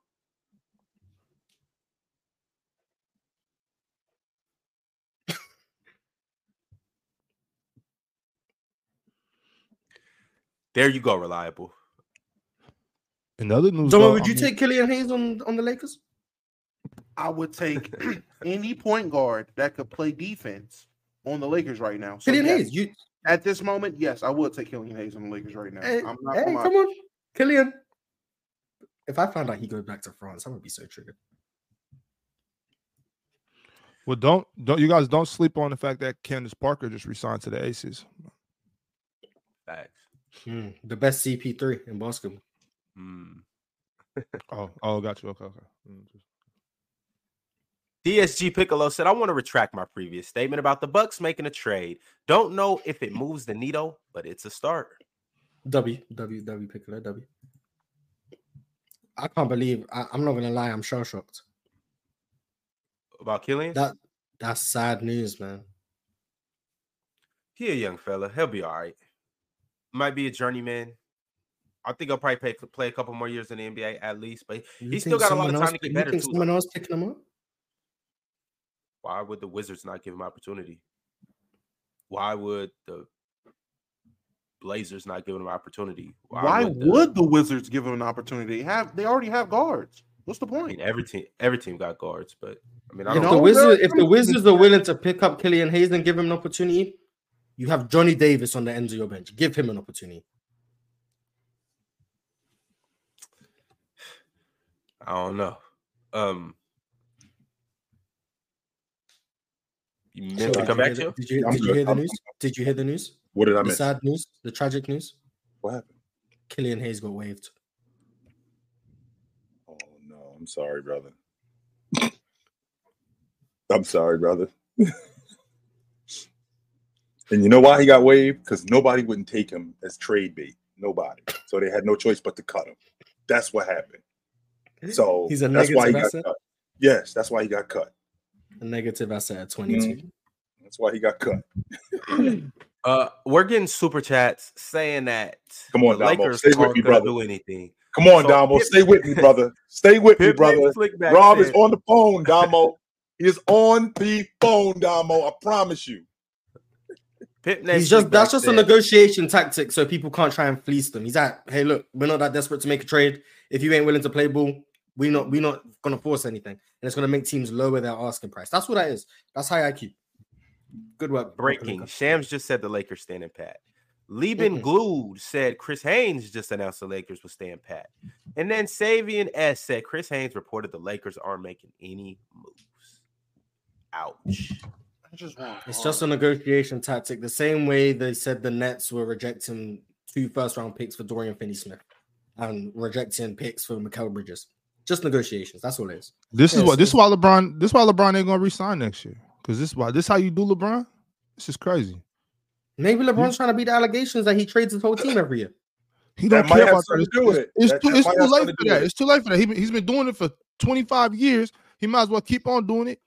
There you go, reliable. Another news, Domo, though, would I you mean- take Killian Hayes on, on the Lakers? I would take any point guard that could play defense on the Lakers right now. So Killian yes, Hayes, you at this moment, yes, I would take Killian Hayes on the Lakers right now. hey, I'm not hey gonna lie. come on, Killian. If I found out he goes back to France, I would be so triggered. Well, don't don't you guys don't sleep on the fact that Candace Parker just resigned to the Aces. Facts. Hmm, the best CP3 in basketball. Hmm. Oh, oh, got you. Okay, okay. Mm, just- DSG Piccolo said, I want to retract my previous statement about the Bucks making a trade. Don't know if it moves the needle, but it's a start. W W W Piccolo W. I can't believe I, I'm not gonna lie, I'm shell shocked. About Killian? That that's sad news, man. He a young fella. He'll be all right. Might be a journeyman. I think he'll probably play, play a couple more years in the NBA at least, but You he's still got a lot of time else to pick- get you better think too. Someone though. else picking him up? Why would the Wizards not give him opportunity? Why would the Blazers not give him opportunity? Why the- would the Wizards give him an opportunity? They have they already have guards. What's the I point? mean every team every team got guards, but I mean I If don't the know, Wizards, if the Wizards are willing to pick up Killian Hayes and give him an opportunity, you have Johnny Davis on the ends of your bench. Give him an opportunity. I don't know. Um you meant to Did come you back hear to? the- Did you, did you hear the news? Did you hear the news? What did I The miss? sad news, the tragic news. What happened? Killian Hayes got waived. Oh no, I'm sorry, brother. I'm sorry, brother. and you know why he got waived? Because nobody wouldn't take him as trade bait. Nobody. So they had no choice but to cut him. That's what happened. So He's a that's why he negative got asset? cut. Yes, that's why he got cut. A negative asset at 22. That's why he got cut. Uh, we're getting super chats saying that Come on, the Damo. Lakers Stay with me, brother. do anything. Come on, So, Damo. Pip- Stay with me, brother. Stay with me, brother. named Slickback Rob is on the phone, Damo. he is on the phone, Damo. I promise you. Pip He's just that's just a negotiation tactic so people can't try and fleece them. He's like, hey, look, we're not that desperate to make a trade. If you ain't willing to play ball, we not we not gonna force anything, and it's gonna make teams lower their asking price. That's what that is. That's high IQ. Good work. Breaking. Shams just said the Lakers standing pat. Lieben Mm-mm. Glued said Chris Haynes just announced the Lakers would stand pat. And then Savian S said Chris Haynes reported the Lakers aren't making any moves. Ouch. I just want It's just a negotiation tactic. The same way they said the Nets were rejecting two first round picks for Dorian Finney Smith and rejecting picks for Mikal Bridges. Just negotiations. That's all it is. This is what this is why LeBron this is why LeBron ain't gonna resign next year. Because this is why this is how you do LeBron. This is crazy. Maybe LeBron's trying to beat the allegations that he trades his whole team every year. He don't might care about that. to do It's, it. it's That- too, it's too late for that. it. It's too late for that. He, he's been doing it for 25 years. He might as well keep on doing it.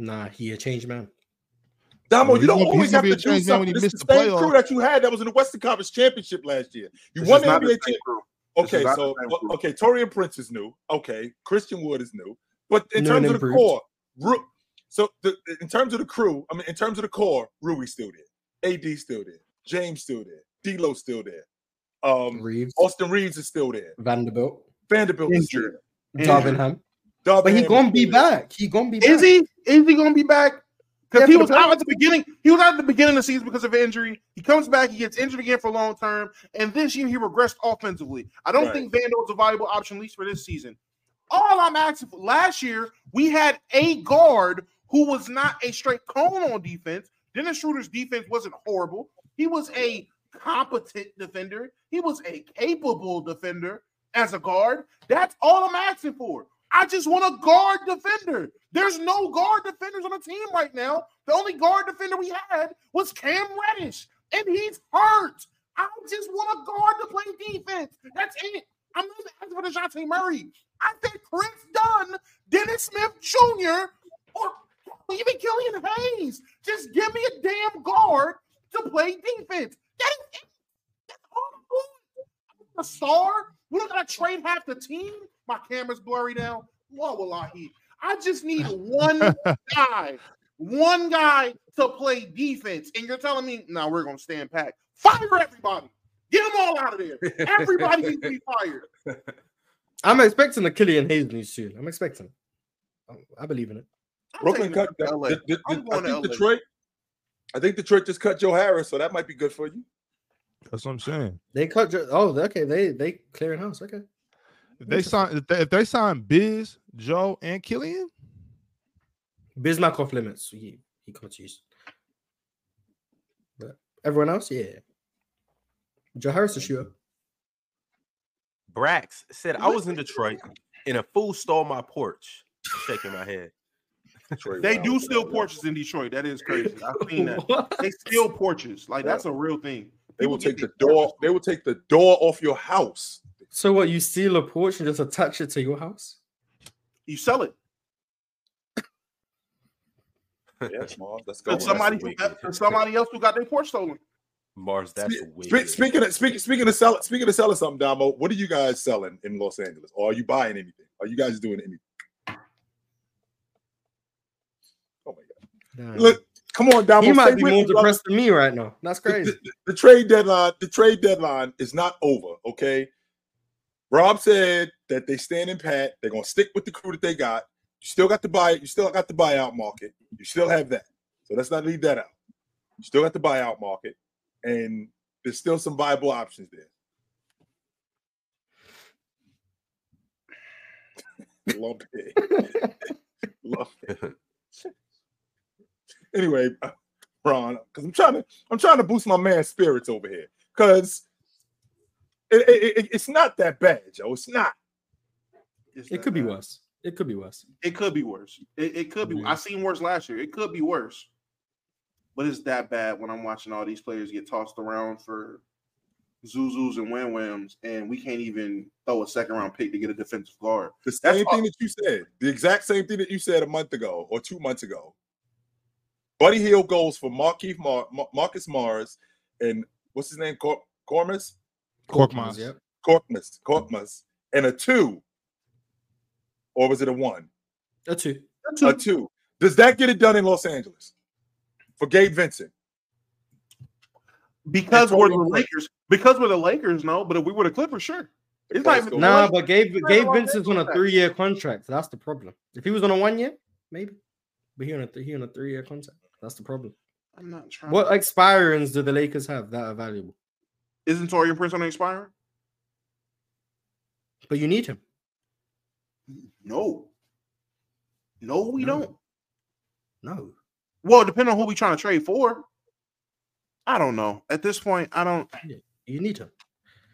Nah, he a changed man. Damo, He's you don't he's always have to a do changed man when something. he This is missed the the same crew that you had that was in the Western Conference Championship last year. You This won is the not NBA same championship. crew. Okay, so the same o- okay, Taurean Prince is new. Okay, Christian Wood is new. But in New and terms of the core, Ru- so the, in terms of the crew, I mean, in terms of the core, Rui's still there, AD still there, James still there, D'Lo still there, um, Reaves, Austin Reaves is still there, Vanderbilt, Vanderbilt is still Injured. there, Darvin Ham. Darvin But he gonna be back. He gonna be back. Is he? Is he gonna be back? Because he was out at the beginning. He was out at the beginning of the season because of injury. He comes back, he gets injured again for long term, and this year he regressed offensively. I don't Right. think Vandal is a viable option, at least for this season. All I'm asking for last year, we had a guard who was not a straight cone on defense. Dennis Schroeder's defense wasn't horrible. He was a competent defender. He was a capable defender as a guard. That's all I'm asking for. I just want a guard defender. There's no guard defenders on the team right now. The only guard defender we had was Cam Reddish, and he's hurt. I just want a guard to play defense. That's it. I'm not asking for DeJounte Murray. I think Kris Dunn, Dennis Smith Jr., or even Killian Hayes. Just give me a damn guard to play defense. That is it. That's all I'm doing. A star. We're not gonna trade half the team. My camera's blurry now. What will I eat? I just need one guy, one guy to play defense. And you're telling me, now we're gonna stand pat. Fire everybody. Get them all out of there. Everybody needs to be fired. I'm expecting a Killian Hayes news soon. I'm expecting. I- um, I believe in it. I'm Brooklyn cut. it to LA. the- the- I'm I going to think LA. Detroit. I think Detroit just cut Joe Harris, so that might be good for you. That's what I'm saying. They cut. Oh, okay. They they clearing house. Okay. If they sign, if they, if they sign Biz, Joe, and Killian, Biz Bismack off limits. He he can't use. But everyone else, yeah. Joe Harris a shooter. Brax said I was in Detroit and a fool stole my porch. Shaking my head. Detroit They Wild do steal porches in Detroit. That is crazy. I've seen that. They steal porches. Like that's a real thing. They will take the door. They will take the door off your house. So what? You steal a porch and just attach it to your house? You sell it. Yes, Mom. Let's go. Somebody, who wicked. got, and somebody else who got their porch stolen. Mars, that's Spe- weird. spe- speaking of speaking speaking of selling speaking of selling something, Damo, what are you guys selling in Los Angeles? Or are you buying anything? Are you guys doing anything? Oh my god! Damn. Look, come on, Damo. he might be more depressed than me right now. That's The- crazy. The, the trade deadline, the trade deadline is not over. Okay. Rob said that they stand in pat. They're gonna stick with the crew that they got. You still got the buy. You still got the buyout market. You still have that. So let's not leave that out. You still got the buyout market, and there's still some viable options there. Love it. Love it. Anyway, Ron, because I'm trying to I'm trying to boost my man's spirits over here. Because it, it, it- it's not that bad, Joe. It's not. It's It that could be worse. It could be worse. It could be worse. It, it could be. Mhm. I seen worse last year. It could be worse. But it's that bad when I'm watching all these players get tossed around for Zuzus and Wham Whams, and we can't even throw a second round pick to get a defensive guard. The That's same all- thing that you said, the exact same thing that you said a month ago or two months ago. Buddy Hield goes for Markeith Mar- Mar- Marcus Mars and what's his name? Cor- Cormus? Korkmaz. Yep. Korkmaz, Korkmaz, and a two, or was it a one? A two. A two. Does that get it done in Los Angeles for Gabe Vincent? Because we're the Lakers. Because we're the Lakers, no. But if we were the Clippers, sure. It's not even Nah, but Gabe Gabe Vincent's on a three year contract. That's the problem. If he was on a one year, maybe. But he on a th- he on a three year contract. That's the problem. I'm not trying. What expirings do the Lakers have that are valuable? isn't Taurean Prince on expiring? But you need him. No. No, we No. don't. No. Well, depending on who we trying to trade for. I don't know. At this point, I don't. You need him.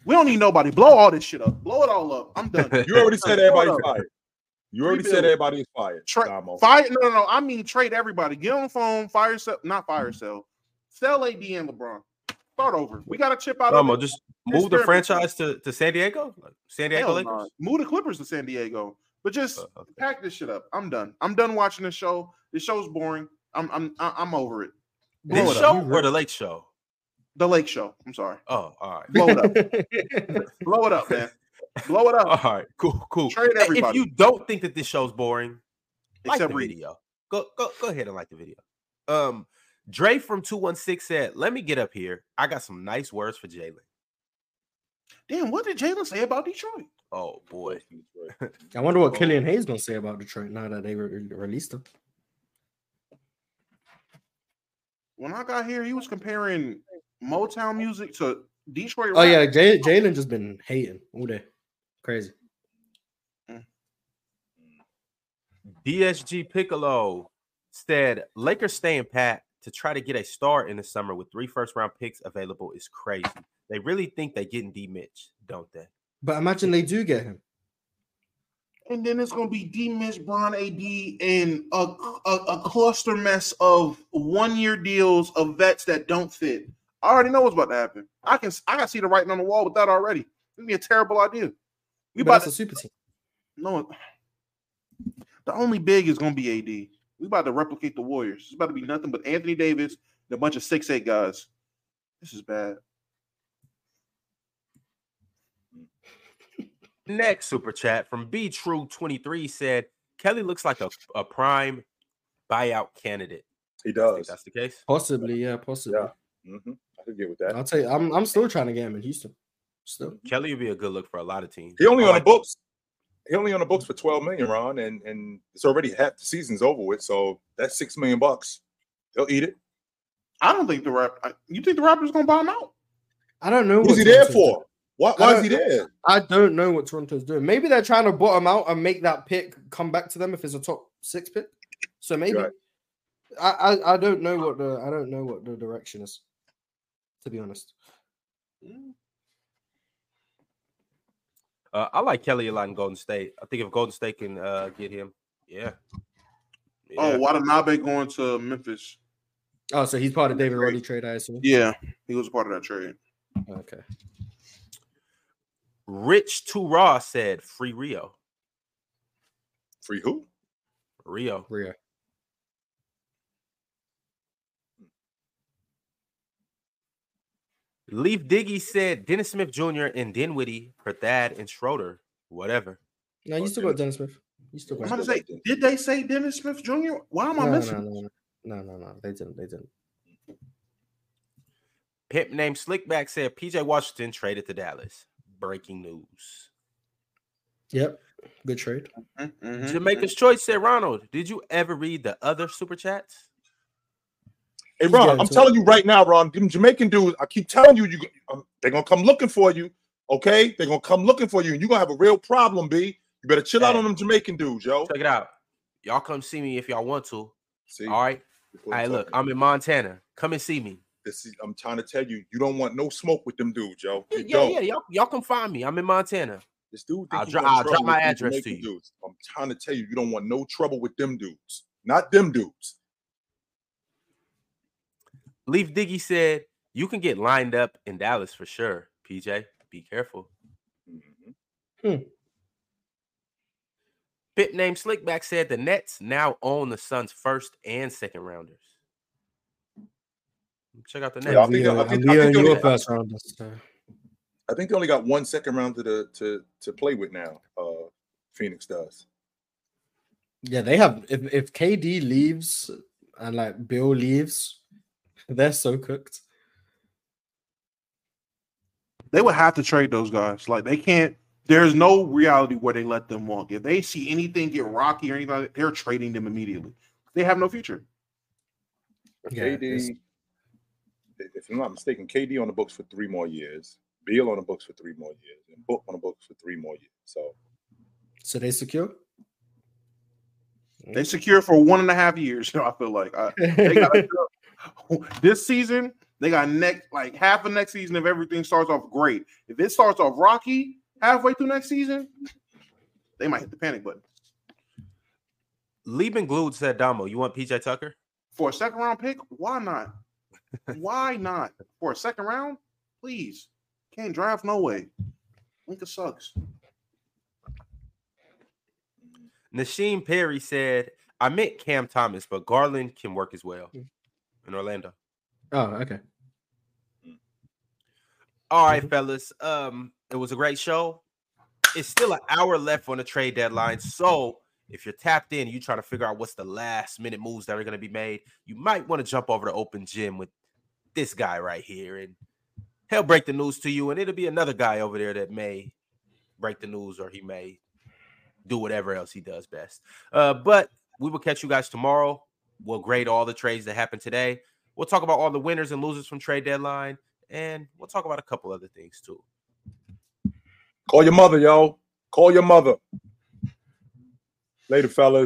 We don't need nobody. Blow all this shit up. Blow it all up. I'm done. You already said everybody's up. fired. You already Rebuild. said everybody is fired. Tra- Damo. fire. No, no, no. I mean trade everybody. Get on the phone. Fire sell. Not fire sell. Sell AD and LeBron. Start over. We got to chip out. Damo, of just move the franchise to, to San Diego, San Diego Hell Lakers. nah. Move the Clippers to San Diego. But just Uh, okay. pack this shit up. I'm done. I'm done watching this show. This show's boring. I'm I'm I- I'm over it. Blow This it show up. or the Lake Show? The Lake Show. I'm sorry. Oh, all right. Blow it up. Blow it up, man. Blow it up. All right, cool, cool. Trade Hey, If you don't think that this show's boring, like Except the Reed. video. Go, go, go ahead and like the video. Um, Dre from two one six said, "Let me get up here. I got some nice words for Jalen." Damn, what did Jalen say about Detroit? Oh boy, I wonder what Killian Hayes gonna say about Detroit now that they re- released him. When I got here, he was comparing Motown music to Detroit. Oh rap. yeah, Jay- Jalen just been hating all day. Crazy. Mm. DSG Piccolo said, "Lakers staying pat to try to get a star in the summer with three first round picks available is crazy. They really think they're getting D Mitch, don't they?" But imagine they do get him. And then it's gonna be D Mitch, Bron AD, and a, a, a cluster mess of one year deals of vets that don't fit. I already know what's about to happen. I can I can see the writing on the wall with that already. It'd be a terrible idea. We But about that's to a super team. no. The only big is gonna be AD. We about to replicate the Warriors. It's about to be nothing but Anthony Davis and a bunch of six eight guys. This is bad. Next super chat from B True 23 said, Kelly looks like a, a prime buyout candidate. He I think does. that's the case. Possibly, yeah, possibly. Yeah. hmm I could get with that. I'll tell you, I'm I'm still trying to get him in Houston. Still. Kelly would be a good look for a lot of teams. He only I on the like- books. He only on the books for 12 million, Ron, and and it's already half the season's over with. So that's six million bucks. They'll eat it. I don't think the rap. You think the Raptors gonna buy him out? I don't know Who's he there for? Why, why is he there? I don't know what Toronto's doing. Maybe they're trying to bottom out and make that pick come back to them if it's a top six pick. So maybe Right. I, I I don't know what the I don't know what the direction is. To be honest, mm. Uh, I like Kelly a lot in Golden State. I think if Golden State can uh, get him, yeah. yeah. Oh, Watanabe going to Memphis. oh, so he's part of David Roddy trade, I assume. Yeah, he was part of that trade. Okay, Rich to Raw said, "Free Rio, Free who? Rio." Rio. Leaf Diggy said, "Dennis Smith Jr. and Dinwiddie for Thad and Schroeder, whatever." No, you still got Dennis Smith. You still I'm got. about to say, did they say Dennis Smith Jr.? Why am I No, missing? no, no, no, no, no, no. They didn't. They didn't. Pimp named Slickback said, "PJ Washington traded to Dallas." Breaking news. Yep, good trade. Mhm. Jamaica's Choice said, "Ronald, did you ever read the other super chats?" Hey Ron, I'm to it. telling you right now, Ron. Them Jamaican dudes, I keep telling you, you um, they're gonna come looking for you. Okay, they're gonna come looking for you, and you're gonna have a real problem, B. You better chill out on them Jamaican dudes, yo. Check it out. Y'all come see me if y'all want to. See, All right. That's what Hey, I'm look, I'm in Montana. Come and see me. This is, I'm trying to tell you, you don't want no smoke with them dudes, yo. Yeah, You yeah, don't. yeah. Y'all, y'all come find me. I'm in Montana. This dude, I'll he dro- I'll drop my with them address to you. Dudes. I'm trying to tell you, you don't want no trouble with them dudes, not them dudes. Leaf Diggy said, "You can get lined up in Dallas for sure." PJ, be careful. Mhm. Pit name Slickback said the Nets now own the Suns' first and second rounders. Check out the Nets. Yeah, I think we they'll- I think- I think are they'll your get- first rounders. I think they only got one second round to the to to play with now. Uh, Phoenix does. Yeah, they have. If if KD leaves and like Bill leaves, they're so cooked. They would have to trade those guys. Like they can't. There's no reality where they let them walk. If they see anything get rocky or anything, they're trading them immediately. They have no future. But Yeah, KD, if I'm not mistaken, KD on the books for three more years. Beal on the books for three more years, and Book on the books for three more years. So So they secure. They secure for one and a half years. I feel like I, they got this season. They got next like half of next season if everything starts off great. If it starts off rocky halfway through next season, they might hit the panic button Lieben Glued said, Damo, you want PJ Tucker? for a second round pick. Why not? Why not for a second round? Please, can't draft no way. Lincoln sucks. Nasheem Perry said, I meant Cam Thomas, but Garland can work as well hmm. In Orlando. Oh, okay. All right, fellas. Um, it was a great show. It's still an hour left on the trade deadline. So if you're tapped in, you trying to figure out what's the last minute moves that are going to be made, you might want to jump over to Open Gym with this guy right here, and he'll break the news to you. And it'll be another guy over there that may break the news, or he may do whatever else he does best. Uh, but we will catch you guys tomorrow. We'll grade all the trades that happened today. We'll talk about all the winners and losers from trade deadline, and we'll talk about a couple other things too. call your mother, yo. Call your mother. Later, fellas.